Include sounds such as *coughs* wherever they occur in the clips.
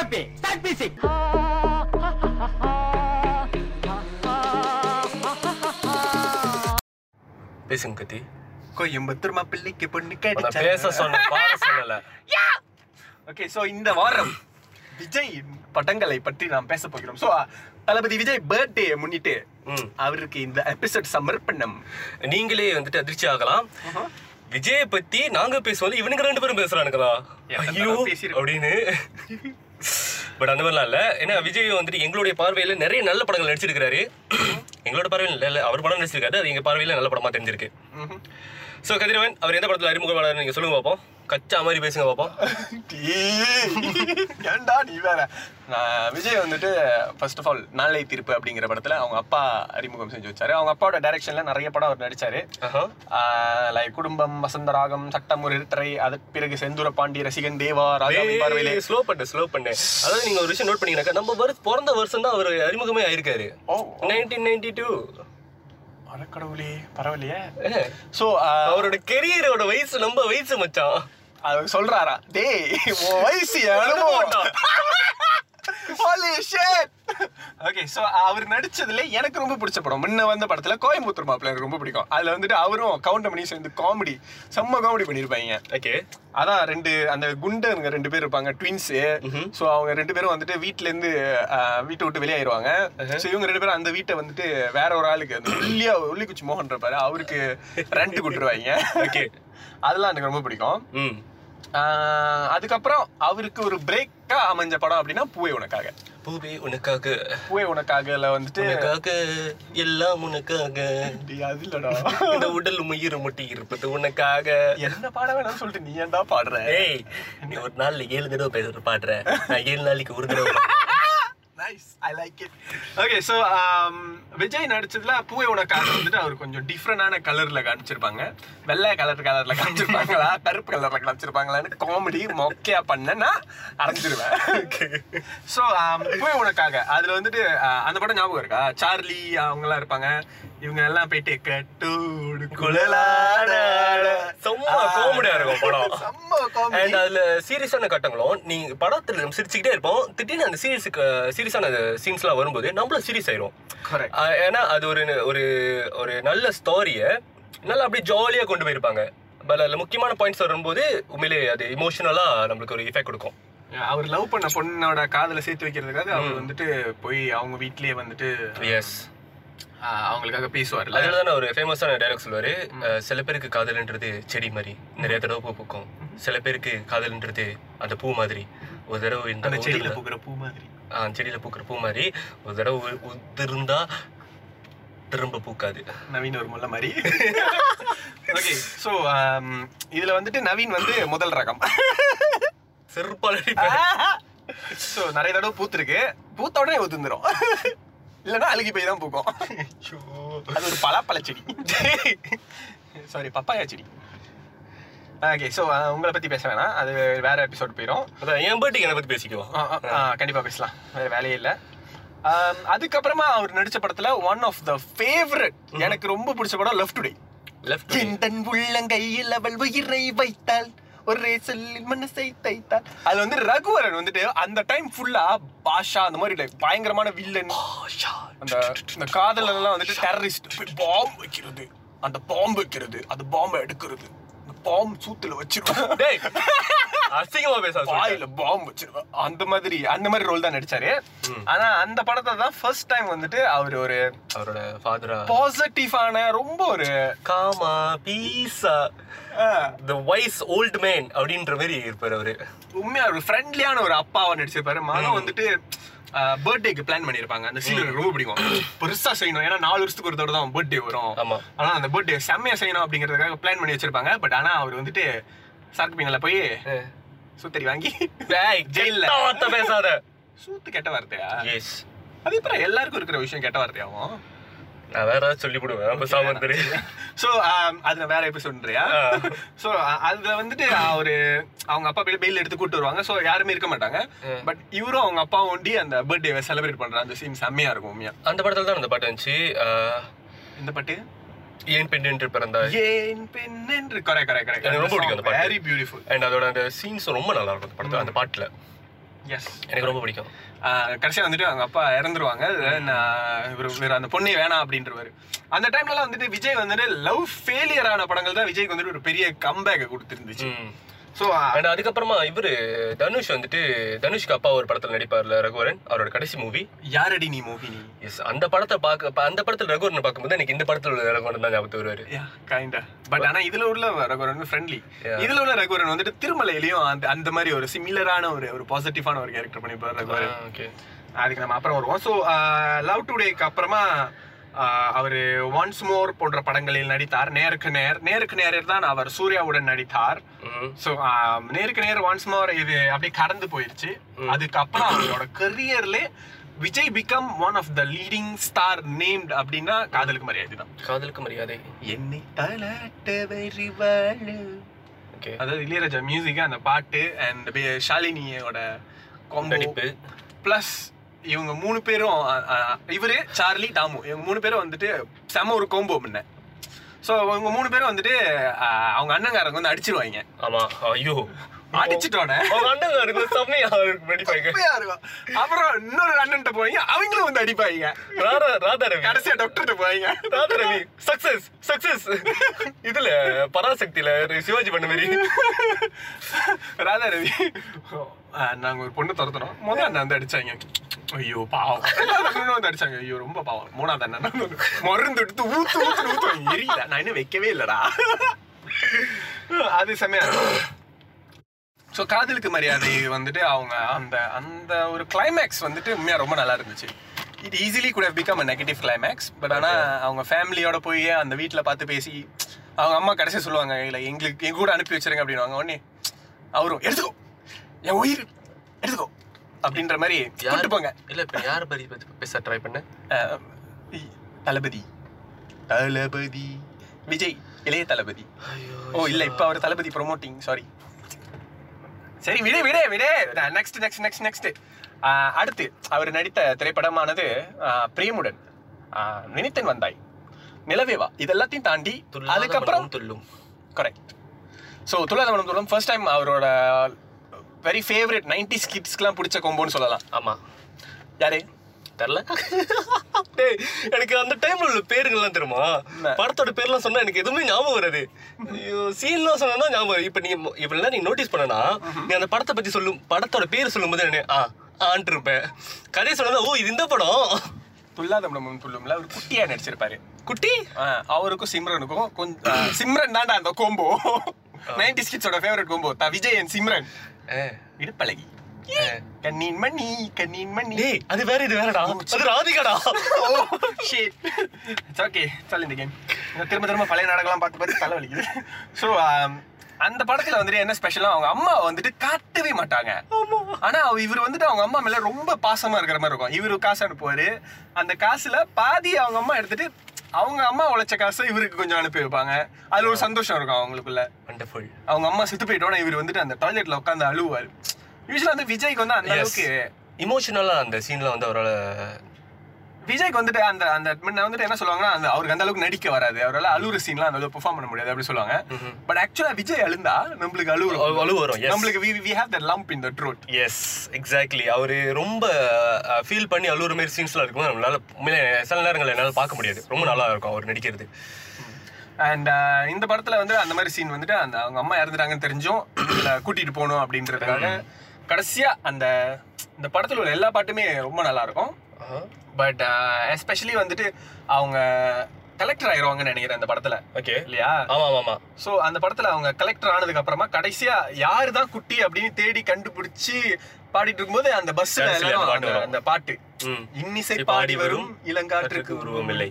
Copy start music பேசுங்க கத்தி கோயம்புத்தூர் மாப்பிள்ளைக்கு பொண்ணு நான் பேச சொன்ன பாட சொல்லல. ஓகே சோ இந்த வாரம் விஜய் படங்களை பற்றி நாம் பேச போகிறோம். சோ தளபதி விஜய் பர்த்டே முன்னிட்டு. அவருக்கு இந்த எபிசோட் சமர்ப்பணம். நீங்களே வந்துட்டு அதிர்ச்சி ஆகலாம். விஜய பத்தி நாங்க பேசுவோம் இவனுங்க ரெண்டு பேரும் பேசுறானுங்களா? ஐயோ. அப்படின்னு. பட் அந்த மாதிரிலாம் இல்ல. ஏன்னா விஜய் வந்துட்டு எங்களுடைய பார்வையில நிறைய நல்ல படங்கள் நடிச்சிருக்காரு எங்களோட பார்வையில் இல்ல இல்ல. அவர் படம் நடிச்சிருக்காரு. அது எங்க பார்வையில நல்ல படமா தெரிஞ்சிருக்கு. சோ கதிரவன் அவர் எந்த படத்துல அறிமுகமானார் நீங்க சொல்லுங்க பாப்போம். கச்சா மாதிரி பேசுங்க பாப்போம் ஏன்டா நீ வேற? நான் விஜய் வந்துட்டு ஃபர்ஸ்ட் ஆஃப் ஆல் நாளை தீர்ப்பு அப்படிங்கிற படத்துல அவங்க அப்பா அறிமுகம் செஞ்சு வச்சாரு. அவங்க அப்பாவோட டைரக்ஷன்ல நிறைய படம் அவர் நடிச்சாரு. லைக் குடும்பம் வசந்தராகம் சட்டம் ஒரு இருட்டரை அதற்கு பிறகு செந்தூர பாண்டி ரசிகன் தேவா பார்வையிலே ஸ்லோ பண்ணு ஸ்லோ பண்ணு. அதாவது நீங்க ஒரு விஷயம் நோட் பண்ணீங்கன்னாக்கா நம்ம வருஷ பிறந்த வருஷம் தான் அவர் அறிமுகமே ஆயிருக்காரு. நைன்டீன் நைன்டி டூ அடக்கடவுளே பரவாயில்லையே. சோ அவரோட கெரியரோட வயசு நம்ம வயசு மச்சான். அவர் சொல்றாரா டேய் உன் வயசு *laughs* அனுபவம் *laughs* shit! Okay, so அவர் நடிச்சதுல எனக்கு ரொம்ப பிடிச்ச படம். முன்ன வந்த படத்துல கோயம்புத்தூர் மாப்பிள்ள எனக்கு ரொம்ப பிடிக்கும். அதுல வந்துட்டு அவரும் கவுண்ட் பண்ணி சேர்ந்து காமெடி செம்ம காமெடி பண்ணிருப்பாங்க. ஓகே அதான் ரெண்டு அந்த குண்டனுங்க ரெண்டு பேர் இருப்பாங்க ட்வின்ஸ் சோ அவங்க ரெண்டு பேரும் வந்துட்டு வீட்ல இருந்து வீட்டை விட்டு வெளியாயிருவாங்க சோ இவங்க ரெண்டு பேரும் அந்த வீட்டை வந்துட்டு வேற ஒரு ஆளுக்கு அந்த உள்ளியா உள்ளிக்குச்சி மோகன் இருப்பாரு. அவருக்கு *laughs* ரெண்ட் கொடுத்துருவாங்க. ஓகே அதெல்லாம் எனக்கு ரொம்ப பிடிக்கும். அதுக்கப்புறம் அவருக்கு ஒரு பிரேக்கா அமைஞ்ச படம் அப்படின்னா பூவே உனக்காக. பூவே உனக்காக. பூவே உனக்காகல வந்துட்டு உனக்காக எல்லாம் உனக்காக. அது இல்லடா. இந்த உடல் உயிர் முட்டி இருப்பது உனக்காக. என்ன பாட வேணாம்னு சொல்லிட்டு நீ ஏன்டா பாடுற? ஏய் நீ ஒரு நாள்ல ஏழு தடவை பேசுற பாடுற. நான் ஏழு நாளைக்கு ஒரு தடவை nice I like it okay so Vijay நடிச்சதுல Poove Unakkaga வந்துட்டு அவர் கொஞ்சம் டிஃப்ரெண்டான கலர்ல காமிச்சிருப்பாங்க. வெள்ளை கலர் கலர்ல காமிச்சிருப்பாங்களா? கருப்பு கலர்ல காமிச்சிருப்பாங்களான்னு காமெடி மொக்கையா பண்ணனா. அரைஞ்சிருவேன். ஸோ பூவே உனக்காக அதுல வந்துட்டு அந்த படம் ஞாபகம் இருக்கா? சார்லி அவங்க எல்லாம் இருப்பாங்க. இவங்க எல்லாம் போயிட்டு கட்டோடு குழலாட. செம்ம காமெடியா இருக்கும் படம். செம்ம காமெடி அண்ட் அதுல சீரியஸான கட்டங்களும் நீங்க படத்துல நம்ம சிரிச்சுக்கிட்டே இருப்போம். திடீர்னு அந்த சீரியஸுக்கு சீரியஸான சீன்ஸ்லாம் வரும்போது நம்மளும் சீரியஸ் ஆயிரும். ஏன்னா அது ஒரு ஒரு ஒரு நல்ல ஸ்டோரிய நல்லா அப்படியே ஜாலியா கொண்டு போயிருப்பாங்க. பட் அதுல முக்கியமான பாயிண்ட்ஸ் வரும்போது உண்மையிலே அது இமோஷனலா நம்மளுக்கு ஒரு எஃபெக்ட் கொடுக்கும். அவர் லவ் பண்ண பொண்ணோட காதல சேர்த்து வைக்கிறதுக்காக அவர் வந்துட்டு போய் அவங்க வீட்லயே வந்துட்டு எஸ் அவங்களுக்காக பேசுவார்ல அதுல தானே ஒரு ஃபேமஸான டைலாக் சொல்லுவாரு. சில பேருக்கு காதல்ன்றது செடி மாதிரி. நிறைய தடவை பூ பூக்கும். சில பேருக்கு காதல்ன்றது அந்த பூ மாதிரி. ஒரு தடவை இந்த செடியில பூக்கிற பூ மாதிரி. ஆ, செடியில பூக்கிற பூ மாதிரி. ஒரு தடவை உதிர்ந்தா திரும்ப பூக்காது. நவீன் ஒரு முல்ல மாதிரி. *laughs* ஓகே ஸோ இதுல வந்துட்டு நவீன் வந்து முதல் ரகம். அடிப்பேன். ஸோ *laughs* நிறைய தடவை பூத்திருக்கு. பூத்த உடனே ஒதுந்துரும் *laughs* இல்லைன்னா அழுகி போய் தான் பூக்கும். அது ஒரு பலாப்பழ செடி. சாரி பப்பாயா செடி. ஓகே ஸோ உங்களை பத்தி பேச வேணாம். அது வேற எபிசோட் போயிடும் அதான் என் பர்த்டேக்கு என்னை பத்தி பேசிக்குவோம். ஆ, ஆ, ஆ, கண்டிப்பா பேசலாம். வேற வேலையே இல்ல. அதுக்கப்புறமா அவர் நடிச்ச படத்துல ஒன் ஆஃப் த ஃபேவரட் எனக்கு ரொம்ப பிடிச்ச படம் லெஃப்ட் டுடே லெஃப்ட் உள்ளங்கையில் அவள் உயிரை வைத்தாள். ஒரே சொல்லில் மனசை தைத்தாள் அது வந்து ரகுவரன் வந்துட்டு அந்த டைம் ஃபுல்லா பாஷா அந்த மாதிரி like பயங்கரமான வில்லன் அந்த இந்த காதல எல்லாம் வந்துட்டு டெரரிஸ்ட் பாம்பு வைக்கிறது. அந்த பாம்பு வைக்கிறது. அந்த பாம்பை எடுக்கிறது. பாம்பு சூத்துல வச்சிருவாங்க டேய் அசிங்கமா பேசாத வாயில பாம்பு வச்சிருவேன் அந்த மாதிரி அந்த மாதிரி ரோல் தான் நடிச்சாரு. ஆனா அந்த படத்தை தான் ஃபர்ஸ்ட் டைம் வந்துட்டு அவர் ஒரு அவரோட ஃபாதரா பாசிட்டிவான ரொம்ப ஒரு காமா பீஸா த வைஸ் ஓல்ட் மேன் அப்படின்ற மாதிரி இருப்பாரு அவரு. உண்மையா ஒரு ஃப்ரெண்ட்லியான ஒரு அப்பாவை நடிச்சிருப்பாரு. மகன் வந்துட்டு பர்த்டேக்கு பிளான் பண்ணிருப்பாங்க. அந்த சீன் எனக்கு ரொம்ப பிடிக்கும். பெருசா செய்யணும். ஏன்னா நாலு வருஷத்துக்கு ஒரு தடவை தான் பர்த்டே வரும். ஆமா. ஆனா அந்த பர்த்டே செம்மையா செய்யணும் அப்படிங்கறதுக்காக பிளான் பண்ணி வச்சிருப்பாங்க. பட் ஆனா அவர் வந்துட்டு சரக்கு பீங்கல போய் சூத்தரி வாங்கி. ஜெயில பேசாத. சூத்து கெட்ட வார்த்தையா? அது எல்லாருக்கும் இருக்கிற விஷயம் கெட்ட வார்த்தையாகும் நான் வேற ஏதாவது சொல்லி விடுவேன் அப்ப சாமந்தரி சோ அதுல வேற எபிசோட்ன்றியா சோ அதுல வந்துட்டு அவரு அவங்க அப்பா போய் பெயில் எடுத்து கூட்டு வருவாங்க. சோ யாருமே இருக்க மாட்டாங்க. பட் இவரும் அவங்க அப்பா ஒண்டி அந்த பர்த்டேவை செலிப்ரேட் பண்ற அந்த சீன் செம்மையா இருக்கும் உண்மையா. அந்த படத்துல தான் அந்த பாட்டு இருந்துச்சு இந்த பாட்டு? ஏன் பெண் என்று பிறந்தாய்? ஏன் பெண் என்று? கரெக்ட் கரெக்ட் எனக்கு ரொம்ப பிடிக்கும் அந்த கரெக்ட் பாட்டு. வெரி பியூட்டிஃபுல் அண்ட் அதோட அந்த சீன்ஸ் ரொம்ப நல்லா இருக்கும் அந்த படத்துல அந்த பாட்டுல. எஸ் எனக்கு ரொம்ப பிடிக்கும். கடைசியா வந்துட்டு அவங்க அப்பா இறந்துருவாங்க. இவர் அந்த பொண்ணே வேணாம் அப்படின்றவாரு. அந்த டைம்லலாம் வந்துட்டு விஜய் வந்துட்டு லவ் ஃபெயிலியர் ஆன படங்கள் தான் விஜய்க்கு வந்துட்டு ஒரு பெரிய கம்பேக் கொடுத்துருந்துச்சு. ஸோ அண்ட் அதுக்கப்புறமா இவரு தனுஷ் வந்துட்டு தனுஷ்க்கு அப்பா ஒரு படத்துல நடிப்பார்ல ரகுவரன் அவரோட கடைசி மூவி யாரடி நீ மோகினி எஸ் அந்த படத்தை பார்க்க அந்த படத்துல ரகுவரன் பார்க்கும்போது எனக்கு இந்த படத்துல உள்ள ரகுவரன் தான் ஞாபகத்துக்கு வருவாரு. யா கைண்டா பட் ஆனா இதுல உள்ள ரகுவரன் ஃப்ரெண்ட்லி. இதுல உள்ள ரகுவரன் வந்துட்டு திருமலையிலயும் அந்த அந்த மாதிரி ஒரு சிமிலரான ஒரு ஒரு பாசிட்டிவான ஒரு கேரக்டர் பண்ணிப்பாரு ரகுவரன். ஓகே அதுக்கு நம்ம அப்புறம் வருவோம். ஸோ லவ் டுடேக்கு அப்புறமா அவர் ஒன்ஸ் மோர் போன்ற படங்களில் நடித்தார். நேருக்கு நேர் நேருக்கு நேரில் தான் அவர் சூர்யாவுடன் நடித்தார். ஸோ நேருக்கு நேர் ஒன்ஸ் மோர் இது அப்படியே கடந்து போயிருச்சு. அதுக்கப்புறம் அவரோட கரியர்ல Vijay become one of the leading star named அப்படின்னா காதலுக்கு மரியாதை தான். காதலுக்கு மரியாதை. என்னை அதாவது இளையராஜா மியூசிக் அந்த பாட்டு அண்ட் ஷாலினியோட நடிப்பு. ப்ளஸ் இவங்க மூணு பேரும் இவரு சார்லி டாமு இவங்க மூணு பேரும் வந்துட்டு செம ஒரு கோம்போ முன்ன. ஸோ இவங்க மூணு பேரும் வந்துட்டு அவங்க அண்ணங்காரங்க வந்து அடிச்சிருவாங்க. ஆமா. ஐயோ. அடிச்சிட்டோன்னே அண்ணன் *laughs* செம்மையா இருக்கும். அப்புறம் இன்னொரு அண்ணன்ட்ட போய் அவங்களும் வந்து அடிப்பாங்க. ராதா ராதா ரவி. கடைசியா டாக்டர்கிட்ட போவாங்க ராதா ரவி சக்சஸ் சக்சஸ் இதுல பராசக்தியில சிவாஜி பண்ண மாதிரி *laughs* ராதா ரவி. அஹ், நாங்க ஒரு பொண்ணு துரத்துறோம். முதல் அண்ணன் வந்து அடிச்சாங்க. ஐயோ பாவம். அண்ணனும் வந்து அடிச்சாங்க. ஐயோ ரொம்ப பாவம். மூணாவது அண்ணன் மருந்து எடுத்து ஊத்து ஊத்து ஊத்துவாங்க எரியல நான் இன்னும் வைக்கவே இல்லடா. அது செம்மையா ஸோ காதலுக்கு மரியாதை வந்துட்டு அவங்க அந்த அந்த ஒரு கிளைமேக்ஸ் வந்துட்டு உண்மையா ரொம்ப நல்லா இருந்துச்சு. இது ஈஸிலி கூட become a negative climax but ஆனா அவங்க ஃபேமிலியோட போய் அந்த வீட்டில் பார்த்து பேசி அவங்க அம்மா கடைசியா சொல்லுவாங்க இல்லை எங்களுக்கு எங்க கூட அனுப்பி வச்சிருங்க அப்படின்னுவாங்க. உடனே அவரும் எடுத்துக்கோ. என் உயிர் எடுத்துக்கோ. அப்படின்ற மாதிரி கூட்டு போங்க இல்ல இப்ப யார பத்தி பத்தி பேச ட்ரை பண்ண? தளபதி. தளபதி. விஜய் இளைய தளபதி. ஓ இல்ல இப்ப அவர் தளபதி ப்ரோமோட்டிங் சாரி சரி விடு விடு விடு. நெக்ஸ்ட் நெக்ஸ்ட் நெக்ஸ்ட் நெக்ஸ்ட் அடுத்து அவர் நடித்த திரைப்படமானது ஆஹ், பிரேமுடன். ஆஹ், நினைத்தன் வந்தாய். நிலவேவா இதெல்லாத்தையும் தாண்டி அதுக்கப்புறம் துள்ளும். Correct so Thulladha Manam Thullum. First time அவரோட வெரி ஃபேவரட் நைன்டி கிட்ஸ்க்குலாம் பிடிச்ச கொம்போன்னு சொல்லலாம். ஆமா. யாரு? தெரியல. *laughs* டேய் எனக்கு அந்த டைம்ல உள்ள பேருங்கள்லாம் தெரியுமா? படத்தோட பேர்லாம் சொன்னா எனக்கு எதுவுமே ஞாபகம் வராது. சீன்லாம் சொன்னா ஞாபகம். இப்ப நீ இவ்வளவு நீ நோட்டீஸ் பண்ணனா நீ அந்த படத்தை பத்தி சொல்லும் படத்தோட பேர் சொல்லும்போது என்ன ஆ ஆன்ட்டு இருப்பேன். கதையை சொன்னதா ஓ இது இந்த படம். துல்லாத மனம் துள்ளும்ல அவர் குட்டியா நடிச்சிருப்பாரு. குட்டி? அவருக்கும் சிம்ரனுக்கும் கொஞ்சம் சிம்ரன் தான்டா அந்த combo ninety கிட்ஸோட favourite combo the Vijay and Simran. இடுப்பழகி. கண்ணீன் மணி கண்ணீன் மணி. டேய் அது வேற இது வேறடா. அது ராதிகாடா. ஷேட் இட்ஸ் ஓகே சால் இந்த கேம் திரும்ப திரும்ப பழைய நாடகம்லாம் பார்த்து பார்த்து தலை வலிக்குது. ஸோ அந்த படத்துல வந்துட்டு என்ன ஸ்பெஷலா அவங்க அம்மா வந்துட்டு காட்டவே மாட்டாங்க. ஆனா இவர் வந்துட்டு அவங்க அம்மா மேல ரொம்ப பாசமா இருக்கிற மாதிரி இருக்கும். இவரு காசு அனுப்புவாரு. அந்த காசுல பாதி அவங்க அம்மா எடுத்துட்டு அவங்க அம்மா உழைச்ச காசை இவருக்கு கொஞ்சம் அனுப்பி வைப்பாங்க. அதுல ஒரு சந்தோஷம் இருக்கும் அவங்களுக்குள்ள. வண்டர்ஃபுல் அவங்க அம்மா செத்து போயிட்டோன்னா இவர் வந்துட்டு அந்த டாய்லெட்ல உட்காந்து அழுவாரு. யூஸ்வலா வந்து விஜய்க்கு வந்து அந்த அளவுக்கு இமோஷனலா அந்த சீன்ல வந்து அவரால் விஜய்க்கு வந்துட்டு அந்த அந்த வந்துட்டு என்ன சொல்லுவாங்கன்னா அந்த அவருக்கு அந்த அளவுக்கு நடிக்க வராது. அவரால் அழுகுற சீன்லாம் அந்த அளவுக்கு பெர்ஃபார்ம் பண்ண முடியாது அப்படி சொல்லுவாங்க. பட் ஆக்சுவலா விஜய் அழுந்தா நம்மளுக்கு அழுகுறோம் அழு வரும். நம்மளுக்கு we we have the lump in the throat yes exactly அவரு ரொம்ப ஃபீல் பண்ணி அழுகுற மாதிரி சீன்ஸ்லாம் இருக்கும்போது நம்மளால உண்மையிலே சில நேரங்கள் என்னால் பார்க்க முடியாது. ரொம்ப நல்லா இருக்கும் அவர் நடிக்கிறது. அண்ட் இந்த படத்துல வந்து அந்த மாதிரி சீன் வந்துட்டு அந்த அவங்க அம்மா இறந்துட்டாங்கன்னு தெரிஞ்சும் இதுல கூட்டிட்டு போகணும் அப்படின்றதுக்காக கடைசியா அந்த இந்த படத்துல உள்ள எல்லா பாட்டுமே ரொம்ப நல்லா இருக்கும். பட் எஸ்பெஷலி வந்துட்டு அவங்க கலெக்டர் ஆயிடுவாங்கன்னு நினைக்கிறேன் அந்த படத்துல. ஓகே இல்லையா? ஆமா ஆமா சோ அந்த படத்துல அவங்க கலெக்டர் ஆனதுக்கு அப்புறமா கடைசியா யாரு தான் குட்டி அப்படின்னு தேடி கண்டுபிடிச்சு பாடிட்டு இருக்கும்போது அந்த எல்லாரும் அந்த பாட்டு இன்னிசை பாடி வரும் இளங்காற்றுக்கு காற்றுக்கு உருவம் இல்லை.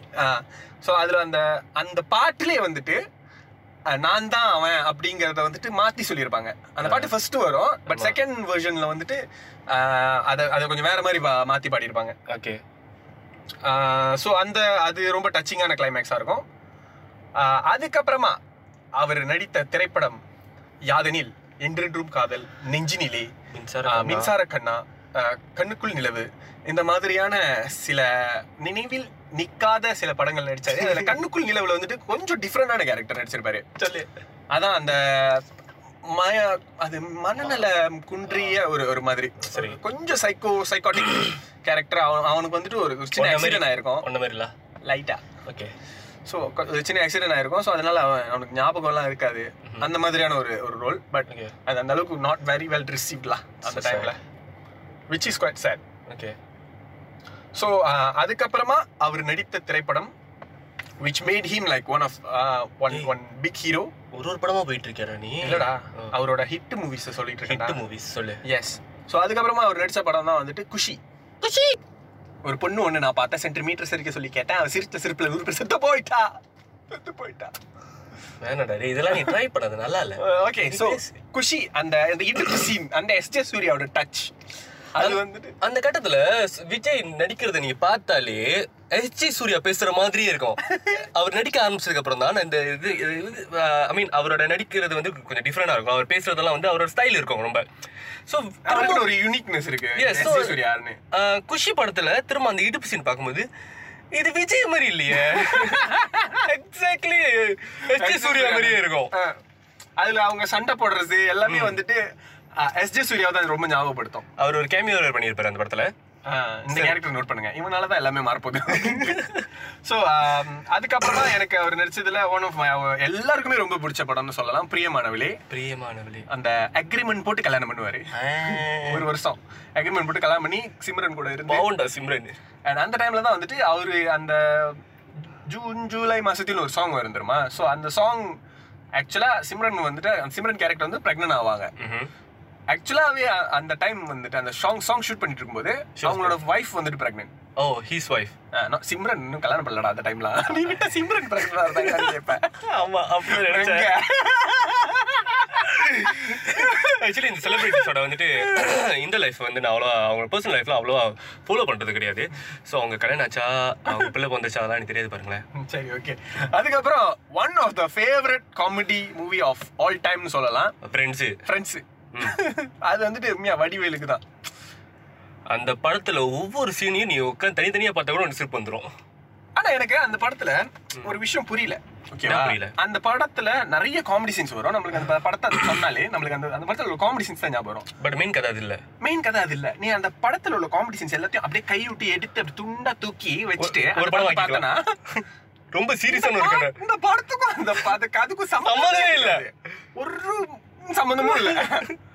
சோ அதுல அந்த அந்த பாட்டுலயே வந்துட்டு நான் தான் அவன் அப்படிங்கறத வந்துட்டு மாத்தி சொல்லியிருப்பாங்க. அந்த பாட்டு ஃபர்ஸ்ட் வரும் பட் செகண்ட் வெர்ஷன்ல வந்துட்டு அத அத கொஞ்சம் வேற மாதிரி மாத்தி பாடியிருப்பாங்க. ஓகே. ஸோ அந்த அது ரொம்ப டச்சிங்கான கிளைமேக்ஸாக இருக்கும். அதுக்கப்புறமா அவர் நடித்த திரைப்படம் யாதெனில் என்றென்றும் காதல் நெஞ்சினிலே மின்சார. மின்சார கண்ணா கண்ணுக்குள் நிலவு. இந்த மாதிரியான சில நினைவில் நிக்காத சில படங்கள் நடிச்சாரு. அதுல கண்ணுக்குள் நிலவுல வந்துட்டு கொஞ்சம் டிஃப்ரெண்டான கேரக்டர் நடிச்சிருப்பாரு. சொல்லு. அதான் அந்த மாயா அது மனநல குன்றிய ஒரு ஒரு மாதிரி. சரி. கொஞ்சம் சைக்கோ சைக்காட்டிக் கேரக்டர் அவன் அவனுக்கு வந்துட்டு ஒரு சின்ன ஆக்சிடென்ட் ஆயிருக்கும். ஒன்ன மாதிரி இல்ல லைட்டா ஓகே ஸோ சின்ன ஆக்சிடென்ட் ஆயிருக்கும். ஸோ அதனால அவன் அவனுக்கு ஞாபகம்லாம் இருக்காது. அந்த மாதிரியான ஒரு ஒரு ரோல் பட். அது அந்த அளவுக்கு நாட் வெரி வெல் ரிசீவ்ட்லாம் அந்த. டைம்ல which is quite sad okay so அதுக்கப்புறமா அவர் நடித்த திரைப்படம் which made him like one of one one big hero ஒரு ஒரு படமா போயிட்டு இருக்கியா நீ? இல்லடா அவரோட ஹிட் மூவிஸ் சொல்லிட்டு ஹிட் இருக்கேன் மூவிஸ் சொல்லு. எஸ் ஸோ அதுக்கப்புறமா அவர் நடிச்ச படம் தான் வந்துட்டு குஷி. குஷி! ஒரு பொண்ணு ஒண்ணு நான் பார்த்தேன் சென்டிமீட்டர் சிரிக்க சொல்லி கேட்டேன். அவ சிரிச்ச சிரிப்புல நூறு பேர் செத்து போயிட்டா. செத்து போயிட்டா. வேணாடா இதெல்லாம் நீ ட்ரை பண்ணது நல்லா இல்ல. ஓகே ஸோ குஷி அந்த அந்த இடுப்பு சீன் அந்த எஸ் ஜே சூர்யாவோட டச் அது வந்துட்டு அந்த கட்டத்துல விஜய் நடிக்கிறத நீங்க பார்த்தாலே எஸ் சூர்யா பேசுற மாதிரியே இருக்கும். அவர் நடிக்க ஆரம்பிச்சதுக்கு அப்புறம் தான் இந்த இது ஐ மீன் அவரோட நடிக்கிறது வந்து கொஞ்சம் டிஃப்ரெண்டா இருக்கும். அவர் பேசுறதெல்லாம் வந்து அவரோட ஸ்டைல் இருக்கும் ரொம்ப. ஸோ அவருக்கு ஒரு யூனிக்னஸ் இருக்கு. ஜே குஷி படத்துல திரும்ப அந்த இடுப்பு சீன் பார்க்கும்போது இது விஜய் மாதிரி இல்லையே. எக்ஸாக்ட்லி எஸ் சூர்யா மாதிரியே இருக்கும். அதுல அவங்க சண்டை போடுறது எல்லாமே வந்துட்டு எஸ் ஜே சூர்யாவை தான் ரொம்ப ஞாபகப்படுத்தும். அவர் ஒரு கேமியோ பண்ணியிருப்பாரு அந்த படத்துல. இந்த கேரக்டர் நோட் பண்ணுங்க. இவனால தான் எல்லாமே மாறப்போகுது. ஸோ அதுக்கப்புறமா எனக்கு அவர் நடிச்சதுல ஒன் ஆஃப் மை எல்லாருக்குமே ரொம்ப பிடிச்ச படம்னு சொல்லலாம். பிரியமானவளே. பிரியமானவளே. அந்த அக்ரிமெண்ட் போட்டு கல்யாணம் பண்ணுவாரு. ஒரு வருஷம். அக்ரிமெண்ட் போட்டு கல்யாணம் பண்ணி சிம்ரன் கூட இருந்து. பாவுண்டா சிம்ரன். And அந்த டைம்ல தான் வந்துட்டு அவரு அந்த ஜூன் ஜூலை மாசத்துல ஒரு சாங் வரும் தெரியுமா? ஸோ அந்த சாங் ஆக்சுவலா சிம்ரன் வந்துட்டு சிம்ரன் கேரக்டர் வந்து பிரெக்னன்ட் ஆவாங்க. ஆக்சுவலாவே அந்த டைம் வந்துட்டு அந்த சாங் சாங் ஷூட் பண்ணிட்டு இருக்கும்போது அவங்களோட வைஃப் வந்துட்டு pregnant oh he's wife Simran இன்னும் கல்யாணம் பண்ணலடா அந்த டைம்ல *laughs* நீ விட்ட சிம்ரன் பிரெக்னன்ட் இருந்தாங்க கேட்பேன் ஆமா அப்படி நினைச்சேன்? ஆக்சுவலி இந்த செலிபிரிட்டிஸோட வந்துட்டு *coughs* இந்த லைஃப் வந்து நான் அவ்வளோ அவங்க பர்சனல் லைஃப்ல அவ்வளோவா ஃபாலோ பண்றது கிடையாது. ஸோ அவங்க கல்யாணம் ஆச்சா அவங்க பிள்ளை வந்துச்சா அதெல்லாம் எனக்கு தெரியாது பாருங்களேன். சரி ஓகே அதுக்கப்புறம் one of the favourite comedy movie of all டைம்னு சொல்லலாம். ஃப்ரெண்ட்ஸு ஃப்ரெண்ட்ஸ் *laughs* அது வந்துட்டு உண்மையா வடிவேலுக்கு தான் அந்த படத்துல ஒவ்வொரு சீனையும் நீ உட்காந்து தனித்தனியா பார்த்தா கூட உனக்கு சிரிப்பு வந்துடும் ஆனா எனக்கு அந்த படத்துல ஒரு விஷயம் புரியல? அந்த படத்துல நிறைய காமெடி சீன்ஸ் வரும். நம்மளுக்கு அந்த படத்தை அது சொன்னாலே நம்மளுக்கு அந்த அந்த படத்துல உள்ள காமெடி சீன்ஸ் தான் ஞாபகம் வரும். பட் மெயின் கதை அது இல்லை. மெயின் கதை அது இல்ல. நீ அந்த படத்துல உள்ள காமெடி சீன்ஸ் எல்லாத்தையும் அப்படியே கை விட்டு எடுத்து அப்படி துண்டா தூக்கி வச்சுட்டு ஒரு படம் பார்த்தனா? *laughs* ரொம்ப சீரியஸான ஒரு கதை. இந்த படத்துக்கும் அந்த அதுக்கு அதுக்கும் சம்மந்தமே இல்ல. ஒரு சம்பந்தமும் இல்ல. *laughs*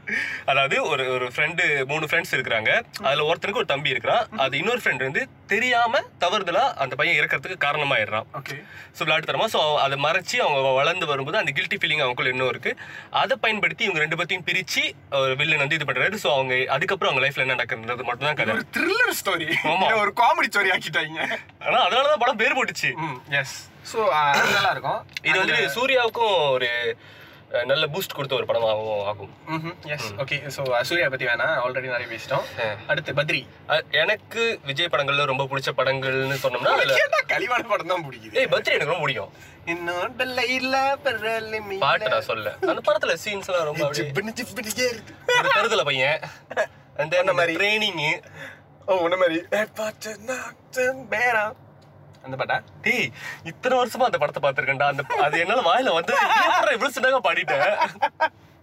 அதாவது ஒரு ஒரு ஃப்ரெண்டு மூணு ஃப்ரெண்ட்ஸ் இருக்கிறாங்க. அதுல ஒருத்தனுக்கு ஒரு தம்பி இருக்கிறான். அது இன்னொரு ஃப்ரெண்ட் வந்து தெரியாம தவறுதலா அந்த பையன் இறக்கறதுக்கு காரணமாயிடுறான். ஓகே. ஸோ விளையாட்டுத்தனமா ஸோ அதை மறைச்சி அவங்க வளர்ந்து வரும்போது அந்த கில்ட்டி ஃபீலிங் அவங்களுக்குள்ள இன்னும் இருக்கு. அதை பயன்படுத்தி இவங்க ரெண்டு பேர்த்தையும் பிரிச்சு ஒரு வில்லன் வந்து இது பண்றாரு. ஸோ அவங்க அதுக்கப்புறம் அவங்க லைஃப்ல என்ன நடக்குன்றது மட்டும் தான் கதை ஒரு த்ரில்லர் ஸ்டோரி ஆமா. ஒரு காமெடி ஸ்டோரி ஆக்கிட்டாங்க. ஆனா அதனால தான் படம் பேர் போட்டுச்சு. எஸ் ஸோ நல்லா இருக்கும். இது வந்து சூர்யாவுக்கும் ஒரு நல்ல பூஸ்ட் கொடுத்த ஒரு படமாகவும் ஆகும். எஸ் ஓகே ஸோ சூர்யா பத்தி வேணாம் ஆல்ரெடி நிறைய பேசிட்டோம். அடுத்து பத்ரி. எனக்கு விஜய் படங்கள்ல ரொம்ப பிடிச்ச படங்கள்னு சொன்னோம்னா கலிவான படம் தான் பிடிக்குது? ஏய் பத்ரி எனக்கு ரொம்ப பிடிக்கும். பாட்டு நான் சொல்ல அந்த படத்துல சீன்ஸ் எல்லாம் ரொம்ப தருதல பையன். அந்த மாதிரி. ட்ரைனிங் ஓ உன்ன மாதிரி. அந்த பாட்டா? டேய் இத்தனை வருஷமா அந்த படத்தை பார்த்திருக்கேன்டா. அந்த அது என்னால வாயில வந்து இவ்வளவு சின்னங்க பாடிட்டேன்.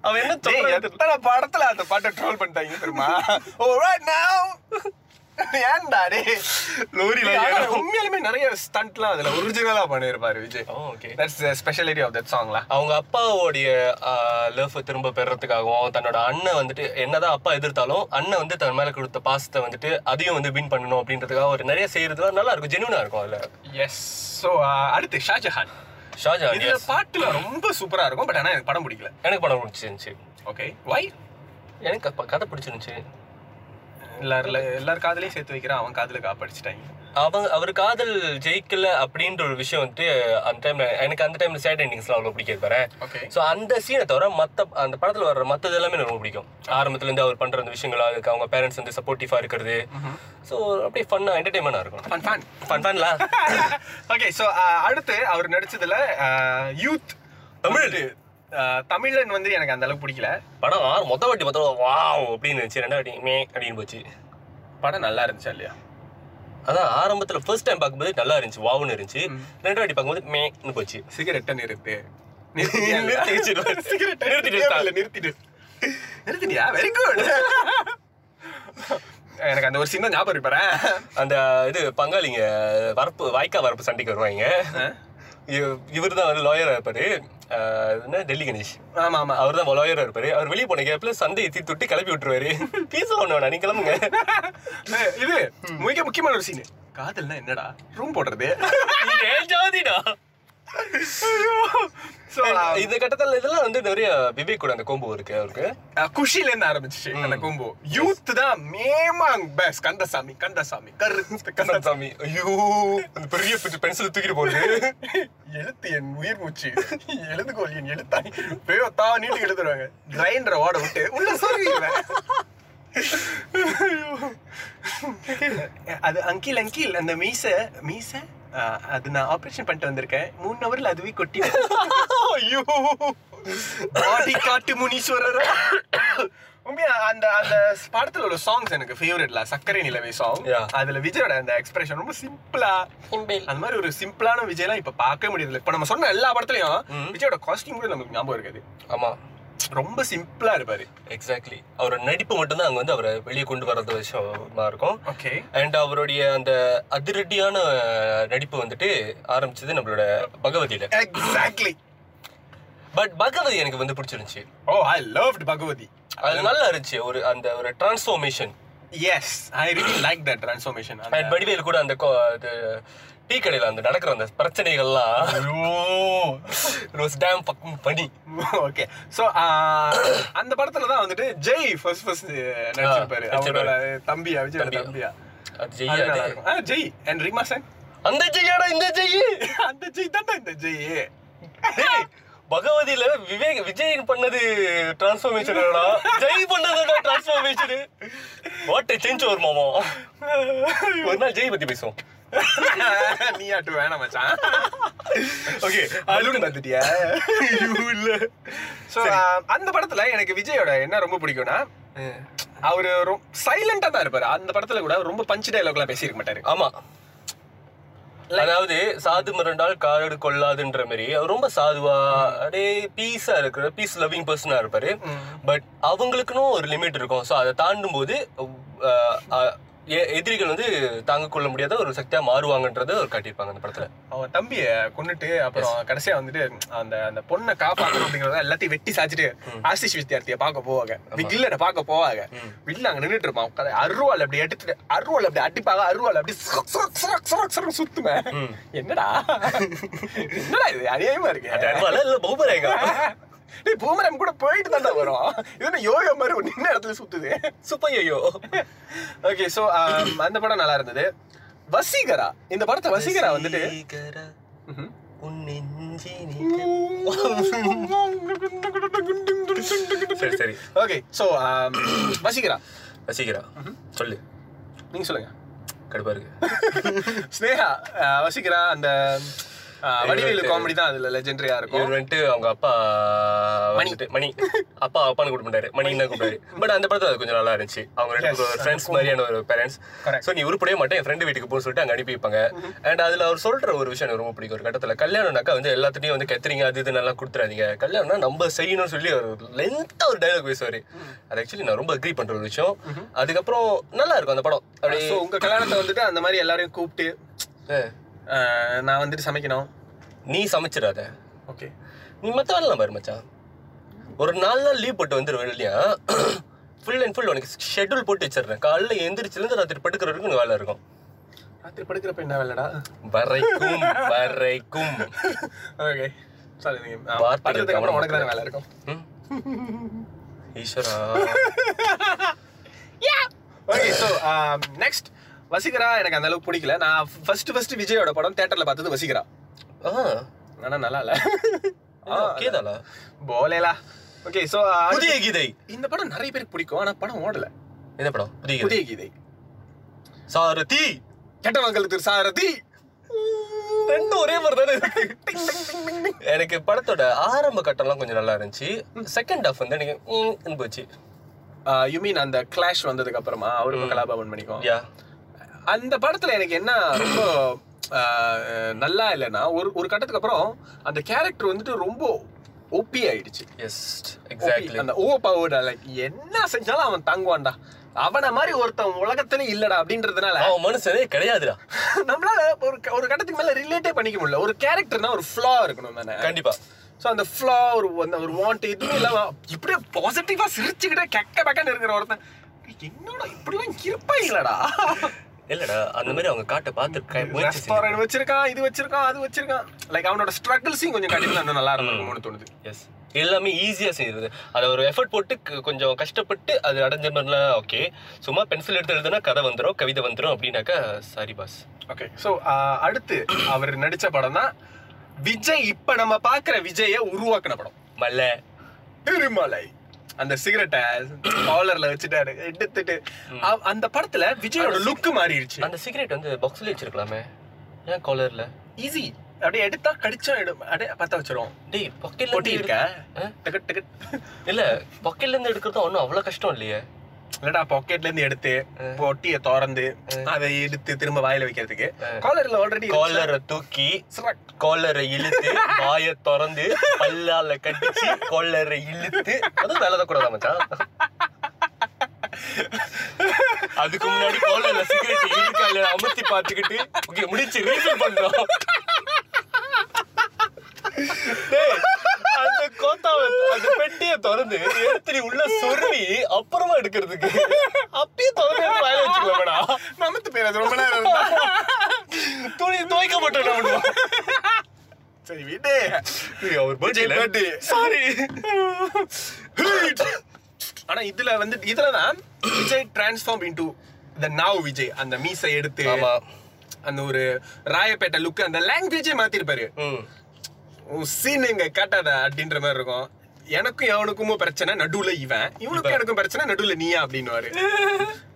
அவன் என்ன எத்தனை படத்துல அந்த பாட்டை ட்ரோல் பண்ணிட்டாங்க தெரியுமா? *laughs* ஏன்டா டேய் லோரில உண்மையாலுமே நிறைய ஸ்டண்ட்லாம் அதுல ஒரிஜினலா பண்ணிருப்பாரு Vijay. Okay that's speciality of that சாங்ல அவங்க அப்பாவோடைய லவ் திரும்ப பெறறதுக்காகவும் தன்னோட அண்ணன் வந்துட்டு என்னதான் அப்பா எதிர்த்தாலும் அண்ணன் வந்து தன் மேல கொடுத்த பாசத்தை வந்துட்டு அதையும் வந்து வின் பண்ணணும் அப்படின்றதுக்காக ஒரு நிறைய செய்யறதுலாம் நல்லா இருக்கும் ஜெனுவனா இருக்கும் அதுல. எஸ் ஸோ அடுத்து ஷாஜஹான். ஷாஜான் இதுல. பாட்டுல ரொம்ப சூப்பரா இருக்கும் பட் ஆனா எனக்கு படம் பிடிக்கல. எனக்கு படம் பிடிச்சிருந்துச்சு. ஓகே வை எனக்கு அப்ப கதை பிடிச்சிருந்துச்சு. எல்லாரும் எல்லார் காதலையும் சேர்த்து வைக்கிறான். அவன் காதுல காப்படிச்சிட்டாங்க. அவங்க அவர் காதல் ஜெயிக்கல அப்படின்ற ஒரு விஷயம் வந்துட்டு அந்த டைம்ல எனக்கு அந்த டைம்ல சேட் எண்டிங்ஸ்லாம் அவ்வளோ பிடிக்காது பாரு. ஸோ அந்த சீனை தவிர மத்த அந்த படத்துல வர்ற மத்தது எல்லாமே எனக்கு ரொம்ப பிடிக்கும். ஆரம்பத்துல இருந்து அவர் பண்ற அந்த விஷயங்கள் அதுக்கு அவங்க பேரண்ட்ஸ் வந்து சப்போர்ட்டிவா இருக்கிறது. ஸோ அப்படியே ஃபன்னா என்டர்டைன்மெண்டா இருக்கும் ஃபன் ஃபன் ஃபன் ஃபன்ல ஓகே ஸோ அடுத்து அவர் நடிச்சதுல யூத் தமிழ். தமிழன் வந்து எனக்கு அந்த அளவுக்கு பிடிக்கல. படம் மொத்த வாட்டி மொத்தம் வாவ் அப்படின்னு இருந்துச்சு. ரெண்டாவது வாட்டி மே அப்படின்னு போச்சு. படம் நல்லா இருந்துச்சா இல்லையா? அதான் ஆரம்பத்துல ஃபர்ஸ்ட் டைம் பார்க்கும்போது நல்லா இருந்துச்சு வாவ்னு இருந்துச்சு. ரெண்டாவது வாட்டி பார்க்கும்போது மேன்னு போச்சு. சிகரெட்டை நிறுத்து. *laughs* நிறுத்திட்டு நிறுத்திட்டியா வெரி குட் எனக்கு அந்த ஒரு சின்ன ஞாபகம் இருக்கு பாரேன். அந்த இது பங்காளிங்க வரப்பு வாய்க்கா வரப்பு சண்டைக்கு வருவாங்க. இவர் தான் வந்து லாயரா இருப்பாரு. என்ன? டெல்லி கணேஷ். ஆமா ஆமா அவர் தான் லாயரா இருப்பாரு. அவர் வெளியே போன கேப்ல சந்தையை தீ தொட்டி கிளப்பி விட்டுருவாரு. பீஸ் ஒண்ணு வேணா நீ கிளம்புங்க. *laughs* இது மிக முக்கியமான ஒரு சீன் காதல்னா என்னடா? ரூம் போடுறது? *laughs* ஏன் ஜாதிடா. இந்த கட்டத்துல இதெல்லாம் வந்து நிறைய விவேக் கூட அந்த கோம்போ இருக்கு அவருக்கு. குஷில இருந்து ஆரம்பிச்சு அந்த கும்பு யூத் தான் மேமாங் பெஸ் கந்தசாமி கந்தசாமி. கரு கந்த சாமி ஐயோ அந்த பெரிய பென்சில் தூக்கிட்டு போகுது எழுத்து என் உயிர் மூச்சு. எழுதுகோல் என் எழுத்தாய். பேவத்தா நீட்டு எழுதுறாங்க. கிரைண்டரை ஓட விட்டு உள்ள சொல்லுவீங்க அது அங்கில் அங்கில் அந்த மீச மீச? அது நான் ஆபரேஷன் பண்ணிட்டு வந்திருக்கேன். மூணு ஹவர்ல அதுவே கொட்டி ஐயோ. பாடி காட்டு முனீஸ்வரர். உண்மையா அந்த அந்த படத்துல உள்ள சாங்ஸ் எனக்கு ஃபேவரட்ல சக்கரை நிலவை சாங். அதுல விஜயோட அந்த எக்ஸ்பிரஷன் ரொம்ப சிம்பிளா அந்த மாதிரி ஒரு சிம்பிளான விஜய்லாம் இப்ப பார்க்க முடியல இப்ப நம்ம சொன்ன எல்லா படத்துலயும் விஜயோட காஸ்டியூம் கூட நமக்கு ஞாபகம் இருக்காது. ஆமா. ரொம்ப சிம்பிளா இருப்பாரு. எக்ஸாக்ட்லி அவரோட நடிப்பு மட்டும்தான் அங்க வந்து அவரை வெளியே கொண்டு வர்றது விஷயமா இருக்கும். ஓகே அண்ட் அவருடைய அந்த அதிரடியான நடிப்பு வந்துட்டு ஆரம்பிச்சது நம்மளோட பகவதியில. எக்ஸாக்ட்லி பட் பகவதி எனக்கு வந்து பிடிச்சிருந்துச்சு. Oh I loved Bhagavathi. அது நல்லா இருந்துச்சு. ஒரு அந்த ஒரு transformation yes I really like that transformation and Vadivel கூட அந்த டீ கடையில அந்த நடக்கிற அந்த பிரச்சனைகள்லாம். பண்ணி ஓகே. சோ அந்த படத்துல தான் வந்துட்டு ஜெய் ஃபர்ஸ்ட் ஃபர்ஸ்ட் நடிச்சிருப்பாரு. அவரோட தம்பியா விஜயோட தம்பியா. ஜெய் அண்ட் ரீமா சென் அந்த ஜெய்யாடா இந்த ஜெய். அந்த ஜெய் தான்டா இந்த ஜெய். பகவதியில விவேக் விஜய் பண்ணது டிரான்ஸ்ஃபார்மேஷன் ஜெய் பண்ணது டிரான்ஸ்ஃபார்மேஷன் வாட் சேஞ்ச் ஒரு மாமா. ஒரு நாள் ஜெய் பத்தி பேசுவோம். *laughs* நீ ஆட்டு வேணாம் மச்சான். ஓகே அலுன்னு வந்துட்டியா இல்ல. சோ அந்த படத்துல எனக்கு விஜயோட என்ன ரொம்ப பிடிக்கும்னா அவரு சைலண்டா தான் இருப்பாரு. அந்த படத்துல கூட ரொம்ப பஞ்ச் டைலாக்லாம் பேசியிருக்க மாட்டாரு. ஆமா. அதாவது சாது மிரண்டால் காடு கொள்ளாதுன்ற மாதிரி அவர் ரொம்ப சாதுவா அப்படியே பீஸா இருக்கிற பீஸ் லவ்விங் பர்சனா இருப்பாரு. பட் அவங்களுக்குன்னு ஒரு லிமிட் இருக்கும். ஸோ அதை தாண்டும் போது எதிரிகள் வந்து தாங்க கொள்ள முடியாத ஒரு சக்தியா மாறுவாங்கன்றதை அவர் காட்டியிருப்பாங்க அந்த படத்துல. அவன் தம்பிய கொன்னுட்டு அப்புறம் கடைசியா வந்துட்டு அந்த அந்த பொண்ணை காப்பாத்தணும் அப்படிங்கறத எல்லாத்தையும் வெட்டி சாச்சிட்டு ஆசிஷ் வித்யார்த்திய பார்க்க போவாங்க. வில்லனை பார்க்க போவாங்க. வில்ல அங்க நின்னுட்டு இருப்பான். அருவாள் அப்படி எடுத்துட்டு அருவாள் அப்படி அடிப்பாங்க. அருவாள் அப்படி சுத்துவேன் என்னடா? என்னடா இது? அநியாயமா இருக்கு. டேய் பூமரம் கூட போயிட்டு தான்டா வரும். இது என்ன யோகா மாதிரி ஒரு நின்ன இடத்துல சுத்துது. சூப்பர் ஐயோ ஓகே சோ அந்த படம் நல்லா இருந்தது. வசீகரா? இந்த படத்தை வசீகரா வந்துட்டு சரி சரி. Okay so Vaseegara? வசீகரா சொல்லு. நீங்க சொல்லுங்க. கடுப்பா இருக்கு. *laughs* ஸ்னேகா அஹ், வசீகரா அந்த வடிவேலு காமெடி தான் அதுல லெஜெண்டரியா இருக்கும். இவர் வந்துட்டு அவங்க அப்பா வந்துட்டு மணி. அப்பா அப்பான்னு கூப்பிட மாட்டாரு மணின்னு தான் கூப்பிடாரு பட் அந்த படத்துல அது கொஞ்சம் நல்லா இருந்துச்சு. அவங்க ரெண்டு ஃப்ரெண்ட்ஸ் மாதிரியான ஒரு பேரண்ட்ஸ். ஸோ நீ உருப்படியே மாட்டேன் என் ஃப்ரெண்டு வீட்டுக்கு போக சொல்லிட்டு அங்க அனுப்பி வைப்பாங்க அண்ட் அதுல அவர் சொல்ற ஒரு விஷயம் எனக்கு ரொம்ப பிடிக்கும். ஒரு கட்டத்துல கல்யாணம்னாக்கா வந்து எல்லாத்துட்டையும் வந்து கத்துறீங்க அது இது நல்லா கொடுத்துறாதீங்க. கல்யாணம்னா நம்ம செய்யணும்னு சொல்லி ஒரு லென்த்தா ஒரு டைலாக் பேசுவாரு. அது ஆக்சுவலி நான் ரொம்ப அக்ரி பண்ற ஒரு விஷயம். அதுக்கப்புறம் நல்லா இருக்கும் அந்த படம். அப்படியே உங்க கல்யாணத்தை வந்துட்டு அந்த மாதிரி எல்லாரையும் கூப்பிட்டு நான் வந்துட்டு சமைக்கணும். நீ சமைச்சிடாத. ஓகே. நீ மத்த வேலை பாரு மச்சான். ஒரு நாலு நாள் லீவ் போட்டு வந்துரு இல்லையா? ஃபுல் அண்ட் ஃபுல் உனக்கு ஷெட்யூல் போட்டு வச்சிடுறேன். காலைல எந்திரிச்சிலேருந்து ராத்திரி படுக்கிற வரைக்கும் வேலை இருக்கும். ராத்திரி படுக்கிறப்ப என்ன வேலைடா? வரைக்கும் வரைக்கும். ஓகே. சாரி படுறதுக்கு அப்புறம் உனக்கு தானே வேலை இருக்கும்? ஈஸ்வரா. ஓகே ஸோ நெக்ஸ்ட் வசீகரா எனக்கு அந்த அளவுக்கு பிடிக்கல. நான் ஃபர்ஸ்ட் ஃபர்ஸ்ட் விஜயோட படம் தியேட்டர்ல பார்த்தது வசீகரா. ஆனா நல்லா இல்ல. கேதாலா போலேலா. ஓகே ஸோ புதிய கீதை. இந்த படம் நிறைய பேருக்கு பிடிக்கும் ஆனா படம் ஓடல. என்ன படம்? புதிய புதிய கீதை. சாரதி. கெட்டவங்களுக்கு திரு சாரதி. ரெண்டும் ஒரே மாதிரி தானே இருக்கு. எனக்கு படத்தோட ஆரம்ப கட்டம்லாம் கொஞ்சம் நல்லா இருந்துச்சு. செகண்ட் ஹாஃப் வந்து எனக்கு போச்சு. யூ மீன் அந்த கிளாஷ் வந்ததுக்கு அப்புறமா? அவருக்கு கலாபவன் பண்ணிக்கும் யா அந்த படத்துல எனக்கு என்ன ரொம்ப நல்லா இல்லைன்னா ஒரு ஒரு கட்டத்துக்கு அப்புறம் அந்த கேரக்டர் வந்துட்டு ரொம்ப ஓபி ஆயிடுச்சு. எஸ் எக்ஸாக்ட்லி அந்த ஓ பவர் லைக் என்ன செஞ்சாலும் அவன் தாங்குவான்டா. அவன மாதிரி ஒருத்தன் உலகத்துல இல்லடா அப்படின்றதுனால அவன் மனுஷனே கிடையாதுடா. *laughs* நம்மளால ஒரு ஒரு கட்டத்துக்கு மேல ரிலேட்டே பண்ணிக்க முடியல. ஒரு கேரக்டர்னா ஒரு ஃப்ளா இருக்கணும் தானே. கண்டிப்பா. சோ அந்த ஃப்ளா ஒரு அந்த ஒரு வாண்ட் எதுவுமே இல்லாம இப்படியே பாசிட்டிவா சிரிச்சுக்கிட்டே கெக்க பக்கன்னு இருக்கிற ஒருத்தன் என்னடா இப்படிலாம் இருப்பாங்களடா இல்லடா அந்த மாதிரி அவங்க காட்ட பார்த்து ரெஸ்டாரண்ட் வச்சிருக்கான் இது வச்சிருக்கான் அது வச்சிருக்கான். லைக் அவனோட ஸ்ட்ரகிள்ஸையும் கொஞ்சம் காட்டினா இன்னும் நல்லா இருக்கும்னு தோணுது. எஸ் எல்லாமே ஈஸியாக செய்யுது அதை ஒரு எஃபர்ட் போட்டு கொஞ்சம் கஷ்டப்பட்டு அது அடைஞ்ச மாதிரிலாம் ஓகே சும்மா பென்சில் எடுத்து எழுதுனா கதை வந்துடும் கவிதை வந்துடும் அப்படின்னாக்கா சாரி பாஸ் ஓகே ஸோ அடுத்து அவர் நடிச்ச படம் தான் விஜய் இப்ப நம்ம பாக்குற விஜய உருவாக்குன படம். மல்ல. திருமலை. அந்த சிகரெட்டை காலர்ல வச்சுட்டாரு. எடுத்துட்டு. அந்த படத்துல விஜயோட லுக் மாறிடுச்சு. அந்த சிகரெட் வந்து பாக்ஸ்ல வச்சிருக்கலாமே. ஏன் காலர்ல ஈஸி அப்படியே எடுத்தா கடிச்சா எடு அப்படியே பத்த வச்சிரும். டேய் பாக்கெட்ல இருந்து இருக்க ஆ? டிக்கெட் டிக்கெட் இல்ல பாக்கெட்ல இருந்து எடுக்கிறது ஒன்றும் அவ்வளவு கஷ்டம் இல்லையே. இல்லடா பாக்கெட்ல இருந்து எடுத்து பொட்டியை திறந்து அதை எடுத்து திரும்ப வாயில வைக்கிறதுக்கு. காலர்ல ஆல்ரெடி காலரை தூக்கி காலரை இழுத்து வாய திறந்து பல்லால கட்டிச்சு காலரை இழுத்து அதுவும் வேலை தான் கூடாதா மச்சான். அதுக்கு முன்னாடி காலர்ல சிகரெட் இருக்கா இல்ல அமர்த்தி பார்த்துக்கிட்டு ஓகே முடிச்சு ரீஃபில் பண்றோம். *laughs* கோத்தாவை அந்த பெட்டியை திறந்து எடுத்து நீ உள்ள சொருவி அப்புறமா எடுக்கிறதுக்கு. அப்பயே திறந்து எடுத்து வாயில வச்சுக்கலாமடா நமத்து பேர் அது ரொம்ப நேரம். துணி துவைக்க மாட்டோம் சரி விடு அவர் birthday. சாரி ஆனா இதுல வந்து இதுலதான் Vijay transform into the now Vijay. அந்த மீசை எடுத்து அந்த ஒரு ராயப்பேட்டை லுக் அந்த லாங்குவேஜே மாத்திருப்பாரு. சீன் எங்க காட்டாத அப்படின்ற மாதிரி இருக்கும். எனக்கும் எவனுக்கும் பிரச்சனை நடுவுல இவன். இவனுக்கும் எனக்கும் பிரச்சனை நடுவுல நீயா அப்படின்னுவாரு.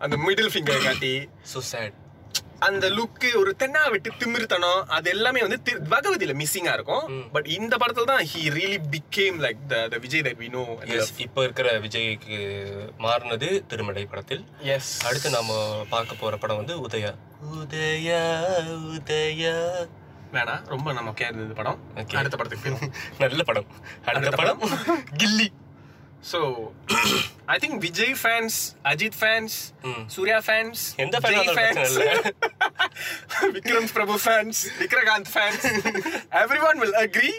அந்த மிடில் ஃபிங்கர் காட்டி. So sad. அந்த லுக்கு ஒரு தென்னா விட்டு திமிர்த்தனம் அது எல்லாமே வந்து பகவதியில மிஸ்ஸிங்கா இருக்கும். பட் இந்த படத்துல தான் he really became like the the Vijay that we know yes இப்போ இருக்கிற விஜய்க்கு மாறினது திருமலை படத்தில். எஸ் அடுத்து நாம பார்க்க போற படம் வந்து உதயா. உதயா உதயா. வேணாம் ரொம்ப நமக்கே இருந்தது படம். Okay. அடுத்த படத்துக்கு போயிடும் நல்ல படம். அடுத்த படம் Ghilli. So I think Vijay fans Ajith fans Suriya fans எந்த fan ஆ இருந்தாலும் பிரச்சனை Vikram Prabhu fans Vijayakanth fans everyone will agree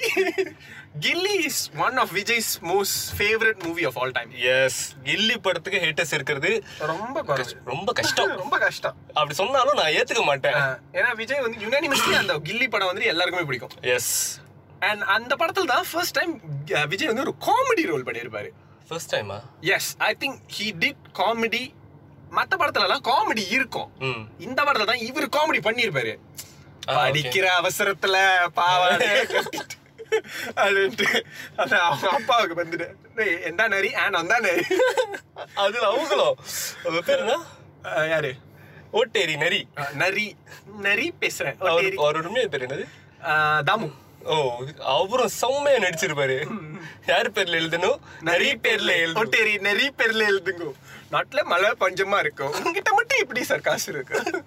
Ghilli is one of Vijay's most favourite movie of all time yes Ghilli படத்துக்கு haters இருக்கிறது ரொம்ப. ரொம்ப கஷ்டம். *laughs* ரொம்ப கஷ்டம். அப்படி சொன்னாலும் நான் ஏத்துக்க மாட்டேன். ஏன்னா விஜய் வந்து யுனானிமஸ்லி அந்த கில்லி படம் வந்து எல்லாருக்குமே பிடிக்கும். எஸ் அண்ட் அந்த படத்துல தான் ஃபர்ஸ்ட் டைம் விஜய் வந்து ஒரு காமெடி ரோல் பண்ணியிருப்பாரு. ஃபர்ஸ்ட் டைமா yes I think he did comedy மத்த படத்துல எல்லாம் காமெடி இருக்கும் இந்த படத்துல தான் இவர் காமெடி பண்ணியிருப்பாரு. படிக்கிற அவசரத்துல பாவாடை கட்டிட்டு *laughs* அப்படின்ட்டு அது அவங்க அப்பாவுக்கு வந்துட்டு "டேய், எந்தா நரி ஆன் வந்தா நரி. அதுல அவங்களும் அவங்க பேர் என்ன? அஹ் யாரு? ஓட்டேரி நரி. நரி நரி பேசுறேன். அவரோட உண்மையை பேர் என்னது? தாமு. ஓ அவரும் செம்மையா நடிச்சிருப்பாரு. யார் பேர்ல எழுதணும்? நிறைய பேர்ல எழுதணும். ஒட்டேரி நெறி பேர்ல எழுதுங்க. நாட்டுல மழை பஞ்சமா இருக்கும் உங்ககிட்ட மட்டும் இப்படி சார் காசு இருக்கு. அது-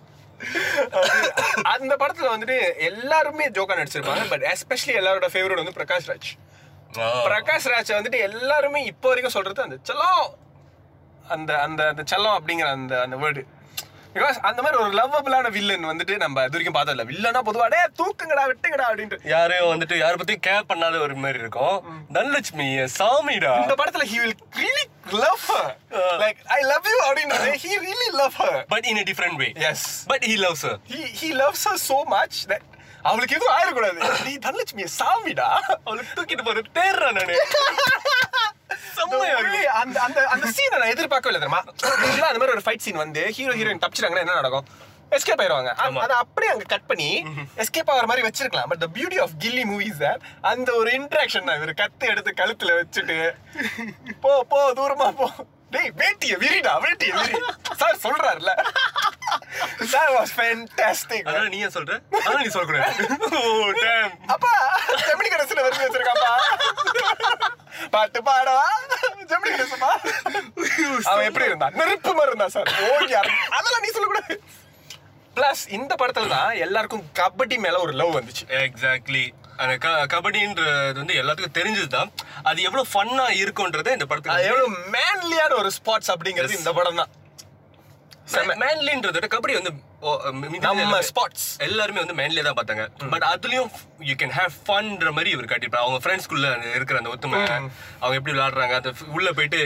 அந்த படத்துல வந்துட்டு எல்லாருமே ஜோக்கா நடிச்சிருப்பாங்க பட் எஸ்பெஷலி எல்லாரோட ஃபேவரட் வந்து பிரகாஷ் ராஜ். பிரகாஷ் ராஜ் வந்துட்டு எல்லாருமே இப்போ வரைக்கும் சொல்றது அந்த செல்லம்! அந்த அந்த அந்த செல்லம் அப்படிங்கிற அந்த அந்த வேர்டு பிகாஸ் அந்த மாதிரி ஒரு லவ்வபிளான வில்லன் வந்துட்டு நம்ம இது வரைக்கும் பார்த்ததில்ல. வில்லனா பொதுவா டே தூக்குங்கடா விட்டுங்கடா அப்படின்ட்டு. யாரையும் வந்துட்டு யார பத்தியும் கேர் பண்ணாத ஒரு மாதிரி இருக்கும். தனலட்சுமி சாமிடா. இந்த படத்துல he will really love her. like i love you அப்படின்றது he really love her. But in different way yes. But he loves her he loves her so much that அவளுக்கு எதுவும் ஆயிடக்கூடாது. நீ தனலட்சுமி சாமிடா. அவளுக்கு தூக்கிட்டு போற தேர்றா நானு. அந்த அந்த அந்த சீனை நான் எதிர்பார்க்கவே இல்லை தெரியுமா? அந்த மாதிரி ஒரு ஃபைட் சீன் வந்து ஹீரோ ஹீரோயின் தப்பிச்சிட்டாங்கன்னா என்ன நடக்கும்? எஸ்கேப் ஆயிருவாங்க அதை அப்படியே அங்க கட் பண்ணி எஸ்கேப் ஆகிற மாதிரி வச்சிருக்கலாம். But the beauty of Ghilli movies அந்த ஒரு இன்ட்ராக்ஷன் தான் இவர் கத்து எடுத்து கழுத்துல வச்சுட்டு போ போ தூரமா போ. டேய் வேட்டிய விரிடா வேட்டிய விரி. சார் சொல்றாருல சார் வாஸ் ஃபேன்டாஸ்டிக் அதான் நீ ஏன் சொல்ற? அதான் நீ சொல்லக்கூடாது. ஓ டேம் அப்பா ஜெமினி கணேசன் வரைக்கும் வச்சிருக்காப்பா. பாட்டு பாடவா? ஜெமினி கணேசப்பா அவன் எப்படி இருந்தான் நெருப்பு மாதிரி இருந்தான் சார். ஓடி அதெல்லாம் நீ சொல்லக்கூடாது. பிளஸ் இந்த படத்துல தான் எல்லாருக்கும் கபடி மேல ஒரு லவ் வந்துச்சு. எக்ஸாக்ட்லி அந்த க- கபடின்றது வந்து எல்லாத்துக்கும் தெரிஞ்சதுதான். அது எவ்வளவு ஃபன்னா இருக்கும்ன்றத இந்த அது படத்துக்கு எவ்வளவு மேன்லியான ஒரு ஸ்பாட்ஸ் அப்படிங்கிறது இந்த படம் தான் மேன்லின்றத விட கபடி வந்து நம்ம ஸ்பாட்ஸ் எல்லாருமே வந்து மேன்லியே தான் பார்த்தாங்க. பட் அதுலயும் யூ கேன் ஹேவ் ஃபன்ன்ற மாதிரி இவர் காட்டியிருப்பாரு. அவங்க ஃப்ரெண்ட்ஸ்குள்ள இருக்கிற அந்த ஒத்துமை. அவங்க எப்படி விளையாடுறாங்க அந்த உள்ள போயிட்டு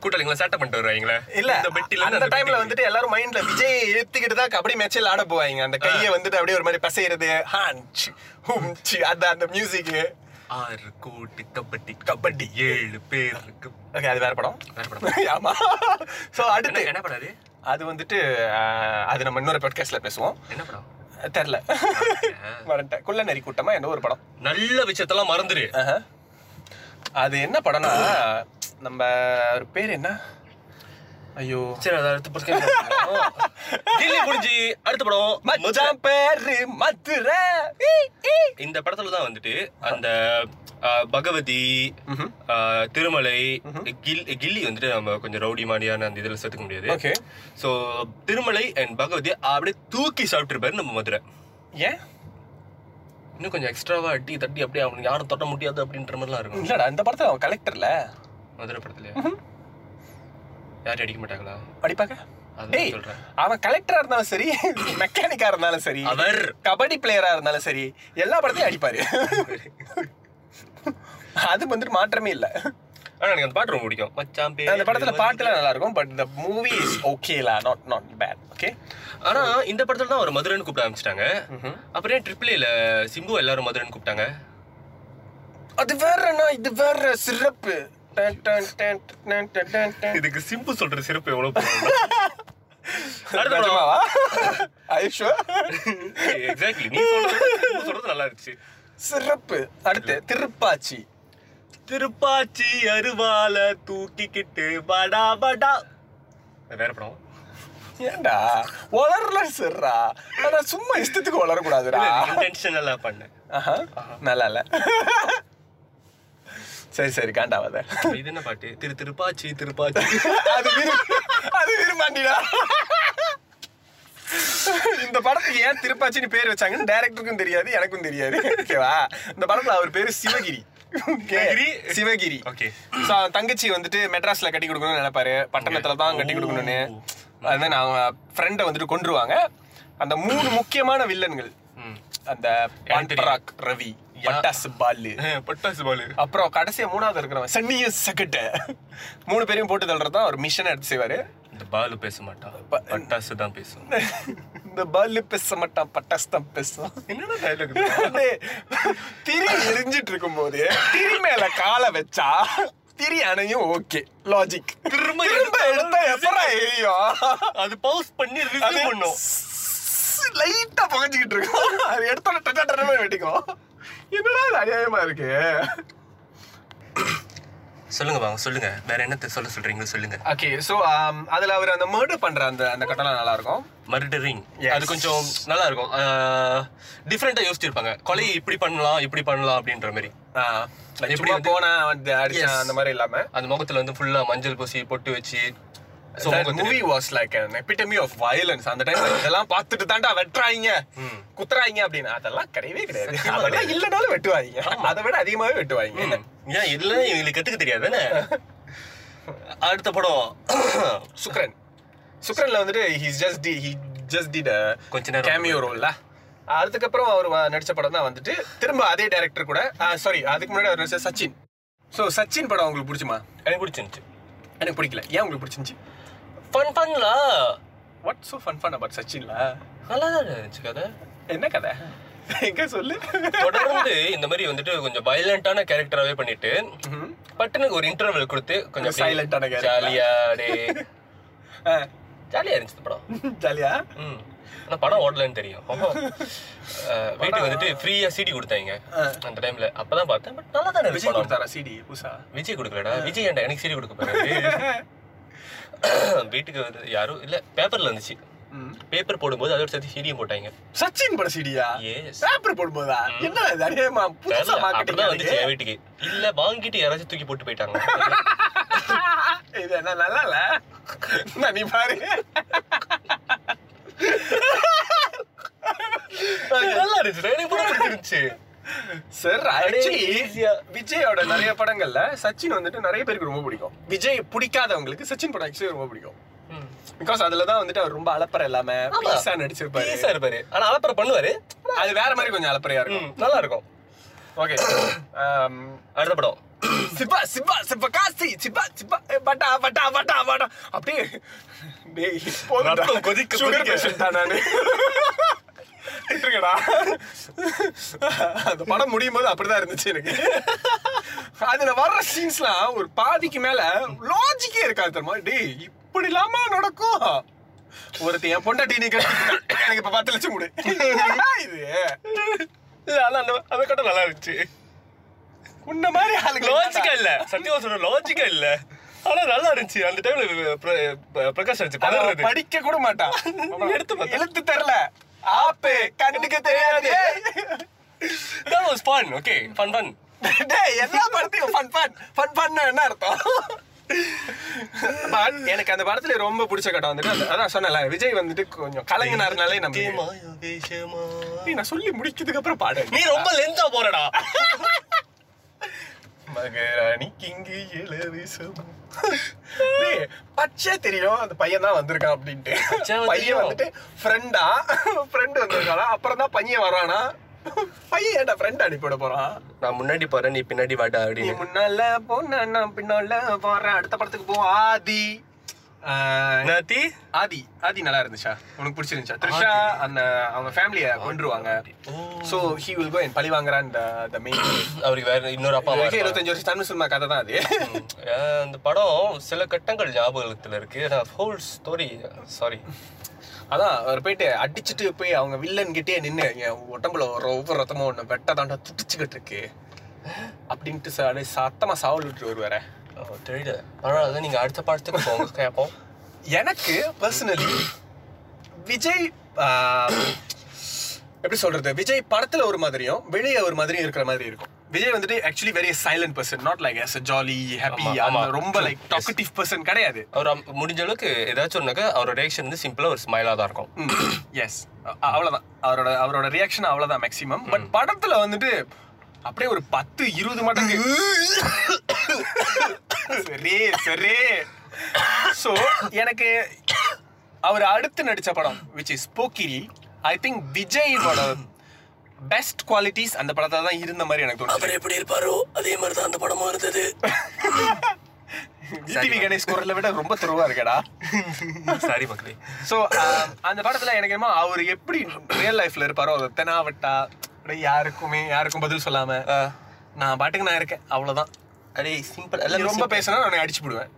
கூட்டாளிங்களா சேட்டை பண்ணிட்டு வருவாங்களே? இல்ல இந்த பெட்டில அந்த டைம்ல. வந்துட்டு எல்லாரும் மைண்ட்ல விஜய் ஏத்துக்கிட்டு தான் கபடி மேட்சில் ஆட போவாங்க. அந்த கையை வந்துட்டு அப்படியே ஒரு மாதிரி பசைறது ஹான் சி, ஹும் சி, அந்த அந்த மியூசிக் ஆறு கோடி கபடி கபடி. ஏழு பேருக்கு. ஓகே அது வேற படம். வேற படம். *laughs* ஆமா. சோ அடுத்து. என்ன- என்ன படம் அது? அது வந்துட்டு அது நம்ம இன்னொரு பாட்காஸ்ட்ல பேசுவோம். என்ன படம்? தெரியல வரட்டேன் குள்ள நரி கூட்டமா என்ன ஒரு படம். நல்ல விஷயத்தெல்லாம் மறந்துரு. அது என்ன படம்னா நம்ம ஒரு பேர் என்ன? ஐயோ. சரி அதை அடுத்த படம் முடிஞ்சு அடுத்த படம். மச்சான் பேரு மதுரை. இந்த படத்துல தான் வந்துட்டு அந்த பகவதி திருமலை கில் கில்லி வந்துட்டு நம்ம கொஞ்சம் ரவுடி மாடியான அந்த இதுல சேர்த்துக்க முடியாது. Okay. So Thirumalai and Bhagavathi அப்படியே தூக்கி சாப்பிட்டுருப்பாரு நம்ம மதுரை. ஏன்? இன்னும் கொஞ்சம் எக்ஸ்ட்ராவா அடி தட்டி அப்படியே அவனுக்கு யாரும் தொட்ட முடியாது அப்படின்ற மாதிரிலாம் இருக்கும். இல்லடா இந்த படத்துல அவன் கலெக்டர்ல மதுரை படத்துல யாரும் அடிக்க மாட்டாங்களா? சொல்றேன். அவன் கலெக்டரா இருந்தாலும் சரி மெக்கானிக்கா இருந்தாலும் சரி அவர். கபடி பிளேயரா இருந்தாலும் சரி எல்லா படத்தையும் அடிப்பாரு. *laughs* அது வந்துட்டு மாற்றமே இல்ல. ஆனா எனக்கு அந்த பாட்டு ரொம்ப பிடிக்கும். மச்சான் பேரு அந்த படத்துல பாட்டுலாம் நல்லா இருக்கும் பட் இந்த மூவி இஸ் ஓகேலா நாட் நாட் பேட் ஓகே ஆனா இந்த படத்துல தான் அவர் மதுரைன்னு கூப்பிட ஆரம்பிச்சிட்டாங்க. அப்புறம் ட்ரிபிள் சிம்பு எல்லாரும் மதுரைன்னு கூப்பிட்டாங்க? அது வேறண்ணா இது வேற சிறப்பு. இதுக்கு சிம்பு சொல்ற சிறப்பு எவ்வளவு? எக்ஸாக்ட்லி நீ சொல்றது நல்லா இருந்துச்சு. சிறப்பு. அடுத்து திருப்பாச்சி. திருப்பாச்சி அருவால தூக்கிக்கிட்டு படா படா வேற படம். ஏன்டா வளரல சிறா ஆனா சும்மா இஷ்டத்துக்கு வளரக்கூடாதுடா இன்டென்ஷனலா பண்ணேன் ஆஹா, நல்லா இல்ல. சரி சரி காண்டாவாத இது என்ன பாட்டு? திரு திருப்பாச்சி திருப்பாச்சி. அது விரு- அது விரும்பாண்டிடா. இந்த படத்துக்கு ஏன் திருப்பாச்சின்னு பேர் வச்சாங்கன்னு டைரக்டருக்கும் தெரியாது எனக்கும் தெரியாது. ஓகேவா இந்த படத்துல அவர் பேரு சிவகிரி? சிவகிரி? ஓகே. அவன் தங்கச்சி வந்துட்டு மெட்ராஸ்ல கட்டி கொடுக்கணும்னு நினைப்பாரு. பட்டணத்துல தான் கட்டி கொடுக்கணும்னு. அதான் அவங்க ஃப்ரெண்டை வந்துட்டு கொன்றுவாங்க. அந்த மூணு முக்கியமான வில்லன்கள். அந்த. பராக் ரவி பட்டாசு பாலு. பட்டாசு பாலு. அப்புறம் கடைசியா மூணாவது இருக்கிறவன் சன்னிய சகட்ட. மூணு பேரையும் போட்டு தள்ளுறது தான் ஒரு மிஷன் எடுத்து செய்வாரு. இந்த பாலு பேச மாட்டான். பட்டாசு தான் பேசும். இந்த பாலு பேச மாட்டான் பட்டாசு தான் பேசும். என்னடா டேய், திரி எரிஞ்சிட்டு இருக்கும் போது திரி மேல காலை வச்சா திரி அணையும் ஓகே லாஜிக் திரும்ப திரும்ப எடுத்தா எப்படா எரியும்? அது பவுஸ் பண்ணி ரிவ்யூ பண்ணும். லைட்டா புகஞ்சுக்கிட்டு இருக்கும். அது எடுத்தோட டட்டா டட்டா வெட்டிக்கும். என்னடா அநியாயமா இருக்கு? சொல்லுங்க வாங்க சொல்லுங்க. வேற என்னத்த சொல்ல சொல்றீங்க சொல்லுங்க. ஓகே சோ அதுல அவர் அந்த மர்டர் பண்ற அந்த அந்த கட்டலாம் நல்லா இருக்கும் மர்டரிங். அது கொஞ்சம் நல்லா இருக்கும் டிஃப்ரெண்டா யோசிச்சிருப்பாங்க. கொலை இப்படி பண்ணலாம் இப்படி பண்ணலாம் அப்படின்ற மாதிரி. எப்படி போனா. அந்த மாதிரி இல்லாம. அந்த முகத்துல வந்து ஃபுல்லா மஞ்சள் பூசி பொட்டு வச்சு That முகத்துல- movie was like an epitome of violence. அந்த டைம்ல இதெல்லாம் பார்த்துட்டு தாண்டா வெட்டுறாங்க. குத்துறாங்க அப்படின்னு. அதெல்லாம் கிடையவே கிடையாது. அதெல்லாம் இல்லனாலும் வெட்டுவாங்க. அதை விட அதிகமாவே வெட்டுவாங்க. ஏன் இதுல இவங்களுக்கு கத்துக்க தெரியாதுன்னு அடுத்த படம். சுக்ரன். சுக்ரன்ல வந்துட்டு ஹீஸ் ஜஸ்ட் டி ஹி ஜஸ்ட் டிட் கொஞ்ச நேரம் கேமியோ ரோல்ல அதுக்கப்புறம் அவர் நடிச்ச படம் தான் வந்துட்டு திரும்ப அதே டைரக்டர் கூட சாரி அதுக்கு முன்னாடி அவர் நடிச்ச சச்சின். ஸோ சச்சின் படம் உங்களுக்கு பிடிச்சுமா? எனக்கு பிடிச்சிருந்துச்சு. எனக்கு பிடிக்கல. ஏன் உங்களுக்கு பிடிச்சிருந்துச்சு? Fun ஃபன்லா what so fun fun about சச்சின்ல நல்லா தான் இருந்துச்சு கதை. என்ன கதை? எங்க சொல்லு? தொடர்ந்து இந்த மாதிரி வந்துட்டு கொஞ்சம் வயலண்டான கேரக்டராகவே பண்ணிட்டு. பட்டுன்னு ஒரு இன்டர்வல் கொடுத்து கொஞ்சம் character. ஜாலியா டே ஜாலியா இருந்துச்சு படம். ஜாலியா? ம். ஆனா படம் ஓடலன்னு தெரியும். வீட்டுக்கு வந்துட்டு ஃப்ரீயா சிடி கொடுத்தாங்க அந்த டைம்ல அப்பதான் பார்த்தேன் பட் நல்லா தான் விஜய் கொடுத்தாரா சிடி புதுசா? விஜய் கொடுக்கலடா. விஜய் எனக்கு சிடி கொடுக்க போறாரு. *laughs* *coughs* வீட்டுக்கு வந்து யாரும் இல்ல பேப்பர்ல இருந்துச்சு. பேப்பர் போடும்போது அதோட சேர்த்து சிடியும் போட்டாங்க. சச்சின் பட சிடியா. பேப்பர் போடும்போதா? என்ன அநியாயமா புதுசா மார்க்கெட்டிங் வந்துச்சு என் வீட்டுக்கு. இல்ல வாங்கிட்டு யாராச்சும் தூக்கி போட்டு போயிட்டாங்க. *laughs* இது என்ன நல்லா இல்ல? நீ பாரு. நல்லா இருந்துச்சு எனக்கு பிடிச்சிருந்துச்சு. Sir actually. விஜயோட நிறைய படங்கள்ல சச்சின் வந்துட்டு நிறைய பேருக்கு ரொம்ப பிடிக்கும். விஜய் பிடிக்காதவங்களுக்கு சச்சின் படம் ஆக்சுவலி ரொம்ப பிடிக்கும். பிகாஸ் அதுல தான் வந்துட்டு அவர் ரொம்ப அலப்பறை இல்லாம பீஸா நடிச்சிருப்பாரு. ஈஸா இருப்பாரு. ஆனா அலப்பற பண்ணுவாரு. அது வேற மாதிரி கொஞ்சம் அலப்பறையா இருக்கும். நல்லா இருக்கும். ஓகே அடுத்த படம். சிப்பா சிப்பா சிப்பா காசி சிப்பா சிப்பா பட்டா பட்டா பட்டா பட்டா. அப்படியே டேய் கொதிக்க, சுகர். பேஷண்ட் நானு. இருக்கடா அந்த படம் முடியும் போது அப்படிதான் இருந்துச்சு எனக்கு. அதுல வர்ற சீன்ஸ்லாம் ஒரு பாதிக்கு மேல லாஜிக்கே இருக்காது தெரியுமா? டேய் இப்படி இல்லாம நடக்கும்? ஒருத்தன் என் பொண்டாட்டி நீ கட்டிக்கிட்ட. எனக்கு இப்ப பத்து லட்சம் கொடு. இது? ஆனா அந்த அந்த கட்டம் நல்லா இருந்துச்சு. உன்ன மாதிரி ஆளுங்க லாஜிக்கா இல்ல. சத்தியமா சொல்ற லாஜிக்கா இல்ல. ஆனா நல்லா இருந்துச்சு. அந்த டைம்ல பிரகாஷ் பதறது. படிக்க கூட மாட்டான். எடுத்து. எழுத்து தெரியல. ஆப்பு கண்ணுக்கு தெரியாது. That was fun okay fun fun. டேய் எல்லா படத்தையும் ஃபன் ஃபன் ஃபன் ஃபன் என்ன அர்த்தம். But எனக்கு அந்த படத்துல ரொம்ப பிடிச்ச கட்டம் வந்துட்டு அதான் சொன்னல விஜய் வந்துட்டு கொஞ்சம் கலங்கினாருனாலே நம்ம நான் சொல்லி முடிக்கிறதுக்கு அப்புறம் பாடு. நீ ரொம்ப லென்த்தா போறடா. *laughs* மகராணிக்கு இங்கு இளவிசம் பச்சை தெரியும். அந்த பையன் தான் வந்திருக்கான் அப்படின்ட்டு. பையன். வந்துட்டு ஃப்ரெண்டா ஃப்ரெண்ட் வந்திருக்கானா அப்புறம் தான் பையன் வரானா? பையன் ஏன்டா ஃப்ரெண்ட் அனுப்பிவிட போறான்? நான் முன்னாடி போறேன் நீ பின்னாடி வாடா நீ அப்படின்னு முன்னால போன நான் பின்னால போறேன். அடுத்த படத்துக்கு போ ஆதி. நாத்தி? ஆதி ஆதி நல்லா இருந்துச்சா? உனக்கு பிடிச்சிருந்துச்சா? த்ரிஷா அந்த அவங்க ஃபேமிலிய கொண்டுருவாங்க so he will go and பழி வாங்குறான் த மெயின் *coughs* அவருக்கு வேற இன்னொரு அப்பா. இருபத்தஞ்சு வருஷம் தமிழ் சினிமா கதை தான் அது. அந்த படம் சில கட்டங்கள் ஞாபகத்துல இருக்கு. ஹோல் ஸ்டோரி சாரி அதான் அவர் போயிட்டு அடிச்சுட்டு போய் அவங்க வில்லன் கிட்டே நின்னு என் உடம்புல ஒவ்வொரு ரத்தமும் ஒண்ணு வெட்ட தாண்டா துடிச்சுக்கிட்டு இருக்கு. அப்படின்ட்டு ச- அப்படியே சத்தமா சாவல் விட்டு வருவாரு. தெரியல பரவாயில்ல நீங்க அடுத்த படத்துக்கு போங்க கேட்போம் எனக்கு பர்சனலி விஜய் எப்படி சொல்றது? விஜய் படத்துல ஒரு மாதிரியும் வெளியே ஒரு மாதிரியும் இருக்கிற மாதிரி இருக்கும். விஜய் வந்துட்டு actually very silent person not like yes jolly happy ஆமா. ரொம்ப லைக் டாக்கட்டிவ் பர்சன் கிடையாது. அவர் முடிஞ்ச அளவுக்கு ஏதாச்சும் ஒன்னாக்க அவரோட ரியாக்ஷன் வந்து சிம்பிளா ஒரு ஸ்மைலா தான் இருக்கும். எஸ் அவ்வளவுதான். அவரோட அவரோட ரியாக்ஷன் அவ்வளவுதான் மேக்ஸிமம் பட் படத்துல வந்துட்டு அப்படியே ஒரு பத்து இருபது மடங்கு சரி சரி. சோ எனக்கு அவர் அடுத்து நடிச்ச படம் which is Pokkiri I think விஜயோட பெஸ்ட் குவாலிட்டிஸ் அந்த படத்துல தான் இருந்த மாதிரி எனக்கு தோணுச்சு. எப்படி இருப்பாரோ அதே மாதிரி தான் அந்த படமும் இருந்தது. *laughs* டிவி கணேஷ் குரலை விட ரொம்ப துருவா இருக்கடா. சாரி மக்களே. சோ அந்த படத்துல எனக்கு என்னமோ அவர் எப்படி ரியல் லைஃப்ல இருப்பாரோ அது தெனாவட்டா அப்படியே யாருக்குமே யாருக்கும் பதில் சொல்லாம நான் பாட்டுக்கு நான் இருக்கேன். அவ்வளவுதான். அடே சிம்பிள் எல்லாம் ரொம்ப பேசினா நான் அடிச்சு போடுவேன்.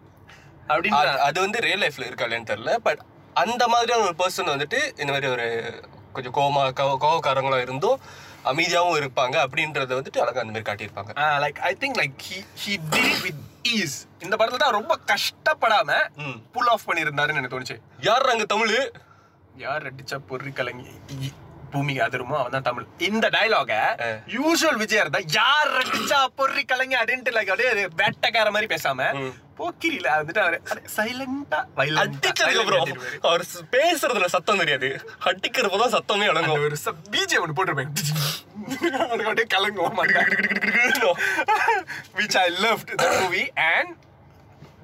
அப்படின்னு அது- அது வந்து ரியல் லைஃப்ல இருக்கா இல்லையான்னு தெரியல பட் அந்த மாதிரியான ஒரு பர்சன் வந்துட்டு இந்த மாதிரி ஒரு கொஞ்சம் கோமா கோ கோவக்காரங்களா இருந்தும் அமைதியாவும் இருப்பாங்க அப்படின்றத வந்துட்டு அழகா அந்த மாதிரி காட்டியிருப்பாங்க. Like I think like he he did with ease இந்த படத்துல தான் ரொம்ப கஷ்டப்படாம. புல் ஆஃப் பண்ணியிருந்தாருன்னு எனக்கு தோணுச்சு. யார் அங்க தமிழ்? யார் அடிச்சா பொறி கலங்கி பூமிக்கு அதிருமோ அவன் தான் தமிழ். இந்த டயலாக ஆ. யூசுவல் விஜய் இருந்தா யார் அடிச்சா பொறி கலங்கி அப்படின்ட்டு லைக் அப்படியே வேட்டக்கார மாதிரி பேசாம. போக்கிரியில வந்துட்டு அவரு சைலண்டா அடிச்சதுக்கு அப்புறம் அவர் பேசுறதுல சத்தம் தெரியாது. அடிக்கிறப்பதான் சத்தமே அடங்கும் ஒரு பிஜே ஒன்று போட்டிருப்பேன் *laughs* அப்படியே கலங்கும் *laughs* which I loved the movie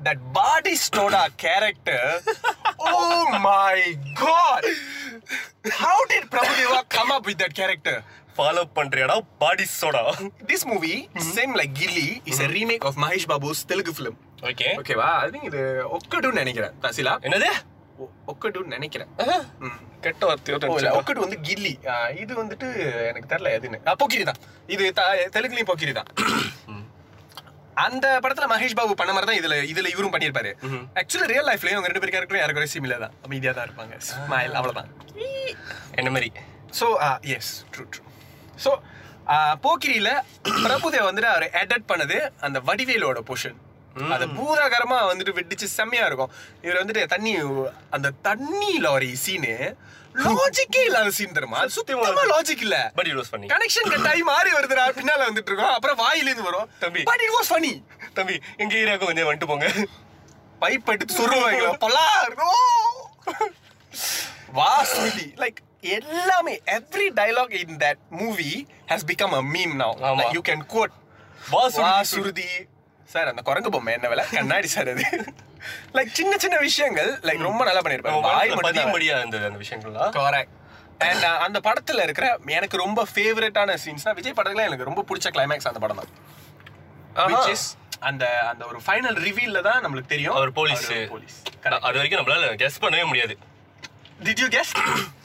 that body stoda character oh my god how did Prabhudeva come up with that character follow பண்றியாடா பாடி சோடா this movie same like Gilly is a remake of Mahesh Babu's Telugu film okay ஓகேவா I think இது ஒக்கடுன்னு நினைக்கிறேன் தசிலா என்னது ஒக்கடுன்னு நினைக்கிறேன் ம். கெட்ட வார்த்தையோ ஓ, இல்ல, ஒக்கடு வந்து கில்லி இது வந்துட்டு எனக்கு தெரியல எதுன்னு போக்கிரி தான் இது தெலுங்குலயும் போக்கிரி தான் அந்த படத்துல மகேஷ் பாபு பண்ண மாதிரி தான் இதுல இதுல இவரும் பண்ணியிருப்பாரு. ஆக்சுவலி ரியல் லைஃப்லயும் அவங்க ரெண்டு பேர் கேரக்டரும் யாருக்கு சிமிலர் தான். அமைதியா தான் இருப்பாங்க. ஸ்மைல் அவ்வளவுதான். என்ன மாதிரி? So yes true true so போக்கிரியில Prabhudev வந்துட்டு அவர் எடட் பண்ணது அந்த வடிவேலோட போர்ஷன் அது பூதாகரமா வந்துட்டு வெடிச்சு செம்மையா இருக்கும். இவர் வந்துட்டு தண்ணி அந்த தண்ணி லாரி சீனு லாஜிக்கே இல்லாத சீன் தெரியுமா? சுத்தமா லாஜிக் இல்ல. பட் இட் வாஸ் பண்ணி கனெக்ஷன் கட் ஆகி மாறி வருதுடா பின்னால வந்துட்டு இருக்கோம் அப்புறம் வாயில இருந்து வரும். தம்பி. பட் இட் வாஸ் ஃபனி தம்பி எங்க ஏரியாவுக்கு கொஞ்சம் வந்துட்டு போங்க. பைப் எடுத்து சொல்லுவாங்க பொலா வா ஸ்வீட்டி லைக் எல்லாமே every dialogue in that movie has become a meme now. You can quote வா சுருதி சுருதி சார் அந்த குரங்கு பொம்மை என்ன விலை? கண்ணாடி சார் அது. லைக் சின்ன சின்ன விஷயங்கள் லைக் ரொம்ப நல்லா பண்ணிருப்பாரு. வாய் மட்டும் முடியா இருந்தது அந்த விஷயங்கள்லாம் கரெக்ட் அண்ட் அந்த படத்துல இருக்கிற எனக்கு ரொம்ப ஃபேவரட்டான சீன்ஸ்னா விஜய் படத்துல எனக்கு ரொம்ப பிடிச்ச கிளைமேக்ஸ் அந்த படம் தான். which is அந்த அந்த ஒரு ஃபைனல் ரிவீல்ல தான் நம்மளுக்கு தெரியும். அவர் போலீஸ் போலீஸ் அது வரைக்கும் நம்மளால கெஸ் பண்ணவே முடியாது. டிட் யூ கெஸ்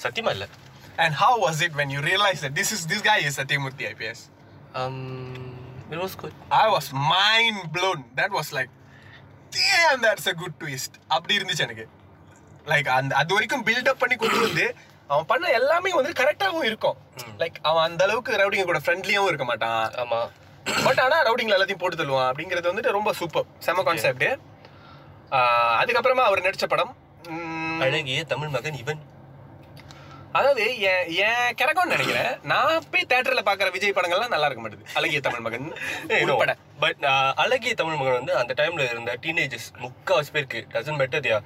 சத்தியமா இல்ல. And how was it when you realise that this is this guy is Sathyamoorthy IPS um it was good. I was mind blown. That was like, damn, that's a good twist. அப்படி இருந்துச்சு எனக்கு. Like அந்த அது வரைக்கும் build up பண்ணி கொண்டு வந்து அவன் பண்ண எல்லாமே வந்து கரெக்டாகவும் இருக்கும். லைக் அவன் அந்த அளவுக்கு ரவுடிங்க கூட ஃப்ரெண்ட்லியாவும் இருக்க மாட்டான். ஆமா. பட் ஆனா ரவுடிங்ல எல்லாத்தையும் போட்டு தள்ளுவான். அப்படிங்கிறது வந்துட்டு ரொம்ப சூப்பர் செம கான்செப்ட் அதுக்கப்புறமா அவர் நடிச்ச படம் அழகிய தமிழ் மகன் இவன். அதாவது என் என் கிரகம்னு நினைக்கிறேன். நான் போய் தேட்டர்ல பாக்குற விஜய் படங்கள்லாம் நல்லா இருக்க மாட்டேது. அழகிய தமிழ் மகன் உட்பட பட் அழகிய தமிழ் மகன் வந்து அந்த டைம்ல இருந்த டீனேஜர்ஸ் முக்காவாசி பேருக்கு டசன் பெட்டர் தியா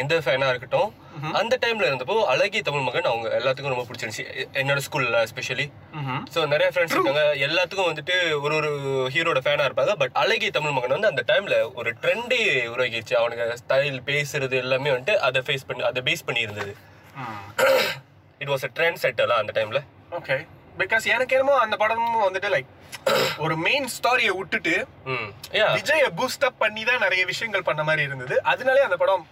எந்த ஃபேனா இருக்கட்டும் அந்த டைம்ல இருந்தப்போ அழகிய தமிழ் மகன் அவங்க எல்லாத்துக்கும் ரொம்ப பிடிச்சிருந்துச்சு. என்னோட ஸ்கூல்ல எஸ்பெஷலி ம்ஹும். ஸோ நிறைய ஃப்ரெண்ட்ஸ் இருக்காங்க. எல்லாத்துக்கும் வந்துட்டு ஒரு ஒரு ஹீரோட ஃபேனா இருப்பாங்க. பட் அழகிய தமிழ் மகன் வந்து அந்த டைம்ல ஒரு ட்ரெண்டே உருவாக்கிடுச்சு அவனுக்கு ஸ்டைல் பேசுறது எல்லாமே வந்துட்டு அதை ஃபேஸ் பண்ணி அதை பேஸ் பண்ணி இருந்தது *coughs* இட் வாஸ் அ ட்ரெண்ட் செட்டலாம் அந்த டைம்ல ஓகே பிகாஸ் எனக்கு என்னமோ அந்த படமும் வந்துட்டு லைக் ஒரு மெயின் ஸ்டாரியை விட்டுட்டு விஜய பூஸ்ட் அப் பண்ணி தான் நிறைய விஷயங்கள் பண்ண மாதிரி இருந்தது. அதனாலே அந்த படம்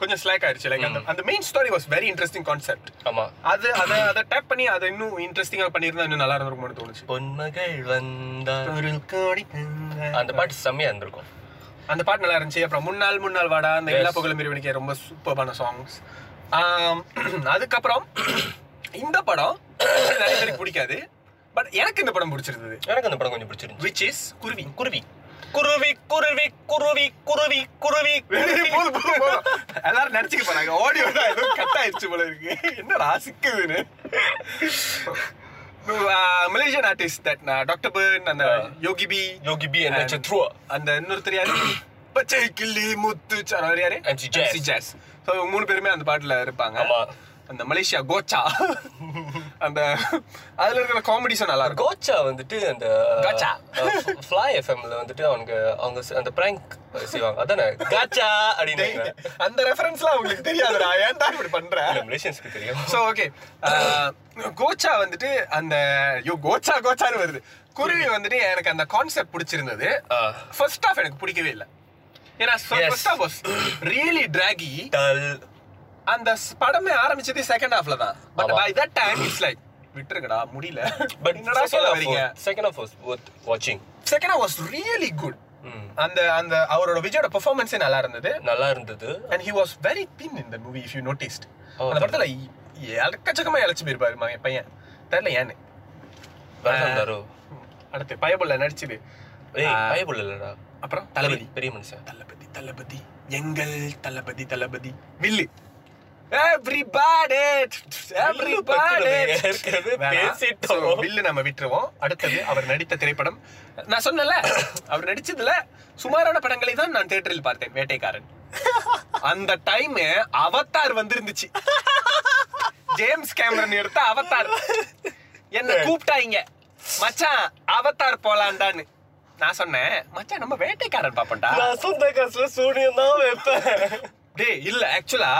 கொஞ்சம் ஸ்லாக் ஆயிடுச்சு லைக் அந்த அந்த main story was very interesting concept ஆமா. அது அதை அதை டேப் பண்ணி அதை இன்னும் இன்ட்ரெஸ்டிங்கா பண்ணியிருந்தா இன்னும் நல்லா இருந்திருக்கும்னு தோணுச்சு. பொன்மகள் வந்தார். தங்க. அந்த பாட்டு செம்மையா இருந்திருக்கும். அந்த பாட்டு நல்லா இருந்துச்சு. அப்புறம் முன்னாள் முன்னாள் வாடா அந்த எல்லா புகழும் இறைவனுக்கே ரொம்ப சூப்பரான சாங்ஸ் *clears throat* அதுக்கப்புறம் *clears throat* இந்த படம் *clears throat* நிறைய பேருக்கு பிடிக்காது. பட் எனக்கு இந்த படம் பிடிச்சிருந்தது. எனக்கு அந்த படம் கொஞ்சம் பிடிச்சிருந்துச்சு. விச் இஸ் குருவி. குருவி. குருவி குருவி குருவி குருவி குருவி. எல்லாரும் நினைச்சுக்க போறாங்க. ஆடியோ தான் ஏதோ கட் ஆயிடுச்சு போல இருக்கு. என்னடா சிக்குதுன்னு. Malaysian artist that doctor Burn அந்த யோகி பி யோகி பி என்ன சத்ருவா அந்த இன்னொருத்தர் யாரு பச்சை கிள்ளி முத்து. சார் அவர் யாரு. ஜாஸ் ஸோ மூணு பேருமே அந்த பாட்டுல இருப்பாங்க. ஆமா. அந்த மலேசியா கோச்சா. அந்த அதுல இருக்கிற காமெடிஸும் நல்லா இருக்கும். கோச்சா வந்துட்டு அந்த Gotcha. ஃப்ளை எஃப்எம்ல வந்துட்டு அவங்க அவங்க அந்த பிராங்க் செய்வாங்க. அதானே? காச்சா அப்படின்னு அந்த ரெஃபரன்ஸ்லாம் உங்களுக்கு தெரியாதுடா. ஏன் தான் இப்படி பண்ற? மலேசியன்ஸ்க்கு தெரியும். ஸோ ஓகே கோச்சா வந்துட்டு அந்த ஐயோ கோச்சா கோச்சான்னு வருது. குருவி வந்துட்டு எனக்கு அந்த கான்செப்ட் பிடிச்சிருந்தது. ஃபர்ஸ்ட் ஆஃப் எனக்கு பிடிக்கவே இல்லை. ஏன்னா. ஃபர்ஸ்ட் வாஸ் ரியலி டிராகி அந்த படமே ஆரம்பிச்சது செகண்ட் ஹாஃப்ல தான். But. By that time it's like விட்டுருங்கடா முடியல. பட் என்னடா சொல்ல வரீங்க செகண்ட் ஆஃப் ஒர்த் வாட்சிங் second half was really good அந்த அந்த அவரோட விஜயோட பெர்ஃபார்மன்ஸே நல்லா இருந்தது. நல்லா இருந்தது. And he was very thin இந்த மூவி இஃப் யூ நோட்டிஸ்ட் அந்த படத்துல எக்கச்சக்கமா இழைச்சு போயிருப்பாரு பையன். தெரியல ஏன்னு. அடுத்து பயபுள்ள நடிச்சது. பயபுள்ள இல்லடா. அப்புறம் தளபதி பெரிய மனுஷன். தளபதி தளபதி. எங்கள் தளபதி தளபதி. வில்லு. எவ்ரிபாடி எவ்ரிபாடி ஏற்கனவே பேசிட்டோம். வில்லு நம்ம விட்டுருவோம். அடுத்தது அவர் நடித்த திரைப்படம். நான் சொன்னல அவர் நடிச்சதுல சுமாரான படங்களை தான் நான் தியேட்டரில் பார்த்தேன் வேட்டைக்காரன். அந்த டைம் அவதார் வந்திருந்துச்சு. ஜேம்ஸ் கேமரன் எடுத்த அவதார். என்ன கூப்பிட்டாங்க. மச்சான் அவதார் போலாண்டான்னு நான் சொன்னேன் மச்சான் நம்ம வேட்டைக்காரன் பாப்போம்டா. நான் சொந்த காசுல சூனியம் தான் வைப்பேன். டேய் இல்ல ஆக்சுவலா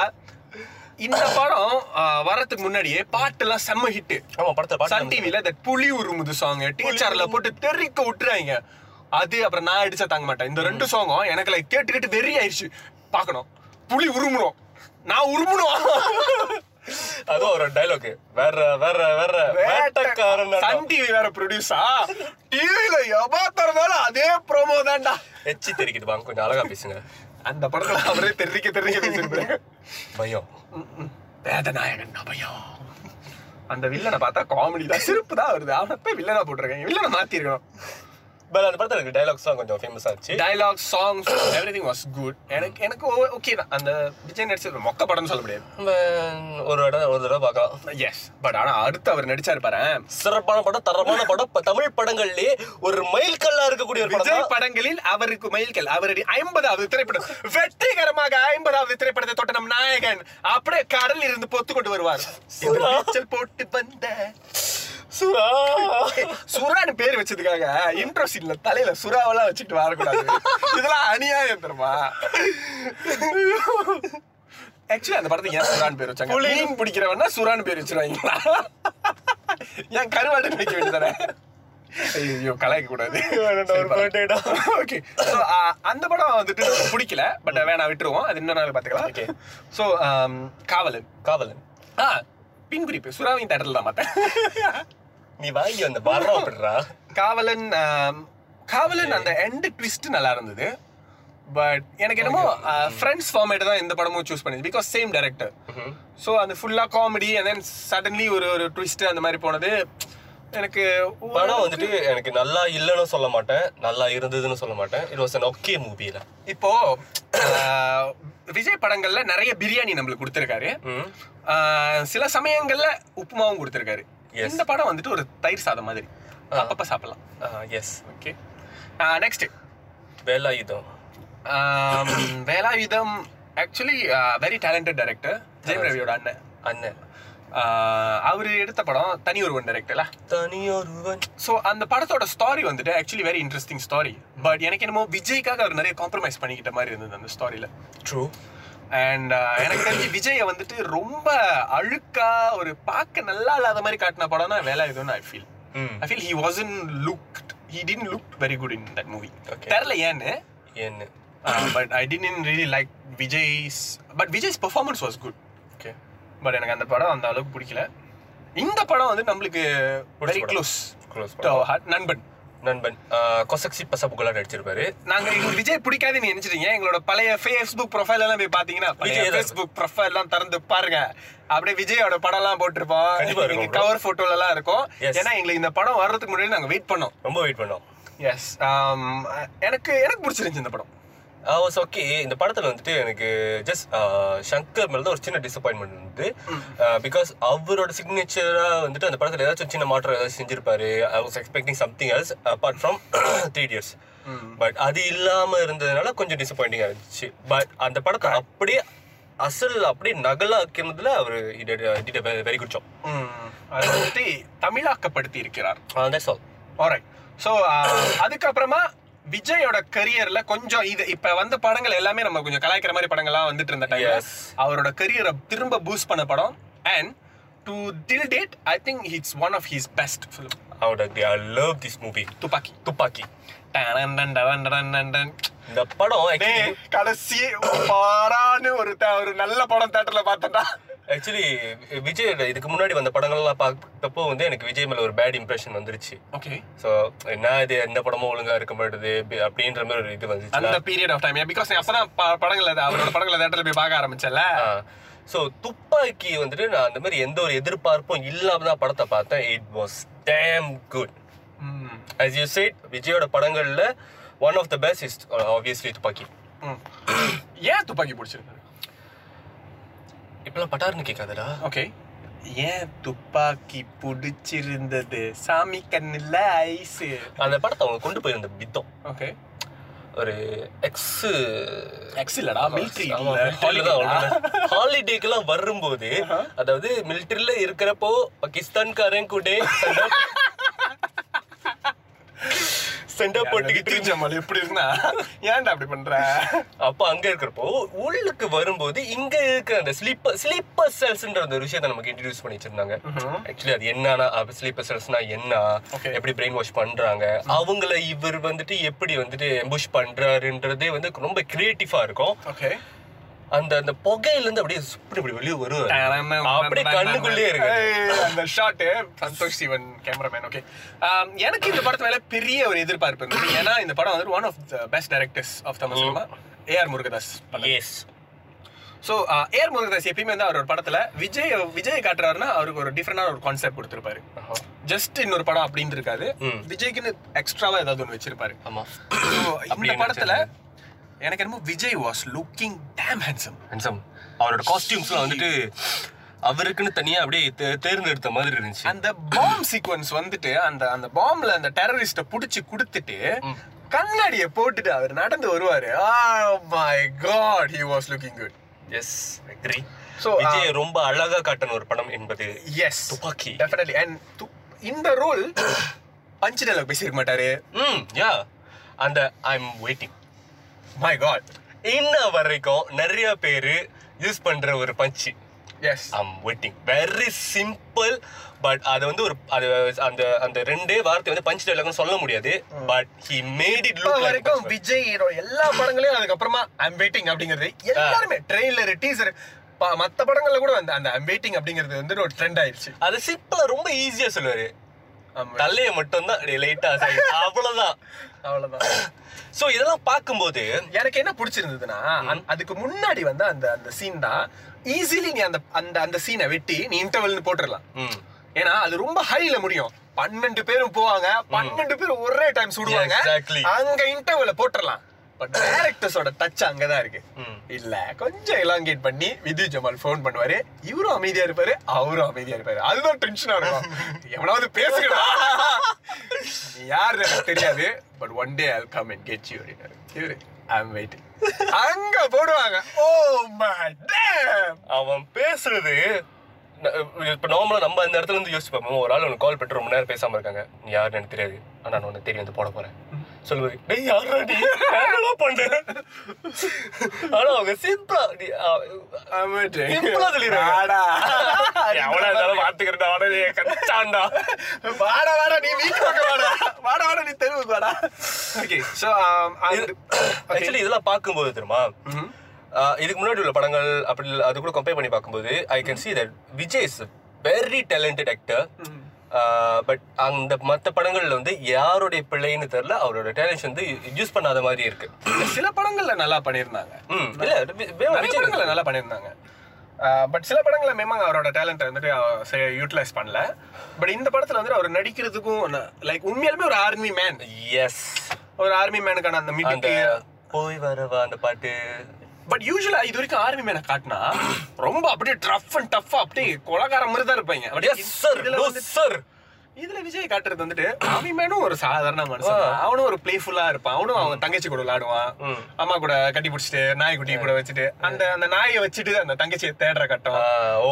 இந்த படம் வரதுக்கு முன்னாடியே பாட்டுலாம் செம்ம ஹிட் ஆமா படத்துல சன் டிவில தட் புலி உருமுது சாங் டீச்சர்ல போட்டு தெறிக்க விட்டுறாங்க. அது அப்புறம் நான் அடிச்சா தாங்க மாட்டேன். இந்த ரெண்டு சாங்கும் எனக்கு லைக் கேட்டு கேட்டு வெறி ஆயிடுச்சு பார்க்கணும். புலி உருமுணும் நான் உருமுணும் அதுவும் ஒரு டைலாக் வேற வேற வேற. வேட்டக்காரன். சன் டிவி வேற ப்ரொடியூஸா டிவில எபா தரனாலும் அதே ப்ரோமோ தான்டா. எச்சி தெரிக்குது வாங்க கொஞ்சம் அழகா பேசுங்க. அந்த படத்துல அவரே தெறிக்க தெறிக்க பேசிருப்பாரு. பயம். வேதநாயகன் அபயம். அந்த வில்லனை பார்த்தா காமெடி தான். சிரிப்பு தான் வருது. அவனை போய் வில்லனா போட்டிருக்காங்க. வில்லனை மாத்திருக்கணும். பட் அந்த படத்துல எனக்கு டைலாக்ஸ்லாம் கொஞ்சம் ஃபேமஸ் ஆச்சு dialogue songs everything was good எனக்கு எனக்கு ஓகே தான். அந்த விஜய் நடிச்சது மொக்க படம்னு சொல்ல முடியாது. ஒரு இடம் ஒரு தடவை பார்க்கலாம். எஸ் பட் ஆனா அடுத்து அவர் நடிச்சாரு பாரு. சிறப்பான படம் தரமான படம். தமிழ் படங்கள்லயே ஒரு மைல் கல்லா இருக்கக்கூடிய ஒரு படம். படங்களில் அவருக்கு மைல்கல் அவருடைய ஐம்பதாவது திரைப்படம் வெற்றிகரமாக ஐம்பதாவது திரைப்படத்தை தொட்ட நம் நாயகன். அப்படியே கடலில் இருந்து பொத்து கொண்டு வருவார் போட்டு வந்த சுறா சுறான்னு பேர் வச்சதுக்காக இன்ட்ரோ சீன்ல தலையில சுறாவெல்லாம் வச்சுட்டு வரக்கூடாது இதெல்லாம் அநியாயம் தெரியுமா? ஆக்சுவலி அந்த படத்துக்கு ஏன் சுறான்னு பேர் வச்சாங்க? மீன் பிடிக்கிறவன்னா சுறான்னு பேர் வச்சிருவாங்களா? ஏன் கருவாட்டு வைக்க வேண்டியதானே? ஐயோ கலாய்க்க கூடாது. ஓகே ஸோ அந்த படம் வந்துட்டு பிடிக்கல பட் வேணா விட்டுருவோம். அது இன்னொரு நாள் பார்த்துக்கலாம் Okay. ஸோ காவலன். காவலன். ஆ பின் குறிப்பு சுறாவின் தேட்டரில் தான் பார்த்தேன். *laughs* நீ வாங்கி வந்த வர்றோம் அப்படின்றா காவலன் காவலன் அந்த எண்ட் ட்விஸ்ட் நல்லா இருந்தது. பட் எனக்கு என்னமோ ஃப்ரெண்ட்ஸ் ஃபார்மேட் தான் இந்த படமும் சூஸ் பண்ணி பிகாஸ் சேம் டைரக்டர் ஸோ அந்த ஃபுல்லாக காமெடி அண்ட் தென் சடன்லி ஒரு ஒரு ட்விஸ்ட் அந்த மாதிரி போனது. எனக்கு படம் வந்துட்டு எனக்கு நல்லா இல்லைன்னு சொல்ல மாட்டேன். நல்லா இருந்ததுன்னு சொல்ல மாட்டேன். இட் வாஸ் அன் ஓகே மூவில இப்போ விஜய் படங்கள்ல நிறைய பிரியாணி நம்மளுக்கு கொடுத்துருக்காரு. சில சமயங்கள்ல உப்புமாவும் கொடுத்துருக்காரு. இந்த படம் வந்துட்டு ஒரு தயிர் சாதம் மாதிரி. அப்பப்ப சாப்பிடலாம். Yes okay next Velayudham. Velayudham actually very talented director Jayam ரவியோட அண்ணன். அண்ணன். அவரு எடுத்த படம் தனி ஒருவன் டைரக்டர்ல தனியொருவன் ஸோ அந்த படத்தோட ஸ்டாரி வந்துட்டு actually very interesting story but எனக்கு என்னமோ விஜய்க்காக அவர் நிறைய காம்ப்ரமைஸ் பண்ணிக்கிட்ட மாதிரி இருந்தது அந்த ஸ்டாரியில ட்ரூ அண்ட் எனக்கு தெரிஞ்சு விஜய வந்துட்டு ரொம்ப அழுக்கா ஒரு பார்க்க நல்லா இல்லாத மாதிரி காட்டின படம்னா வேலாயுதம்னு I feel I feel he wasn't looked he didn't look very good in that movie. தெரில ஏன்னு? என்ன but I didn't really like Vijay's but Vijay's performance was good okay but எனக்கு அந்த படம் அந்த அளவுக்கு பிடிக்கல. இந்த படம் வந்து நம்மளுக்கு வெரி. க்ளோஸ் க்ளோஸ் நண்பன். நண்பன். கொசக்சி பசப்புகளா நடிச்சிருப்பாரு. நாங்க எங்களுக்கு விஜய் பிடிக்காதுன்னு நினைச்சிட்டீங்க. எங்களோட பழைய ஃபேஸ்புக் ப்ரொஃபைல் எல்லாம் போய் பாத்தீங்கன்னா விஜய். ஃபேஸ்புக் ப்ரொஃபைல் எல்லாம் திறந்து பாருங்க. அப்படியே விஜயோட படம் எல்லாம் போட்டிருப்போம் எங்க. கவர் போட்டோல எல்லாம் இருக்கும். ஏன்னா எங்களுக்கு இந்த படம் வர்றதுக்கு முன்னாடி நாங்க வெயிட் பண்ணோம். ரொம்ப வெயிட் பண்ணோம். எஸ் எனக்கு எனக்கு பிடிச்சிருந்துச்சு இந்த படம். வாஸ் ஓகே இந்த படத்துல வந்துட்டு எனக்கு ஜஸ்ட் சங்கர் மேல தான் ஒரு சின்ன டிசப்பாயின்மெண்ட் இருந்தது. பிகாஸ் அவரோட சிக்னேச்சரா வந்துட்டு அந்த படத்துல ஏதாச்சும் சின்ன மாற்றம் ஏதாச்சும் செஞ்சிருப்பாரு. I was expecting something else apart from three years but அது இல்லாம இருந்ததுனால கொஞ்சம் டிசப்பாயிண்டிங்கா இருந்துச்சு. பட் அந்த படத்தை அப்படியே அசல் அப்படியே நகலாக்கிறதுல அவர் வெரி குட் ஜாப் அது வந்துட்டு தமிழாக்கப்படுத்தி இருக்கிறார் ஆல்ரைட் ஸோ அதுக்கப்புறமா விஜயோட கரியர்ல கொஞ்சம் இது இப்ப வந்த படங்கள் எல்லாமே நம்ம கொஞ்சம் கலாய்க்கிற மாதிரி படங்கள்லாம் வந்துட்டு இருந்த டைம் Yes. அவரோட கரியரை திரும்ப பூஸ்ட் பண்ண படம். And to till date I think it's one of his best film அவட ஐ லவ் திஸ் மூவி துப்பாக்கி துப்பாக்கி. இந்த படம் கடைசி பாரான்னு ஒரு ஒரு நல்ல படம் தேட்டர்ல பார்த்தேன்டா ஆக்சுவலி விஜய் இதுக்கு முன்னாடி வந்த படங்கள்லாம் பார்த்தப்போ வந்து எனக்கு விஜய் மேல ஒரு பேட் இம்ப்ரெஷன் வந்துருச்சு. ஓகே ஸோ என்ன இது எந்த படமும் ஒழுங்கா இருக்க மாட்டுது அப்படி- அப்படின்ற மாதிரி ஒரு இது வந்துச்சு அந்த பீரியட் ஆஃப் டைம் பிகாஸ் அப்பதான் படங்களை அவரோட படங்களை தேட்டர்ல போய் பார்க்க ஆரம்பிச்சல ஸோ துப்பாக்கி வந்துட்டு நான் அந்த மாதிரி எந்த ஒரு எதிர்பார்ப்பும் இல்லாம தான் படத்தை பார்த்தேன். It was damn good as you said விஜயோட படங்கள்ல one of the best is obviously Thuppakki. ஏன் துப்பாக்கி பிடிச்சிருக்கு? இப்பெல்லாம் பட்டாருன்னு கேட்காதடா. ஓகே ஏன் துப்பாக்கி பிடிச்சிருந்தது? சாமி கண்ணுல ஐஸ். அந்த படத்தை அவங்க கொண்டு போயிருந்த வித்தம் ஓகே ஒரு எக்ஸ் எக்ஸ் இல்லடா மிலிட்ரி ஹாலிடேக்கெல்லாம் வரும்போது அதாவது மிலிட்டரியில இருக்கிறப்போ பாகிஸ்தான்காரன் கூட *laughs* சண்டை போட்டுக்கிட்டு. ஜமால் எப்படி இருந்தா ஏன்டா அப்படி பண்ற? அப்ப அங்க இருக்கிறப்போ உள்ளுக்கு வரும்போது இங்க இருக்க அந்த ஸ்லீப்பர் ஸ்லீப்பர் செல்ஸ்ன்ற அந்த ஒரு விஷயத்தை நமக்கு இன்ட்ரடியூஸ் பண்ணி வச்சிருந்தாங்க. ஆக்சுவலி அது என்னன்னா ஸ்லீப்பர் செல்ஸ்னா என்ன. எப்படி பிரெயின் வாஷ் பண்றாங்க அவங்கள இவர் வந்துட்டு எப்படி வந்துட்டு எம்புஷ் பண்றாருன்றதே வந்து ரொம்ப கிரியேட்டிவா இருக்கும். ஓகே அந்த அந்த புகையில இருந்து அப்படியே சுப்படி இப்படி வெளியே வருவாரு. அப்படியே கண்ணுக்குள்ளே இருக்கு. அந்த shot Santosh Sivan cameraman okay எனக்கு இந்த படத்து மேல பெரிய ஒரு எதிர்பார்ப்பு இருந்தது. ஏன்னா இந்த படம் வந்து one of the best directors of Tamil cinema AR Murugadoss yes so AR Murugadoss எப்பயுமே வந்து அவர் ஒரு படத்துல விஜய் விஜய் காட்டுறாருன்னா அவருக்கு ஒரு டிஃப்ரெண்டான ஒரு கான்செப்ட் கொடுத்துருப்பாரு. ஜஸ்ட் இன்னொரு படம் அப்படின்னு இருக்காது. விஜய்க்குன்னு எக்ஸ்ட்ராவா ஏதாவது ஒன்று வச்சிருப்பாரு. ஆமா. இந்த படத்துல எனக்கு என்னமோ Vijay was looking damn handsome handsome அவரோட காஸ்டியூம்ஸ்லாம் வந்துட்டு அவருக்குன்னு தனியா அப்படியே தேர்ந்தெடுத்த மாதிரி இருந்துச்சு. அந்த பாம் சீக்வன்ஸ் வந்துட்டு அந்த அந்த பாம்ல அந்த டெரரிஸ்ட புடிச்சு கொடுத்துட்டு கண்ணாடிய போட்டுட்டு அவர் நடந்து வருவாரு. My God he was looking good yes agree So, Vijay ரொம்ப அழகா காட்டின ஒரு படம் என்பது எஸ் துப்பாக்கி. டெஃபினெட்லி அண்ட் இந்த ரோல் பஞ்ச் டயலாக் பேசியிருக்க மாட்டாரு. ம் யா அந்த I am waiting my God இன்ன வரைக்கும் நிறைய பேரு யூஸ் பண்ற ஒரு punch. Yes I'm waiting very simple but அது வந்து ஒரு அது அந்த அந்த ரெண்டே வார்த்தை வந்து பஞ்ச் டைலாக்னு சொல்ல முடியாது. But he made it look வரைக்கும் விஜய் எல்லா படங்களையும் அதுக்கப்புறமா ஐம் வெயிட்டிங் அப்படிங்கிறது எல்லாருமே ட்ரெயிலர் டீசர் மத்த படங்கள்ல கூட அந்த அந்த ஐம் வெயிட்டிங் அப்படிங்கிறது வந்து ஒரு ட்ரெண்ட் ஆயிடுச்சு அது சிம்பிளா ரொம்ப ஈஸியா சொல்லுவாரு. தலைய மட்டும் தான் லைட்டா அவ்வளவுதான். *laughs* அவ்வளவுதான். சோ இதெல்லாம் பார்க்கும்போது எனக்கு என்ன பிடிச்சிருந்ததுன்னா அதுக்கு முன்னாடி வந்து அந்த அந்த சீன் தான் ஈஸிலி நீ அந்த அந்த அந்த சீனை வெட்டி நீ இன்டர்வல்னு போட்டுடலாம் ஏன்னா அது ரொம்ப ஹைல முடியும். பன்னெண்டு பேரும் போவாங்க பன்னெண்டு பேரும் ஒரே டைம் சுடுவாங்க. அங்க இன்டர்வல்ல போட்டுறலாம். பட் டேரக்டர்ஸோட டச் அங்கதான் இருக்கு. இல்ல கொஞ்சம் எலாங்கேட் பண்ணி விதி ஜமால் ஃபோன் பண்ணுவாரு. இவரும் அமைதியா இருப்பாரு அவரும் அமைதியா இருப்பாரு. அதுதான் டென்ஷனா இருக்கும். எவனாவது பேசுகிறா யாரு எனக்கு தெரியாது. But one day I come and get you அப்படின்னாரு. இவரு ஐ வெயிட்டிங் அங்க போடுவாங்க. ஓ மை டேம் அவன் பேசுறது இப்போ இப்ப நார்மலா நம்ம அந்த இடத்துல இருந்து யோசிச்சு பார்ப்போம். ஒரு ஆள் உனக்கு கால் பண்ணிட்டு ரொம்ப நேரம் பேசாம இருக்காங்க. நீ யாருன்னு எனக்கு தெரியாது. ஆனா நான் உனக்கு தெரியும் வந்து போட போறேன். சொல்லுவது டேய் யாரா நீ? என்னடா பண்ண ஆனா அவங்க சிம்பிளா நீ. சிம்பிளா சொல்லிடுறாங்க. வாடா. எவ்வளவு இருந்தாலும் பாத்துக்கிறேன் உடனே கச்சாண்டா. வாடா வாடா நீ வீட்டு பக்கம் வாடா. வாடா வாடா நீ தெருவுக்கு வாடா. ஓகே சோ ஆக்சுவலி இதெல்லாம் பார்க்கும்போது தெரியுமா? ஆஹ் இதுக்கு முன்னாடி உள்ள படங்கள் அப்படி அது கூட கம்பேர் பண்ணி பார்க்கும்போது I can see that Vijay is very talented actor but அந்த மற்ற படங்கள்ல வந்து யாருடைய பிள்ளைன்னு தெரியல அவரோட டேலண்ட் வந்து யூஸ் பண்ணாத மாதிரி இருக்கு. சில படங்கள்ல நல்லா பண்ணிருந்தாங்க ம் இல்ல படங்கள்ல நல்லா பண்ணிருந்தாங்க பட் சில படங்கள்ல மேமாங்க அவரோட டேலண்ட் வந்துட்டு யூட்டிலைஸ் பண்ணல. பட் இந்த படத்துல வந்துட்டு அவர் நடிக்கிறதுக்கும் லைக் உண்மையாலுமே ஒரு ஆர்மி மேன் எஸ் ஒரு ஆர்மி மேனுக்கான அந்த மிடிக்கு போய் வரவா அந்த பாட்டு? பட் யூஸ்வலா இது வரைக்கும் ஆர்மி மேனை காட்டினா ரொம்ப அப்படியே டஃப் அண்ட் டஃப்பா அப்படியே கொலகார மாதிரி தான் இருப்பாங்க. அப்படியே சார் சார் இதுல விஜய் காட்டுறது வந்துட்டு ஆர்மி மேனும் ஒரு சாதாரண மனுஷன். அவனும் ஒரு பிளேஃபுல்லா இருப்பான். அவனும் அவன் தங்கச்சி கூட விளையாடுவான். அம்மா கூட கட்டி பிடிச்சிட்டு நாய்க்குட்டி கூட வச்சுட்டு அந்த அந்த நாயை வச்சுட்டு அந்த தங்கச்சியை தேடுற கட்டம். Oh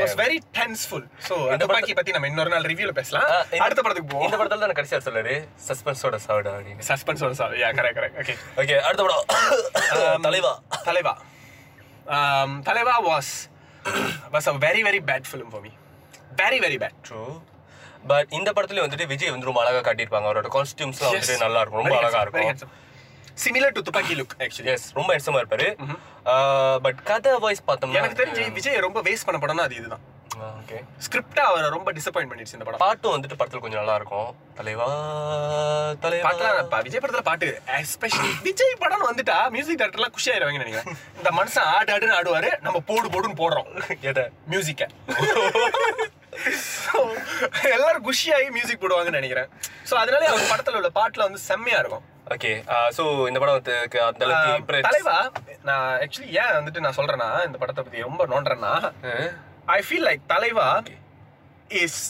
was very tenseful so அந்த பாக்கி பத்தி நம்ம இன்னொரு நாள் ரிவ்யூல பேசலாம். இந்த- அடுத்த படத்துக்கு இந்த போவோம் படத்துல தான் கடைசியா சொல்றாரு சஸ்பென்ஸோட சாவிடா அப்படின்னு. சஸ்பென்ஸ் ஒரு sir yeah correct correct okay okay அடுத்த படம். Thalaivaa. Thalaivaa. Um, Thalaivaa was was a very very bad film for me very very bad true but இந்த படத்துல வந்துட்டு விஜய் வந்து ரொம்ப அழகா காட்டியிருப்பாங்க. அவரோட காஸ்டியூம்ஸ்லாம் வந்துட்டு நல்லா இருக்கும் ரொம்ப அழகா இருக்கும். Similar to Thuppakki look actually yes ரொம்ப ஹெட்ஸமா இருப்பாரு. பட் கதை வாய்ஸ் பார்த்தோம்னா எனக்கு தெரிஞ்சு விஜய் ரொம்ப வேஸ்ட் பண்ண படம்னா அது இதுதான். ஓகே ஸ்கிரிப்டா அவரை ரொம்ப டிசப்பாயிண்ட் பண்ணிடுச்சு இந்த படம். பாட்டும் வந்துட்டு படத்துல கொஞ்சம் நல்லா இருக்கும் தலைவா. தலைவா விஜய் படத்துல பாட்டு எஸ்பெஷலி விஜய் படம் வந்துட்டா மியூசிக் டேரக்டர்லாம் குஷி ஆயிருவாங்கன்னு நினைக்கிறேன். இந்த மனுஷன் ஆடு ஆடுன்னு ஆடுவாரு நம்ம போடு போடுன்னு போடுறோம். எதை? மியூசிக்க *laughs* எல்லாரும் குஷியாகி மியூசிக் போடுவாங்கன்னு நினைக்கிறேன். சோ அதனால அவர் படத்துல உள்ள பாட்டுல வந்து செம்மையா இருக்கும். ஓகே சோ இந்த படத்துக்கு அந்த அளவுக்கு தலைவா நான் ஆக்சுவலி ஏன் வந்துட்டு நான் சொல்றேன்னா இந்த படத்தை பத்தி ரொம்ப நோண்டுறேன்னா I feel like Thalaivaa is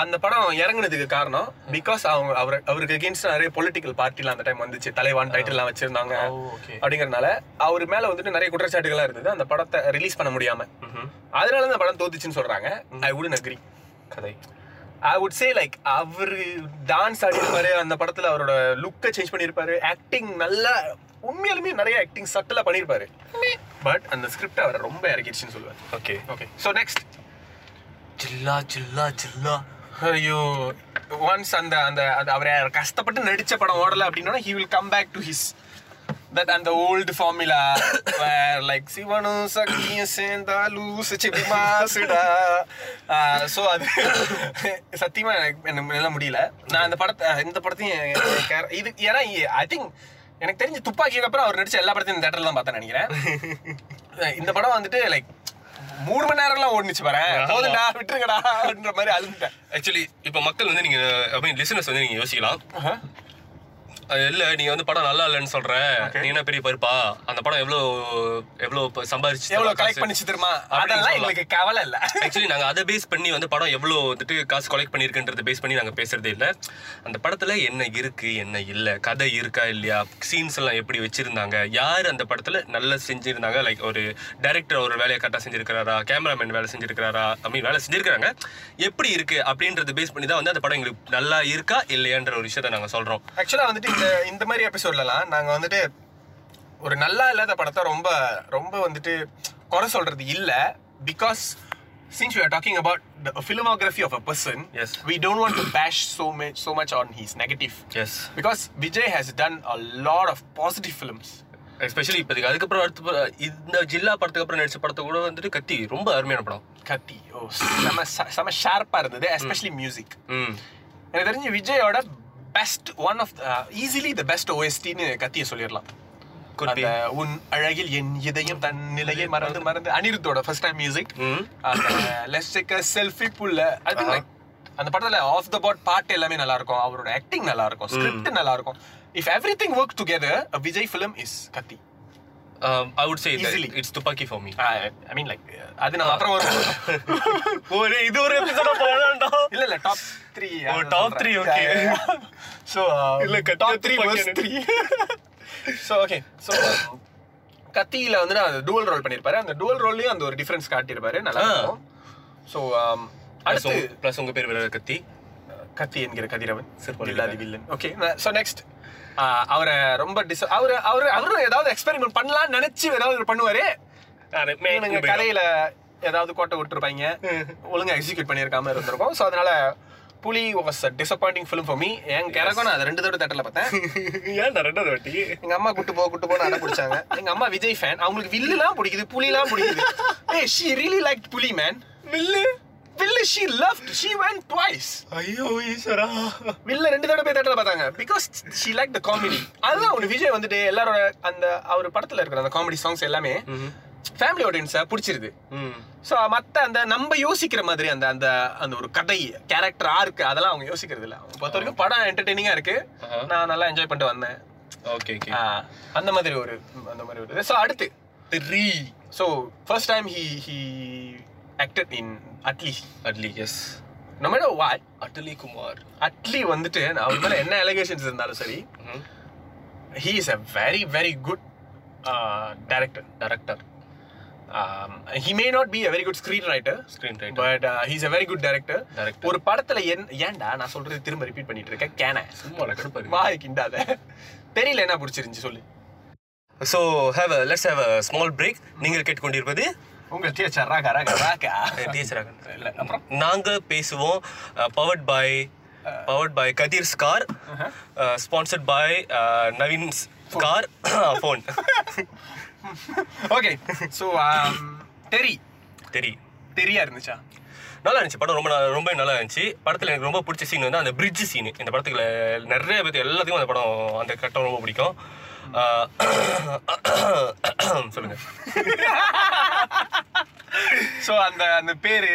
அந்த படம் இறங்குனதுக்கு காரணம் பிகாஸ் அவங்க அவர் அவருக்கு அகேன்ஸ்ட் நிறைய பொலிட்டிக்கல் பார்ட்டிலாம் அந்த டைம் வந்துச்சு. தலைவான் டைட்டில்லாம் வச்சிருந்தாங்க. அப்படிங்கறதுனால அவர் மேல வந்துட்டு நிறைய குற்றச்சாட்டுகளா இருந்தது. அந்த படத்தை ரிலீஸ் பண்ண முடியாம. அதனால அந்த படம் தோத்துச்சுன்னு சொல்றாங்க. ஐ வுடன் அக்ரி கதை. ஐ வுட் சே லைக் அவரு டான்ஸ் ஆடிருப்பாரு அந்த படத்துல அவரோட லுக்கை சேஞ்ச் பண்ணிருப்பாரு ஆக்டிங் நல்லா உண்மையாலுமே நிறைய ஆக்டிங் சட்டலா பண்ணிருப்பாரு பட் அந்த ஸ்கிரிப்ட் அவரை ரொம்ப இறக்கிடுச்சுன்னு சொல்லுவேன். ஓகே ஓகே ஸோ நெக்ஸ்ட் சில்லா சில்லா சில்லா ஐயோ ஒன்ஸ் அந்த அந்த அது அவரை கஷ்டப்பட்டு நடிச்ச படம் ஓடல அப்படின்னா he will come back to his that அந்த ஓல்டு ஃபார்முலா வேர் லைக் சிவனும் சக்தியும் சேர்ந்தாலும் சிச்சி மாசுடா. ஸோ அது சத்தியமா எனக்கு என்ன முடியல. நான் அந்த படத்தை இந்த படத்தையும் இது ஏன்னா ஐ திங்க் எனக்கு தெரிஞ்சு துப்பாக்கிக்கு அப்புறம் அவர் நடிச்ச எல்லா படத்தையும் இந்த தேட்டர்ல தான் பார்த்தேன் நினைக்கிறேன். இந்த படம் வந்துட்டு லைக் மூணு மணி நேரம்லாம் ஓடுனுச்சு பாரு. போதுண்டா விட்டுருங்கடா அப்படின்ற மாதிரி அழுந்துட்டேன் ஆக்சுவலி இப்போ மக்கள் வந்து நீங்க ஐ மீன் லிசனர்ஸ் வந்து நீங்க யோசிக்கலாம். இல்ல நீங்க வந்து படம் நல்லா இல்லைன்னு சொல்ற. நீ என்ன பெரிய பருப்பா? அந்த படம் எவ்வளவு எவ்வளவு சம்பாரிச்சு எவ்வளவு கலெக்ட் பண்ணிச்சு தெரியுமா? அதெல்லாம் எங்களுக்கு கவலை இல்ல. ஆக்சுவலி நாங்க அதை பேஸ் பண்ணி வந்து படம் எவ்வளவு வந்துட்டு காசு கலெக்ட் பண்ணிருக்குன்றத பேஸ் பண்ணி நாங்க பேசுறதே இல்ல. அந்த படத்துல என்ன இருக்கு என்ன இல்ல கதை இருக்கா இல்லையா? சீன்ஸ் எல்லாம் எப்படி வச்சிருந்தாங்க? யார் அந்த படத்துல நல்லா செஞ்சிருந்தாங்க? லைக் ஒரு டைரக்டர் ஒரு வேலையை கரெக்டா செஞ்சிருக்காரா கேமராமேன் வேலை செஞ்சிருக்காரா ஐ மீன் வேலை செஞ்சிருக்காங்க எப்படி இருக்கு அப்படின்றத பேஸ் பண்ணி தான் வந்து அந்த படம் எங்களுக்கு நல்லா இருக்கா இல்லையான்ற ஒரு விஷயத்த நாங்க சொல்றோம். ஆக்சுவலா வந்துட்டு இந்த இந்த மாதிரி எபிசோட்லலாம் நாங்க வந்துட்டு ஒரு நல்லா இல்லாத படத்தை ரொம்ப ரொம்ப வந்துட்டு குறை சொல்றது இல்ல. Because since we are talking about the filmography of a person Yes. we don't want to bash so much so much on his negative. Yes because Vijay has done a lot of positive films. Especially இப்போதைக்கு. அதுக்கப்புறம் அடுத்த இந்த ஜில்லா படத்துக்கு அப்புறம் நடிச்ச படத்தை கூட வந்துட்டு கத்தி. ரொம்ப அருமையான படம். கத்தி. ஓ செம செம ஷார்ப்பா இருந்தது எஸ்பெஷலி மியூசிக் எனக்கு தெரிஞ்சு விஜயோட best one of easily the best ஓஎஸ்டின்னு கத்திய சொல்லிடலாம். அந்த உன் அழகில் என் இதயம் தன் நிலையை மறந்து மறந்து அனிருத்தோட first time music let's take a selfie புல்ல ஐ திங்க் லைக் அந்த படத்துல ஆஃப் த பாட் பாட்டு எல்லாமே நல்லா இருக்கும் அவரோட ஆக்டிங் நல்லா இருக்கும் ஸ்கிரிப்ட் நல்லா இருக்கும் if everything work together Vijay film is Kaththi. I would say Easily. It's Thuppakki for me I mean like அது நம்ம அப்புறம் வரும். ஒரு இது ஒரு எபிசோட போறான்டா இல்ல இல்ல top three oh, top three, okay. So இல்ல, top three Thuppakki was three so okay so கத்தியில வந்து நான் டூவல் ரோல் பண்ணிருப்பாரு. அந்த டூவல் ரோல்லையும் அந்த ஒரு டிஃபரன்ஸ் காட்டியிருப்பாரு. நல்லா. இருக்கும். ஸோ அடுத்து ப்ளஸ் உங்க பேர் வேற கத்தி. கத்தி என்கிற கதிரவன் சிற்பம் இல்லாதி வில்லன். ஓகே ஸோ நெக்ஸ்ட் அவரை ரொம்ப டிஸ் அவரு அவரு அவரும் ஏதாவது எக்ஸ்பெரிமெண்ட் பண்ணலாம்னு நினைச்சு ஏதாவது பண்ணுவாரு? கதையில ஏதாவது கோட்டை விட்டுருப்பாங்க *laughs* ஒழுங்கா எக்ஸிக்யூட் பண்ணியிருக்காம இருந்திருக்கும். ஸோ அதனால Puli was disappointing film for me என் கிரகம் நான் அதை ரெண்டு தடவை தேட்டரில் பார்த்தேன். *laughs* ஏன் ரெண்டாவது வாட்டி? எங்க அம்மா கூட்டு போ கூட்டு போன்னு அடம் பிடிச்சாங்க. எங்க அம்மா விஜய் ஃபேன் அவங்களுக்கு வில்லுலாம் பிடிக்குது புலிலாம் பிடிக்குது. ஏய் she really like Puli man mill Villu she loved she went twice ஐயோ ஈஸ்வரா. வில்ல ரெண்டு தடவை போய் தேட்டரில் பார்த்தாங்க. Because she like the comedy அதுதான் ஒன்று விஜய் வந்துட்டு எல்லாரோட அந்த அவர் படத்துல இருக்கிற அந்த காமெடி சாங்ஸ் எல்லாமே ஃபேமிலி ஆடியன்ஸை பிடிச்சிருது. ஸோ மற்ற அந்த நம்ம யோசிக்கிற மாதிரி அந்த அந்த அந்த ஒரு கதை கேரக்டர் ஆர்க்கு அதெல்லாம் அவங்க யோசிக்கிறது இல்லை அவங்க பொறுத்த வரைக்கும் படம் என்டர்டெய்னிங்காக இருக்கு. நான் நல்லா என்ஜாய் பண்ணிட்டு வந்தேன். ஓகே ஓகே அந்த மாதிரி ஒரு அந்த மாதிரி ஒரு ஸோ அடுத்து three so first time he he acted in Atlee Atlee yes no matter what Atlee Kumar Atlee வந்துட்டு அவர் மேல என்ன அலிகேஷன்ஸ் இருந்தாலும் சரி he is a very very good uh, director director um, he may not be a very good screenwriter screen writer but uh, he's a very good director. Director. ஒரு படத்துல ஏன்டா நான் சொல்றது திரும்ப ரிப்பீட் பண்ணிட்டு இருக்கேன்? கேன. சும்மா வாய் கிண்டாத. தெரியல என்ன பிடிச்சிருந்துச்சு சொல்லு. So have let's have a small break நீங்கள் கேட்டுக்கொண்டிருப்பது உங்கள் டீச்சர் ராகா ராகா ராகா. டிஎஸ்ராகன் இல்ல அப்புறம்? நாங்க பேசுவோம் powered by powered by Kathir scar sponsored by Naveen scar phone okay so Theri Theri தெரியா இருந்துச்சா? நல்லா இருந்துச்சு படம் ரொம்ப நல்லா- ரொம்ப நல்லா இருந்துச்சு. படத்தில் எனக்கு ரொம்ப பிடிச்ச சீன் வந்து அந்த பிரிட்ஜ் சீன் இந்த படத்துக்குள்ள நிறைய பேர் எல்லாத்துக்கும் அந்த படம் அந்த கட்டம் ரொம்ப பிடிக்கும். *coughs* சொல்லுங்க. *laughs* சோ அந்த அந்த பேரு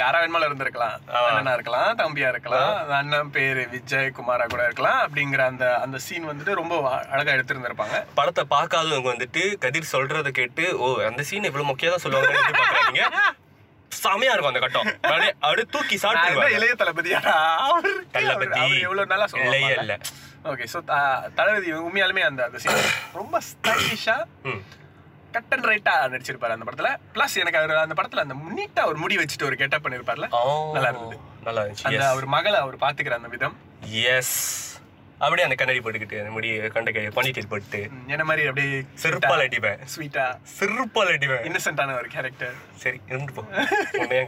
யாரா வேணுமாலும் இருந்திருக்கலாம். அண்ணனா இருக்கலாம் தம்பியா இருக்கலாம் அண்ணன் பேரு விஜய் குமாரா கூட இருக்கலாம் அப்படிங்கிற அந்த அந்த சீன் வந்துட்டு ரொம்ப அழகா எடுத்திருந்திருப்பாங்க. படத்தை பார்க்காதவங்க வந்துட்டு கதிர் சொல்றத கேட்டு ஓ அந்த சீன் இவ்வளவு முக்கியம் எதிர்பார்க்கறாதீங்க செமையா இருக்கும் அந்த கட்டம். அப்படியே அப்படியே தூக்கி சாப்பிட்டு இளைய அவருக்கு தளபதி. எவ்வளவு நல்லா சொல்லுவாங்க இல்ல. ஓகே சோ தளபதி உண்மையாலுமே அந்த அந்த சீன் ரொம்ப ஸ்டைலிஷா கட் அண்ட் ரைட்டா நடிச்சிருப்பாரு அந்த படத்துல. பிளஸ் எனக்கு அவர் அந்த படத்துல அந்த நீட்டா ஒரு முடி வச்சுட்டு ஒரு கெட்டப் பண்ணிருப்பார்ல. நல்லா இருந்தது. நல்லா இருந்துச்சு. அந்த அவர் மகளை அவர் பாத்துக்கிற அந்த விதம். எஸ் அப்படியே அந்த கண்ணாடி போட்டுக்கிட்டு முடி கண்ட பனிட்டீர் போட்டு ம், என்ன மாதிரி அப்படியே செருப்பால் அடிப்பேன். ஸ்வீட்டா செருப்பால் அடிப்பேன். இன்னசென்டான ஒரு கேரக்டர் சரி இருந்து போ. *laughs* உன்னை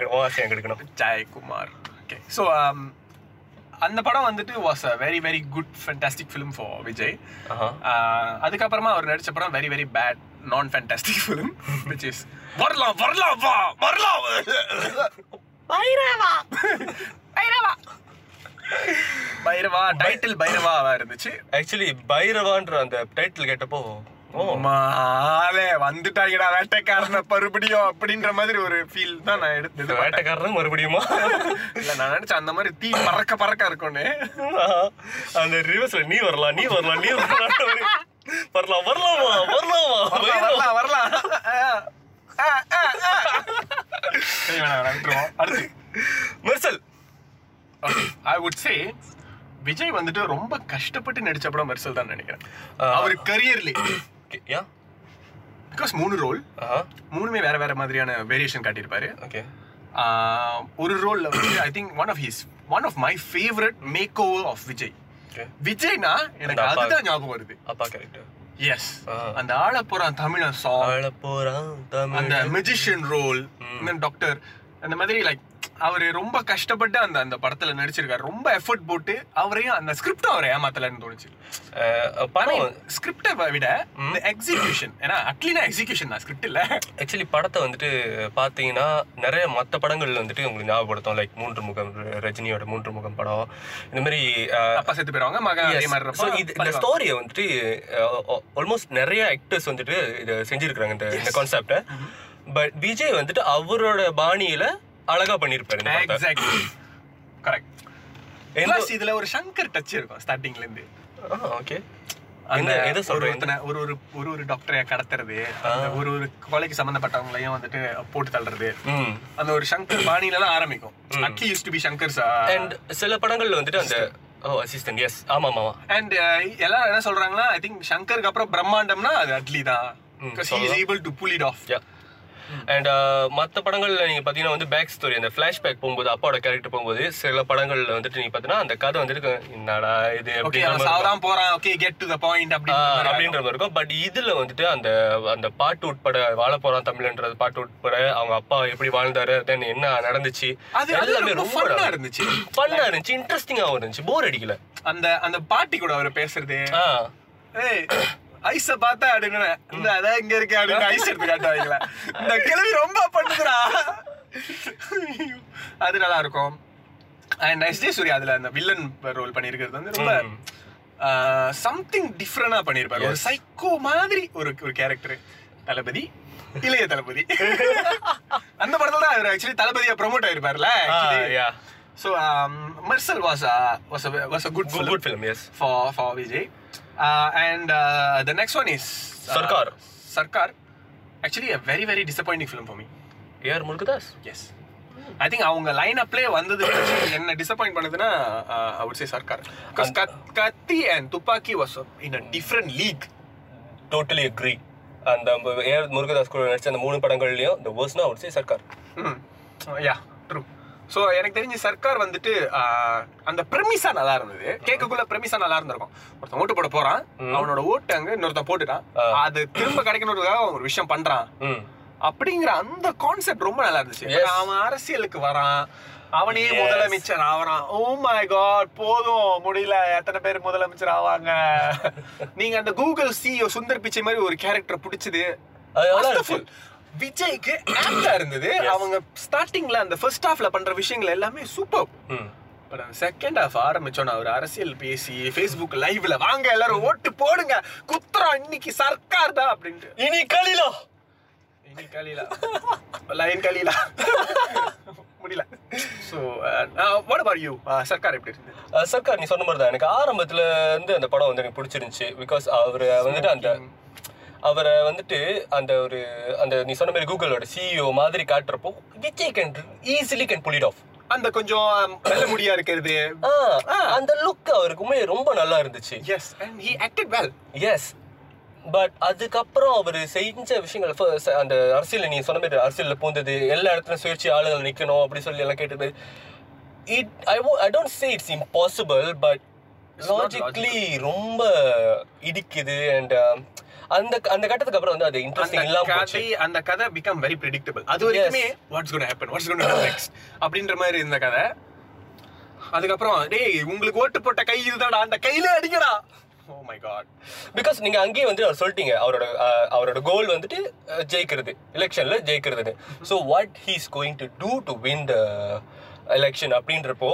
எடுக்கணும். ஜெயக்குமார். ஓகே ஸோ அந்த படம் வந்துட்டு was a very very good fantastic film for Vijay அதுக்கப்புறமா அவர் நடிச்ச படம் வெரி வெரி பேட் நான் ஃபேண்டாஸ்டிக் ஃபிலிம் விச் இஸ் வரலாம் வரலாம் வா வரலாம் பைரவா. பைரவா. பைரவா டைட்டில் பைரவாவா இருந்துச்சு. ஆக்சுவலி பைரவான்ற அந்த டைட்டில் கேட்டப்போ மாலே வந்துட்டாங்கடா வேட்டைக்காரன மறுபடியும் அப்படின்ற மாதிரி ஒரு ஃபீல் தான் நான் எடுத்தது வேட்டைக்காரன் மறுபடியுமா? இல்ல நான் நினைச்சேன் அந்த மாதிரி தீ பறக்க பறக்க இருக்கும்னு. அந்த ரிவர்ஸ்ல நீ வரலாம் நீ வரலாம் நீ வரலாம் வரலாம் வரலாமா வரலாமா வரலாம் வரலாம். அடுத்து. Mersal. I would say Vijay வந்துட்டு ரொம்ப கஷ்டப்பட்டு நடிச்ச படம் மெர்சல் தான் நினைக்கிறேன். அவர் கரியர்ல யா பிகாஸ் மூணு ரோல் ஆஹா. மூணுமே வேற வேற மாதிரியான வேரியேஷன் காட்டியிருப்பாரு. ஓகே ஒரு ரோல்ல வந்து I think one of his one of my favourite makeover of Vijay. விஜய்னா எனக்கு. அதுதான் ஞாபகம் வருது. அப்பா கேரக்டர் எஸ். அந்த ஆள போறான் தமிழன் சாங் ஆள போறான் தமிழ். அந்த மெஜிஷியன் ரோல் டாக்டர் அந்த மாதிரி லைக் அவரு ரொம்ப கஷ்டப்பட்டு அந்த அந்த படத்துல நடிச்சிருக்காரு. ரொம்ப எஃபர்ட் போட்டு அவரையும் அந்த ஸ்கிரிப்ட் அவரை ஏமாத்தலன்னு தோணுச்சு. படம் ஸ்கிரிப்டை விட எக்ஸிகியூஷன் ஏன்னா அட்லீனா எக்ஸிகியூஷன் தான் ஸ்கிரிப்ட் இல்ல. ஆக்சுவலி படத்தை வந்துட்டு பார்த்தீங்கன்னா நிறைய மற்ற படங்கள் வந்துட்டு உங்களுக்கு ஞாபகப்படுத்தும். லைக் மூன்று முகம் ரஜினியோட மூன்று முகம் படம். இந்த மாதிரி அப்பா செத்து போயிருவாங்க மகன் அதே. மாதிரி இந்த ஸ்டோரியை வந்துட்டு ஆல்மோஸ்ட் நிறைய ஆக்டர்ஸ் வந்துட்டு இதை செஞ்சிருக்காங்க இந்த இந்த கான்செப்டை பட் விஜய் வந்துட்டு அவரோட பாணியில அழகா பண்ணிருப்பாரு. எக்ஸாக்ட்லி கரெக்ட் பிளஸ் இதுல ஒரு சங்கர் டச் இருக்கும் ஸ்டார்டிங்ல இருந்து. அந்த என்ன- எதை ஒரு ஒரு ஒரு ஒரு ஒரு டாக்டரை கடத்துறது ஒரு ஒரு கொலைக்கு சம்பந்தப்பட்டவங்களையும் வந்துட்டு போட்டு தள்ளுறது. அந்த ஒரு சங்கர் பாணியில தான் ஆரம்பிக்கும் Atlee use to be Shankar And சில படங்கள்ல வந்துட்டு அந்த ஓ அசிஸ்டன்ட் எஸ் ஆமா ஆமா அண்ட் எல்லாரும் என்ன சொல்றாங்கன்னா ஐ திங்க் சங்கருக்கு அப்புறம் பிரம்மாண்டம்னா அது அட்லி தான். Because he is able to pull it off yeah and மற்ற படங்கள்ல நீங்க பாத்தீங்கன்னா வந்து பேக் ஸ்டோரி அந்த ஃபிளாஷ்பேக் போகும்போது அப்பாவோட கேரக்டர் போகும்போது சில படங்கள்ல வந்துட்டு நீங்க பாத்தீங்கன்னா அந்த கதை வந்துட்டு என்னடா இது சாவதான் போறான் okay get to the point அப்படி அப்படின்ற மாதிரி இருக்கும். பட் இதுல வந்துட்டு அந்த அந்த பாட்டு உட்பட வாழ போறான் தமிழ்ன்றது பாட்டு உட்பட அவங்க அப்பா எப்படி வாழ்ந்தாரு தென் என்ன நடந்துச்சு அது அது ரொம்ப இருந்துச்சு. ஃபன்னா இருந்துச்சு இன்ட்ரெஸ்டிங்காவும் இருந்துச்சு. போர் அடிக்கல. அந்த அந்த பாட்டி கூட அவர் பேசுறது. ஏய் ஐஸ பார்த்தா அப்படின்னு இந்த அதான் இங்க இருக்கு அப்படின்னு ஐஸ் எடுத்து காட்டுவாங்களா. இந்த கிழவி ரொம்ப பண்ணுதுடா. அது நல்லா இருக்கும். அண்ட் எஸ் ஜே சூர்யா அதுல அந்த வில்லன் ரோல் பண்ணியிருக்கிறது வந்து ரொம்ப. சம்திங் டிஃப்ரெண்டா பண்ணியிருப்பாரு. ஒரு சைக்கோ மாதிரி ஒரு ஒரு கேரக்டர் தளபதி இளைய தளபதி. அந்த படத்துல தான் அவர் ஆக்சுவலி தளபதியா promote ஆயிருப்பார்ல so Mersal was was was a good good film yes for for Vijay. And the next one is uh, Sarkar. Sarkar. Actually, a very very disappointing film for me. AR Murugadoss Yes. I think அவங்க line அப்லே வந்தது என்ன disappoint பண்ணுதுன்னா ஐ would say Sarkar Kaththi and Thuppakki was in a different league totally agree அந்த AR Murugadoss கூட நடிச்ச அந்த மூணு படங்கள்லயும் இந்த வேர்ஸ்னா அவர் say Sarkar yeah true so எனக்கு தெரிஞ்சு சர்க்கார் வந்துட்டு அந்த பிரமிசா நல்லா இருந்தது. கேட்கக்குள்ள பிரமிசா நல்லா இருந்திருக்கும். ஒருத்தன் ஓட்டு போட போறான். அவனோட ஓட்டு அங்க இன்னொருத்தன் போட்டுட்டான். அது திரும்ப கிடைக்கணுன்றதுக்காக ஒரு விஷயம் பண்றான். அப்படிங்கிற அந்த கான்செப்ட் ரொம்ப நல்லா இருந்துச்சு. அவன் அரசியலுக்கு வரான். அவனே. முதலமைச்சர் ஆவறான். ஓ மை காட் போதும். முடியல. எத்தனை பேர் முதலமைச்சர் ஆவாங்க? *laughs* நீங்க அந்த கூகுள் சிஓ சுந்தர் பிச்சை மாதிரி ஒரு கேரக்டர் பிடிச்சது. விஜய்க்கு ஆக்டா இருந்தது. அவங்க ஸ்டார்டிங்ல அந்த ஃபர்ஸ்ட் ஹாஃப்ல பண்ற விஷயங்கள் எல்லாமே சூப்பர் செகண்ட் ஹாஃப் ஆரம்பிச்சோன்னா அவர் அரசியல் பேசி ஃபேஸ்புக் லைவ்ல வாங்க எல்லாரும் ஓட்டு போடுங்க குத்துறோம் இன்னைக்கு சர்க்கார் தான் அப்படின்ட்டு. இனி கலிலா. இனி கலீலா. லைன் கலீலா. முடியல. So what about you Sarkar எப்படி இருந்தது அஹ் சர்க்கார் நீ சொன்ன மாதிரி தான் எனக்கு ஆரம்பத்துல இருந்து அந்த படம் வந்து எனக்கு பிடிச்சிருந்துச்சு. பிகாஸ் அவர் வந்துட்டு அந்த அவரை வந்துட்டு அந்த ஒரு அந்த நீ சொன்ன மாதிரி கூகுளோட சிஇஓ மாதிரி காட்டுறப்போ Vijay can easily can pull it off அந்த கொஞ்சம் வெள்ள முடியா இருக்கிறது. அந்த லுக் அவருக்கு உண்மையிலே ரொம்ப நல்லா இருந்துச்சு. Yes and he acted well yes but அதுக்கப்புறம் அவர் செஞ்ச விஷயங்கள் அந்த அரசியல் நீ சொன்ன மாதிரி அரசியல்ல பூந்தது எல்லா இடத்துலயும் சுயேட்சை ஆளுகள் நிக்கணும் அப்படி சொல்லி எல்லாம் கேட்டது. It I I don't say it's impossible but not logically ரொம்ப இடிக்குது அண்ட் அந்த அந்த கட்டத்துக்கு அப்புறம் வந்து அது இன்ட்ரெஸ்டிங் இல்லாம போச்சு. அந்த கதை பிகம் வெரி ப்ரெடிக்டபிள் அது வரைக்குமே what's gonna happen what's gonna next அப்படின்ற மாதிரி இருந்த கதை. அதுக்கப்புறம் டேய் உங்களுக்கு ஓட்டு போட்ட கை இதுதான்டா அந்த கையில அடிக்கடா ஓ மை காட் பிகாஸ் நீங்க அங்கேயே வந்து அவர் சொல்லிட்டீங்க அவரோட அவரோட கோல் வந்துட்டு ஜெயிக்கிறது எலெக்ஷன்ல ஜெயிக்கிறதுன்னு so what he's going to do to win the election அப்படின்றப்போ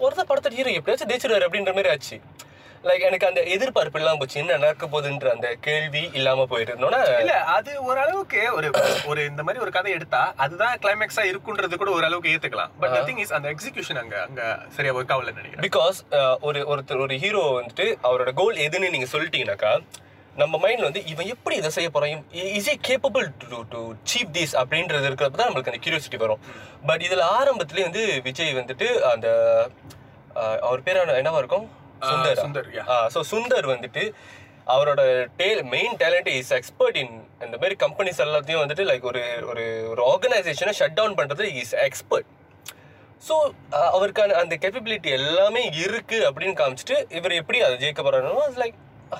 ஒருத்தர் படத்தை ஹீரோ எப்படியாச்சும் ஜெயிச்சிருவாரு அப்படின்ற மாதிரி ஆச்சு. லைக் எனக்கு அந்த எதிர்பார்ப்பு இல்லாம போச்சு. என்ன நடக்க போகுதுன்ற அந்த கேள்வி இல்லாம போயிட்டு இருந்தோன்னா இல்ல அது ஓரளவுக்கு ஒரு ஒரு இந்த மாதிரி ஒரு கதை எடுத்தா அதுதான் கிளைமேக்ஸா இருக்குன்றது கூட ஓரளவுக்கு ஏத்துக்கலாம். பட் திங் இஸ் அந்த எக்ஸிகியூஷன் அங்க அங்க சரியா ஒர்க் ஆகல நினைக்கிறேன். பிகாஸ் ஒரு ஒருத்தர் ஒரு ஹீரோ வந்துட்டு அவரோட கோல் எதுன்னு நீங்க சொல்லிட்டீங்கன்னாக்கா நம்ம மைண்ட்ல வந்து இவன் எப்படி இதை செய்ய போறான்? Is a capable to to cheap this அப்படின்றது இருக்கிறப்ப தான் நம்மளுக்கு அந்த கியூரியாசிட்டி வரும். பட் இதுல ஆரம்பத்திலே வந்து விஜய் வந்துட்டு அந்த அவர் பேர் என்னவா இருக்கும்? சுந்தர். ஸோ சுந்தர் வந்துட்டு அவரோட Dale main talent is expert in இந்த மாதிரி கம்பெனிஸ் எல்லாத்தையும் வந்துட்டு லைக் ஒரு ஒரு ஒரு ஆர்கனைசேஷனை ஷட் டவுன் பண்றது இஸ் எக்ஸ்பர்ட் ஸோ அவருக்கான அந்த கேப்பபிலிட்டி எல்லாமே இருக்கு அப்படின்னு காமிச்சிட்டு இவர் எப்படி அதை ஜெயிக்க போறாருன்னா like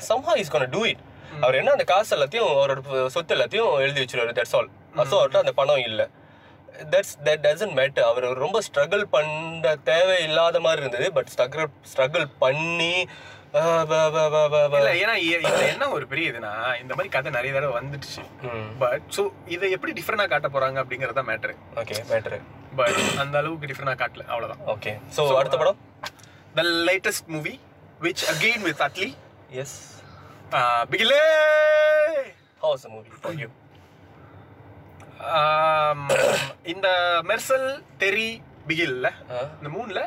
somehow is gonna do it அவர் என்ன அந்த காசு எல்லாத்தையும் அவரோட சொத்து எல்லாத்தையும் எழுதி வச்சிருவாரு தட்ஸ் ஆல் ஸோ அவர்கிட்ட அந்த பணம் இல்லை. தட்ஸ் தட் டசன்ட் மேட்டர் அவர் ரொம்ப ஸ்ட்ரகிள் பண்ண தேவை இல்லாத மாதிரி இருந்தது பட் ஸ்ட்ரகிள் ஸ்ட்ரகிள் பண்ணி ஏன்னா இதுல என்ன ஒரு பெரிய இதுனா இந்த மாதிரி கதை நிறைய தடவை வந்துடுச்சு. பட் சோ இதை எப்படி டிஃபரெண்டா காட்ட போறாங்க அப்படிங்கறத மேட்டர் ஓகே மேட்ரு பட் அந்த அளவுக்கு டிஃபரெண்டா காட்டல அவ்வளவுதான். ஓகே ஸோ அடுத்த படம்? The latest movie which again with Atlee yes பிகிலே how's movie for you இந்த மெர்சல் தெரி பிகில்ல இந்த மூணுல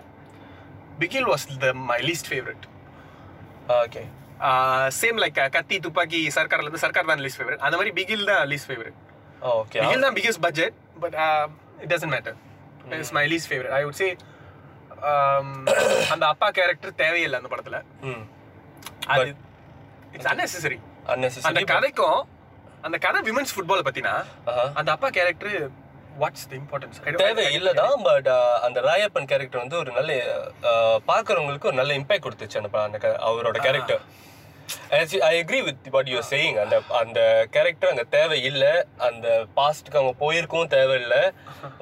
Bigil was the my least favourite okay. Same like Kaththi Thuppakki சர்க்கார்ல இருந்து சர்க்கார் தான் லீஸ்ட் ஃபேவரட் அந்த மாதிரி பிகில் தான் லீஸ்ட் ஃபேவரட் ஓகே. பிகில் தான் biggest budget but it doesn't matter it's my. Least favourite I would say அந்த அப்பா கேரக்டர் தேவையில்லை அந்த படத்துல. அது இட்ஸ் அன்னெசரி அந்த unnecessary கதைக்கும் அந்த கதை விமன்ஸ் ஃபுட்பால் பத்தினா. அந்த அப்பா கேரக்டர் வாட்ஸ் த இம்பார்ட்டன்ஸ் தேவை இல்லதான் பட் அந்த ராயப்பன் கேரக்டர் வந்து ஒரு நல்ல அஹ், பார்க்கறவங்களுக்கு ஒரு நல்ல இம்பாக்ட் கொடுத்துச்சு அந்த அந்த அவரோட character I agree with what you saying அந்த அந்த கேரக்டர் அங்க தேவை இல்ல அந்த பாஸ்ட்க்கு அவங்க போயிருக்கவும் தேவையில்லை.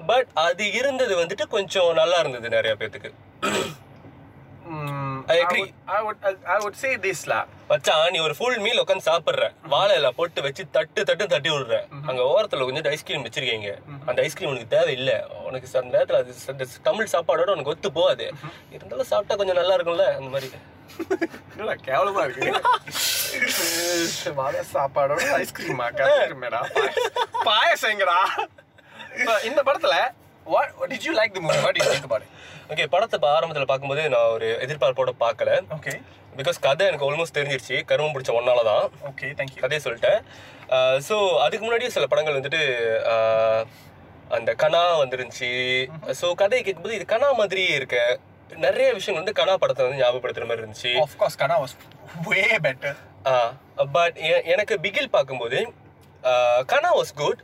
பட் அது இருந்தது வந்துட்டு கொஞ்சம் நல்லா இருந்தது நிறைய பேத்துக்கு. I agree. I would I would say this la மச்சான் நீ ஒரு ஃபுல் மீல் உட்காந்து சாப்பிடுற. வாழை இலை போட்டு வச்சு தட்டு தட்டு தட்டி விடுற. அங்க ஓரத்துல கொஞ்சம் ஐஸ்கிரீம் வச்சிருக்கீங்க. அந்த ஐஸ்கிரீம் உனக்கு தேவையில்லை. உனக்கு அந்த நேரத்துல அது ச- தமிழ் சாப்பாடோட உனக்கு ஒத்து போகாது. இருந்தாலும் சாப்பிட்டா கொஞ்சம் நல்லா இருக்கும்ல அந்த மாதிரி. கேவலமா இருக்கு. *laughs* வடை சாப்பாடோட ஐஸ்கிரீமா மேடா பாயசங்கடா இந்த படத்துல what what did you like the movie? What did you think about it? Okay படத்தை ஆரம்பத்தில் பார்க்கும்போது நான் ஒரு எதிர்பார்ப்போட பார்க்கல. Okay. பிகாஸ் கதை எனக்கு ஆல்மோஸ்ட் தெரிஞ்சிருச்சு. கருமம் பிடிச்ச ஒன்னால தான். Okay thank you. கதையை சொல்லிட்டேன். ஸோ அதுக்கு முன்னாடியே சில படங்கள் வந்துட்டு அந்த கனா வந்துருந்துச்சு. ஸோ கதையை கேட்கும்போது இது கனா மாதிரியே இருக்க. நிறைய விஷயங்கள் வந்து கனா படத்தை வந்து ஞாபகப்படுத்துற மாதிரி இருந்துச்சு. Of course kana was way better. But எனக்கு பிகில் பார்க்கும்போது Kanaa was good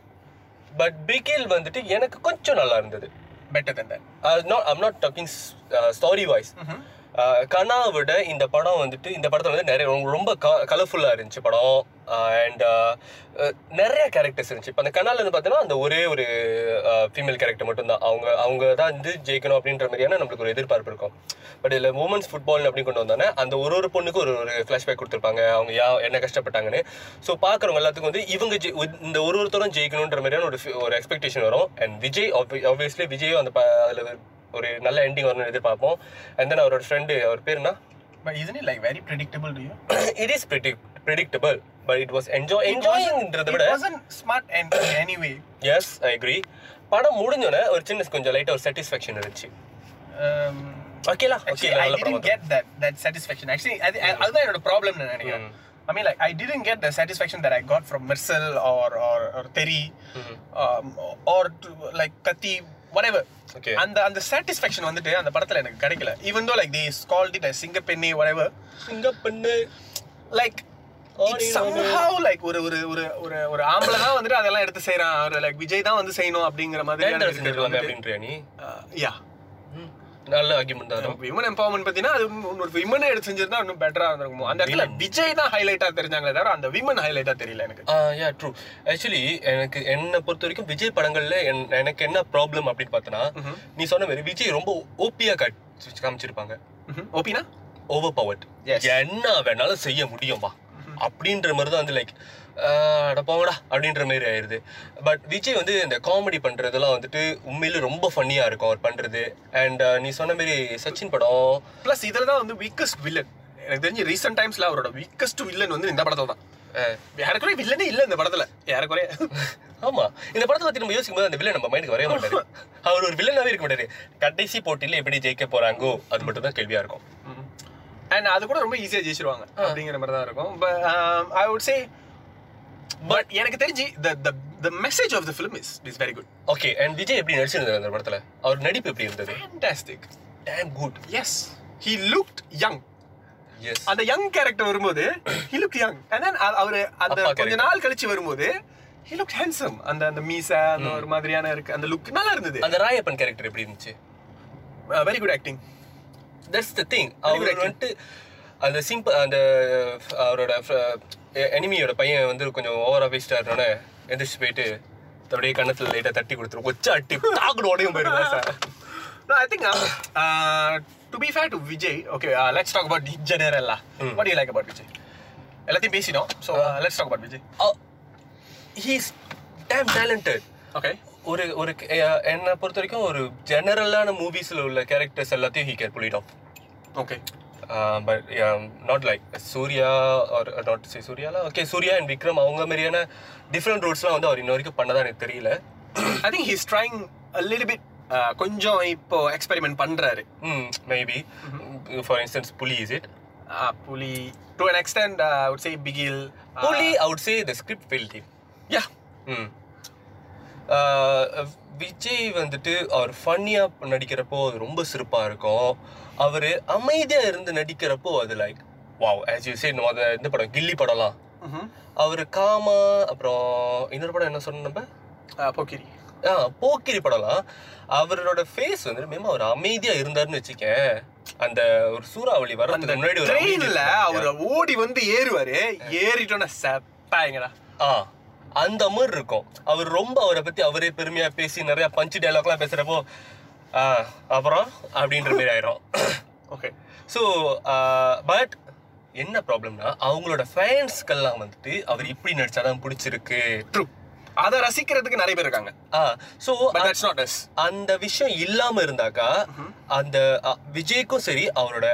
but Bigil வந்துட்டு எனக்கு கொஞ்சம் நல்லா இருந்தது. Better than that. Not I'm not talking story wise Kanaa விட இந்த படம் வந்துட்டு இந்த படத்துல வந்து நிறைய ரொம்ப- ரொம்ப கலர்ஃபுல்லாக இருந்துச்சு படம். அண்ட் நிறைய கேரக்டர்ஸ் இருந்துச்சு. இப்போ அந்த கனால இருந்து பார்த்தீங்கன்னா அந்த ஒரே ஒரு ஃபீமேல் கேரக்டர் மட்டும்தான். அவங்க அவங்க தான் வந்து ஜெயிக்கணும் அப்படின்ற மாதிரியான நம்மளுக்கு ஒரு எதிர்பார்ப்பு இருக்கும். பட் இதில் உமன்ஸ் ஃபுட்பால் அப்படின்னு கொண்டு வந்தானே அந்த ஒரு ஒரு பொண்ணுக்கு ஒரு ஒரு ஃப்ளாஷ்பேக் கொடுத்துருப்பாங்க. அவங்க யா என்ன கஷ்டப்பட்டாங்கன்னு. ஸோ பார்க்குறவங்க எல்லாத்துக்கும் வந்து இவங்க ஜெய்- இந்த ஒரு ஒருத்தரும் ஜெயிக்கணுன்ற மாதிரியான ஒரு ஒரு எக்ஸ்பெக்டேஷன் வரும். அண்ட் விஜய் ஆப்வியஸ்லி விஜயும் அந்த அதில் ஒரு நல்ல எண்டிங் வரணும்னு எதிர்பார்ப்போம். அண்ட் தென் அவரோட ஃப்ரெண்டு அவர் பேர் என்ன? Very predictable to you? It is predictable but it was enjoy என்ஜாயிங்கிறத it விட in any way yes I agree படம் முடிஞ்சோடனே ஒரு சின்ன கொஞ்சம் லைட்டாக ஒரு சாட்டிஸ்ஃபேக்ஷன் இருந்துச்சு um, ஓகேலா ஓகே படம் get that that satisfaction. Actually, I, I, அதுதான் என்னோட ப்ராப்ளம் நினைக்கிறேன் I mean, like, I didn't get the satisfaction that I got from Mersal or or or Terry, um, or to, like Kati, whatever. Okay. அந்த அந்த satisfaction வந்துட்டு அந்த படத்துல எனக்கு கிடைக்கல even though like they called it as Singappenne whatever சிங்க பண்ணு like somehow like ஒரு ஒரு ஒரு ஒரு ஒரு ஆம்பளை தான் வந்துட்டு அதெல்லாம் எடுத்து செய்யறான் ஒரு லைக் விஜய் தான் வந்து செய்யணும் அப்படிங்கிற மாதிரி நீ? ம். நல்ல ஆர்குமெண்ட் தான் விமன் எம்பவர்மெண்ட் பத்தினா அது இன்னொரு விமனே எடுத்து செஞ்சிருந்தா இன்னும் பெட்டரா இருந்திருக்கும்? அந்த இடத்துல விஜய் தான் ஹைலைட்டா தெரிஞ்சாங்களே தவிர அந்த விமன் ஹைலைட்டா தெரியல எனக்கு. யா ட்ரூ ஆக்சுவலி எனக்கு என்னை பொறுத்த வரைக்கும் விஜய் படங்கள்ல என்- எனக்கு என்ன ப்ராப்ளம் அப்படின்னு பார்த்தனா நீ சொன்ன மாதிரி விஜய் ரொம்ப ஓபியா காமிச்சிருப்பாங்க. ஓபினா ஓவர் பவர்ட். என்ன வேணாலும் செய்ய முடியும் அப்படின்ற மாதிரி தான் வந்து லைக் போங்கடா அப்படின்ற மாதிரி ஆயிருது. பட் விஜய் வந்து இந்த காமெடி பண்றதெல்லாம் வந்துட்டு உண்மையில ரொம்ப ஃபன்னியா இருக்கும் அவர் பண்றது. அண்ட் நீ சொன்ன மாதிரி சச்சின் படம். பிளஸ் இதுல தான் வந்து வீக்கஸ்ட் வில்லன் எனக்கு தெரிஞ்சு ரீசெண்ட் டைம்ஸ்ல அவரோட வீக்கஸ்ட் வில்லன் வந்து இந்த படத்துல தான். அஹ், ஏறக்குறைய வில்லனே இல்ல இந்த படத்துல. ஏறக்குறைய. ஆமா. இந்த படத்தை பத்தி நம்ம யோசிக்கும் போது அந்த வில்லன் நம்ம மைண்டுக்கு வரவே மாட்டாரு. அவர் ஒரு வில்லனாவே இருக்க மாட்டாரு. கடைசி போட்டியில எப்படி ஜெயிக்க போறாங்கோ அது மட்டும் தான் கேள்வியா இருக்கும். அண்ட் அது கூட ரொம்ப ஈஸியா ஜெயிச்சிருவாங்க அப்படிங்கிற மாதிரி தான் இருக்கும் but I would say but எனக்கு தெரிஞ்சு the the the message of the film is is very good okay and Vijay எப்படி நடிச்சிருந்தாரு அந்த படத்துல? அவர் நடிப்பு எப்படி இருந்தது? Fantastic damn good yes he looked young அந்த யங் கேரக்டர் வரும்போது he look young and then அவர் அந்த கொஞ்ச. நாள் கழிச்சு வரும்போது ஹி லுக் ஹேண்ட்ஸம் அந்த அந்த மீச அந்த ஒரு மாதிரியான இருக்கு அந்த லுக் நல்லா இருந்தது. அந்த ராயப்பன் கேரக்டர் எப்படி இருந்துச்சு? Very good acting that's the thing அவர். வந்துட்டு அந்த சிம்பிள் அந்த அவரோட எனிமியோட பையன் வந்து கொஞ்சம் ஓவரா பேசிட்டா இருந்தோன்னே எந்திரிச்சு போயிட்டு அப்படியே கண்ணத்துல லைட்டா தட்டி கொடுத்துரும் ஒச்ச அட்டி தாக்குடு உடையும் போயிருந்தா sir uh, uh, be fair to Vijay, okay, uh, let's talk about in general. lah. What do you like about Vijay? எல்லாத்தையும் பேசினோம் so let's talk about Vijay he's damn talented okay ஒரு ஒரு என்னை பொறுத்த வரைக்கும் ஒரு ஜெனரலான மூவிஸ்ல உள்ள கேரக்டர்ஸ் எல்லாத்தையும் he care புலிடும் okay but not like Suriya or not say சூர்யால? Okay Suriya and Vikram அவங்க மாதிரியான டிஃப்ரெண்ட் ரோட்ஸ்லாம் வந்து அவர் இன்ன வரைக்கும் பண்ணதா எனக்கு தெரியல. I think he's trying a little bit uh, கொஞ்சம் இப்போ எக்ஸ்பெரிமெண்ட் பண்றாரு. ம் maybe for instance Puli is it Uh, Puli. To an extent uh, I would say Bigil Puli I would say the script fail team yeah ம். விஜய் வந்துட்டு அவர் ஃபன்னியா நடிக்கிறப்போ அது ரொம்ப சிறப்பா இருக்கும். அவர் அமைதியா இருந்து நடிக்கிறப்போ அது like wow as you say நம்ம இந்த படம் கில்லி படம்லாம். அவர் காமா அப்புறம் இன்னொரு படம் என்ன சொன்ன நம்ம? போக்கிரி. ஆ போக்கிரி படம்லாம். அவரோட ஃபேஸ் வந்து மேம் அவர் அமைதியா இருந்தாருன்னு வச்சுக்கேன். அந்த ஒரு சூறாவளி அந்த வர்றதுக்கு முன்னாடி ஒரு ட்ரெயின்ல. அவர் ஓடி வந்து ஏறுவாரு. ஏறிட்டோன்னா செத்தாயங்கடா ஆ. அந்த மாதிரி இருக்கும். அவர் ரொம்ப அவரை பற்றி அவரே பெருமையாக பேசி நிறைய பஞ்சு டைலாக்லாம் பேசுகிறப்போ அப்புறம்? அப்படின்ற மாதிரி ஆயிரும். ஓகே ஸோ பட் என்ன ப்ராப்ளம்னா அவங்களோட ஃபேன்ஸ்க்கெல்லாம் வந்துட்டு அவர் இப்படி நடிச்சாதான் பிடிச்சிருக்கு. ட்ரூ அதை ரசிக்கிறதுக்கு நிறைய பேர் இருக்காங்க. ஸோ தட்ஸ் நாட் அஸ் அந்த விஷயம் இல்லாம இருந்தாக்கா அந்த அ, விஜய்க்கும் சரி அவரோட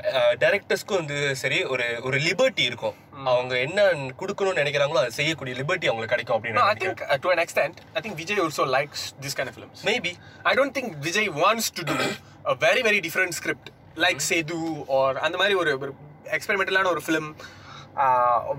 டைரக்டர்ஸ்க்கும் வந்து சரி ஒரு ஒரு லிபர்ட்டி இருக்கும். அவங்க என்ன கொடுக்கணும்னு நினைக்கிறாங்களோ அதை செய்யக்கூடிய லிபர்ட்டி அவங்களுக்கு கிடைக்கும் அப்படின்னு think uh, to an extent, I think Vijay also likes this kind of films. Maybe I don't think Vijay wants to do a very very different script like Sedu or அந்த மாதிரி ஒரு எக்ஸ்பெரிமெண்டலான ஒரு film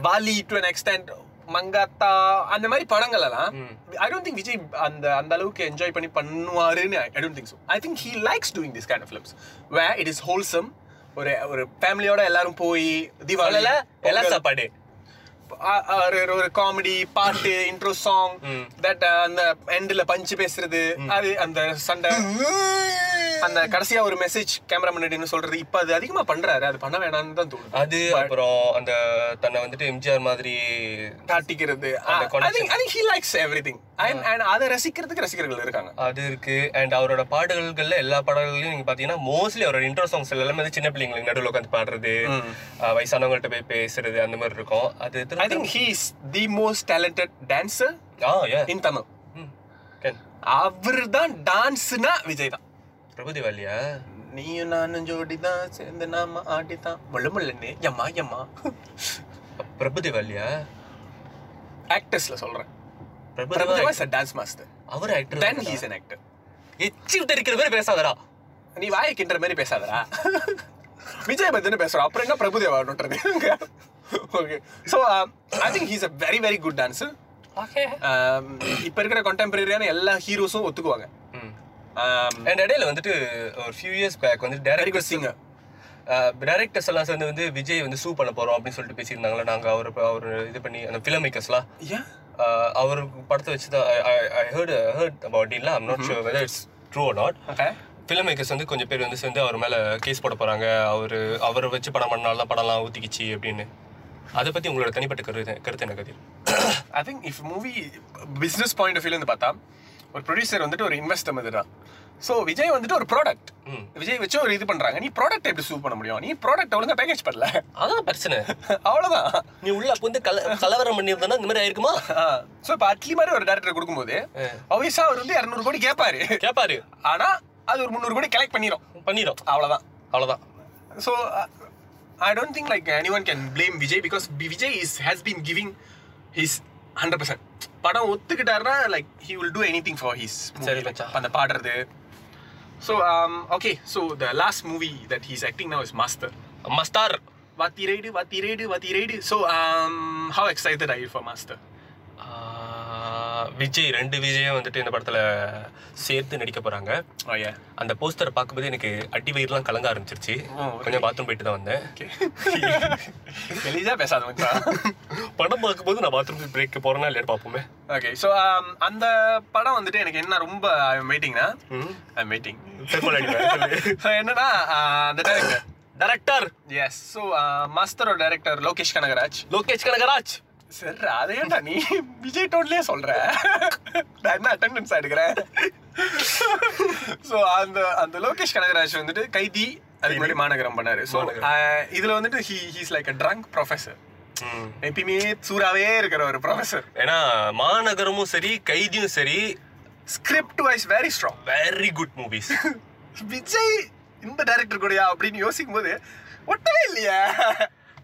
Vaali to an extent Mankatha அந்த மாதிரி படங்கள் எல்லாம் ஐ don't think Vijay அந்த அந்த அளவுக்கு என்ஜாய் பண்ணி பண்ணுவாருன்னு I don't think so I think he likes doing this kind of films way it is wholesome ஒரு ஒரு ஃபேமிலியோட எல்லாரும் போய் தீபாவளி சொல்லல எல்லாம் சாப்பாடு. ஒரு காமெடி பாட்டு இன்ட்ரோ சாங் தட் அந்த எண்ட்ல பஞ்சு பேசுறது அது அந்த சண்டை. அந்த கடைசியா ஒரு மெசேஜ் கேமரா முன்னாடி சொல்றது இப்ப அது அதிகமா பண்றாரு. அது பண்ண வேணாம்னு தான் தோணுது. அது அப்புறம் அந்த தன்னை வந்துட்டு எம்ஜிஆர் மாதிரி. Think I think he likes everything and அதை ரசிக்கிறதுக்கு ரசிகர்கள் இருக்காங்க. அது இருக்கு. அண்ட் அவரோட பாடல்கள்ல எல்லா பாடல்களையும் நீங்க பாத்தீங்கன்னா மோஸ்ட்லி அவரோட இன்ட்ரோ சாங்ஸ் எல்லாமே சின்ன பிள்ளைங்களுக்கு நடுவில் உட்காந்து பாடுறது வயசானவங்கள்ட்ட போய் பேசுறது அந்த மாதிரி இருக்கும். அது I think he is the most talented dancer ah in Tamil அவர் தான் டான்ஸ்னா விஜய் தான். பிரபுதேவாலியா நீயும் நானும் ஜோடி தான் சேர்ந்து நாம ஆடி தான் முள்ள முள்ளன்னு எம்மா. எம்மா பிரபுதேவாலியா ஆக்டர்ஸ்ல சொல்றேன். Is a dance master our actor then he's an actor. எச்சி விட்டு இருக்கிற மாதிரி பேசாதடா. நீ வாயை கிண்டுற மாதிரி பேசாதடா. *laughs* விஜய் பத்தினு பேசுறோம் அப்புறம் என்ன நோட்டுறது okay so I think he's a very very good dancer இப்போ இருக்கிற கண்டெம்பரரியான எல்லா ஹீரோஸும் ஒத்துக்குவாங்க. அண்ட் இடையில வந்துட்டு ஒரு ஃபியூ இயர்ஸ் பேக் வந்து very direct good singer directors எல்லாம் சேர்ந்து வந்து விஜய் வந்து சூ பண்ண போறோம் அப்படின்னு சொல்லிட்டு பேசியிருந்தாங்களா நாங்க அவர் அவர் இது பண்ணி அந்த ஃபிலிம் மேக்கர்ஸ்லாம் ஏன் அவர் படத்தை வச்சு தான் ஐ ஹர்ட் ஹர்ட் அபவுட் இல்ல I'm not sure whether it's true not film makers வந்து கொஞ்சம் பேர் வந்து சேர்ந்து அவர் மேல கேஸ் போட போறாங்க. அவர் அவரை வச்சு படம் பண்ணாலும் படம்லாம் ஊத்திக்கிச்சு அப்படின்னு. அதை பத்தி உங்களோட தனிப்பட்ட கருத்து கருத்து என்ன Kathir? I think if movie business point of வியூல இருந்து பார்த்தா ஒரு ப்ரொடியூசர் வந்துட்டு ஒரு இன்வெஸ்டர் மாதிரி தான். ஸோ விஜய் வந்துட்டு ஒரு ப்ராடக்ட். விஜய் வச்சு ஒரு இது பண்றாங்க. நீ ப்ராடக்ட் எப்படி சூ பண்ண முடியும்? நீ ப்ராடக்ட் ஒழுங்கா பேக்கேஜ் பண்ணல. அதான் பிரச்சனை. *laughs* அவ்வளவுதான். நீ உள்ள வந்து கல கலவரம் பண்ணியிருந்தா இந்த மாதிரி ஆயிருக்குமா? ஸோ இப்போ அட்லி மாதிரி ஒரு டேரக்டர் கொடுக்கும்போது obviously அவர் வந்து இரநூறு கோடி கேட்பாரு கேப்பாரு. ஆனா அது ஒரு முந்நூறு கோடி கலெக்ட் பண்ணிடும் பண்ணிடும் அவ்வளவுதான். அவ்வளவுதான். So I don't think like anyone can blame Vijay because Vijay is has been giving his 100%. படம் ஒத்துக்கிட்டாருன்னா like he will do anything for his movie. சரி. அந்த பாடுறது. So, um, okay, so the last movie that he's acting now is Master. Master! Vatiredu, Vatiredu, Vatiredu. So, um, how excited are you for Master? Vijay ரெண்டு விஜயும் வந்துட்டு இந்த படத்துல சேர்த்து நடிக்க போறாங்க Oh. அந்த போஸ்டரை பார்க்கும்போது எனக்கு அடி வயிறுலாம் கலங்க ஆரம்பிச்சிருச்சு Oh, கொஞ்சம் பாத்ரூம் போயிட்டு தான் வந்தேன். வெளியா *laughs* பேசாத. படம் பார்க்கும்போது நான் பாத்ரூம் பிரேக் போறேன்னா இல்லையா பார்ப்போமே ஓகே ஸோ அந்த படம் வந்துட்டு எனக்கு என்ன ரொம்ப வெயிட்டிங்னா ம். ஐம் வெயிட்டிங் செருப்பால் அடிப்பேன். சொல்லு. ஸோ என்னன்னா அந்த டேரக்டர் டைரக்டர் எஸ் ஸோ மாஸ்டரோட டைரக்டர் லோகேஷ் கனகராஜ் லோகேஷ் கனகராஜ் சார் அதேண்டா நீ விஜய் டோன்லயே சொல்ற? நான் என்ன அட்டெண்டன்ஸ் எடுக்கிறேன்? ஸோ அந்த அந்த லோகேஷ் கனகராஜ் வந்துட்டு கைதி அதுக்கு முன்னாடி மாநகரம் பண்ணாரு. ஸோ இதுல வந்துட்டு he he's like a drunk professor ம். எப்பயுமே சூறாவே இருக்கிற ஒரு ப்ரொஃபசர் ஏன்னா மாநகரமும் சரி கைதியும் சரி script wise very strong very good movies Vijay இந்த டைரக்டர் கூடயா அப்படின்னு யோசிக்கும் போது ஒட்டவே இல்லையா.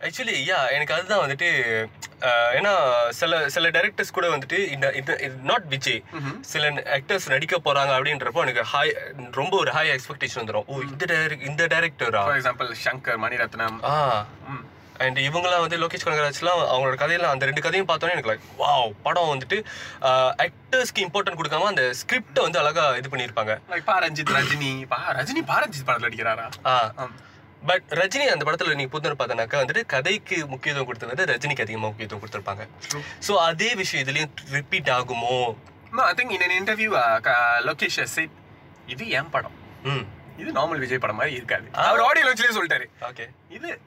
ஆக்சுவலி யா எனக்கு அதுதான் வந்துட்டு ஏன்னா சில சில டைரக்டர்ஸ் கூட வந்துட்டு இந்த இந்த நாட் விஜய். சில ஆக்டர்ஸ் நடிக்க போறாங்க அப்படின்றப்போ எனக்கு ஹாய் ரொம்ப ஒரு ஹாய் எக்ஸ்பெக்டேஷன் வந்துடும் ஓ இந்த டைரக்ட் இந்த டைரக்டரா for example Shankar Mani Ratnam ah. And இவங்கலாம் வந்து லோகேஷ் கனகராஜ்லாம் அவங்களோட கதையெல்லாம் அந்த ரெண்டு கதையும் பார்த்தோன்னே எனக்கு லைக் வாவ் படம் வந்துட்டு ஆக்டர்ஸ்க்கு இம்பார்ட்டன்ட் கொடுக்காம அந்த ஸ்கிரிப்டை வந்து அழகா இது பண்ணியிருப்பாங்க. பா ரஞ்சித் ரஜினி பா ரஜினி பா ரஞ்சித் படத்துல அடிக்கிறாரா ஆ. பட் ரஜினி அந்த படத்துல நீங்க புத்தர் பார்த்தானாக்கா வந்துட்டு கதைக்கு முக்கியத்துவம் கொடுத்தது ரஜினிக்கு அதிகமாக முக்கியத்துவம் கொடுத்துருப்பாங்க. ஸோ அதே விஷயம் இதுலயும் ரிப்பீட் ஆகுமோ? An interview, uh, Ka- Lokesh has said, இது என் படம். ம். இது நார்மல் விஜய் படம் மாதிரி இருக்காது. அவர் ஆடியோ லான்ச்லயே சொல்லிட்டாரு. ஓகே இது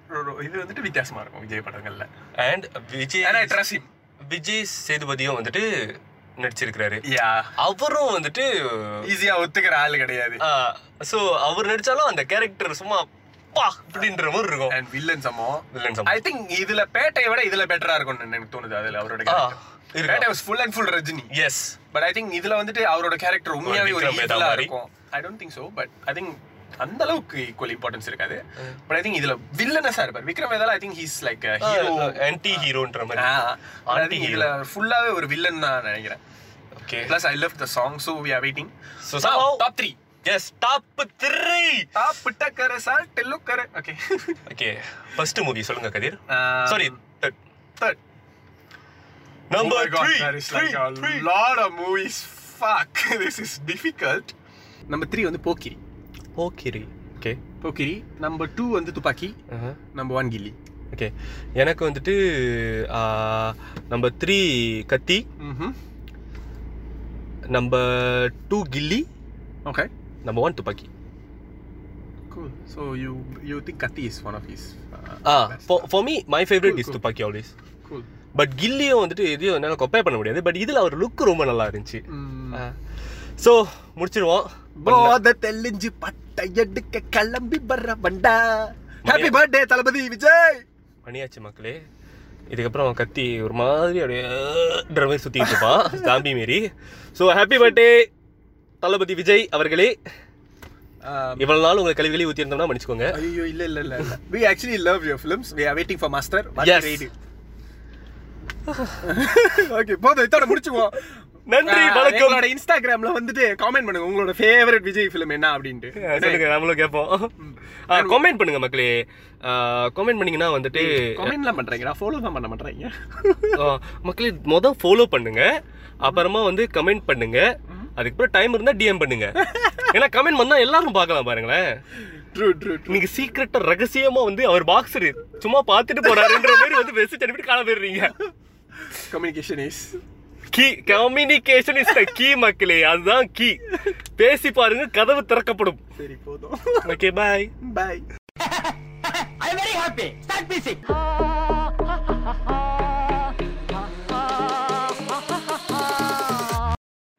இது வந்துட்டு வித்தியாசமா இருக்கும் விஜய் படங்கள்ல. And Vijay trust him. Vijay சேதுபதியும் வந்துட்டு நடிச்சிருக்கிறாரு. யா அவரும் வந்துட்டு ஈஸியா ஒத்துக்கிற ஆள் கிடையாது. ஸோ அவர் நடிச்சாலும் அந்த கேரக்டர் சும்மா பா அப்படின்ற மாதிரி இருக்கும். அண்ட் வில்லன் சமோ வில்லன் சம்பவம். ஐ திங்க் இதுல பேட்டையை விட இதுல பெட்டரா இருக்கும்னு எனக்கு தோணுது அதுல அவரோட. Petta was full and full Rajini. Yes but I think இதுல வந்துட்டு அவரோட கேரக்டர் உண்மையாவே ஒரு மாதிரி. இருக்கும். I don't think so but I think அந்த அளவுக்கு ஈக்குவல் இம்பார்ட்டன்ஸ் இருக்காது. பட் ஐ திங்க் இதுல வில்லனஸா இருப்பார். Vikram வேதால I think he's like hero anti ஹீரோன்ற மாதிரி. ஐ திங்க் இதுல ஃபுல்லாவே ஒரு வில்லன் தான் நினைக்கிறேன். Okay plus I love the song so we are waiting So somehow- top 3 S top three top பிட்டக்கர சார் டெல்லுக்கர ஓகே ஓகே ஃபர்ஸ்ட் மூவி சொல்லுங்க Kathir. Sorry third third. Number three like a lot of movies. Fuck *laughs* this is difficult. Number 3 வந்து Pokkiri Pokkiri okay Pokkiri number 2 வந்து Thuppakki number 1 கில்லி okay எனக்கு வந்துட்டு number three Kaththi number two Ghilli okay number one Thuppakki cool. So you you think kati is one of his uh, ah best. For me my favourite Cool, is cool. Thuppakki always cool. But கில்லியும் வந்துட்டு எதையும் என்னால் compare பண்ண முடியாது. But இதில் அவர் look ரொம்ப நல்லா இருந்துச்சு. So முடிச்சிருவோம். போத தெளிஞ்சு பட்டை எடுக்க கிளம்பி வர்ற வண்டா. Happy birthday Thalapathy Vijay! மணியாச்சு மக்களே. இதுக்கப்புறம் கத்தி ஒரு மாதிரி அப்படியே மாதிரி சுற்றிட்டு இருப்பான். *laughs* சாம்பி மாரி. So happy birthday Thalapathy Vijay அவர்களே இவ்வளவு நாள் உங்களை கல்விகளை ஊற்றிருந்தோம்னா மன்னிச்சுக்கோங்க. ஐயோ இல்ல இல்ல இல்ல we actually love your films. We are waiting for master. Yes. Okay *laughs* போதும் இதோட முடிச்சுக்குவோம். நன்றி வணக்கம். எங்களோட இன்ஸ்டாகிராம்ல வந்துட்டு காமெண்ட் பண்ணுங்க. உங்களோட ஃபேவரட் விஜய் ஃபிலிம் என்ன அப்படின்ட்டு. சொல்லுங்க நம்மளும் கேட்போம். கமெண்ட் பண்ணுங்க மக்களே. கமெண்ட் பண்ணீங்கன்னா வந்துட்டு கமெண்ட்லாம் பண்றீங்களா ஃபாலோ தான் பண்ண மாட்டீங்க ஆ, மக்களே மொதல் ஃபாலோ பண்ணுங்க. அப்புறமா வந்து கமெண்ட் பண்ணுங்க. அதுக்கப்புறம் டைம் இருந்தா டிஎம் பண்ணுங்க. ஏன்னா கமெண்ட் பண்ணா எல்லாரும் பார்க்கலாம் பாருங்களேன். ட்ரூ ட்ரூ நீங்க சீக்கிரட்டா ரகசியமா வந்து அவர் பாக்ஸ் சும்மா பார்த்துட்டு போறாருன்ற மாதிரி வந்து மெசேஜ் அனுப்பிட்டு காண போயிடுறீங்க. Communication is key communication is the key மக்களே. அதுதான் கீ பேசி பாருங்க கதவு திறக்கப்படும். சரி போதும். Okay bye bye I'm very happy. Start music. *laughs*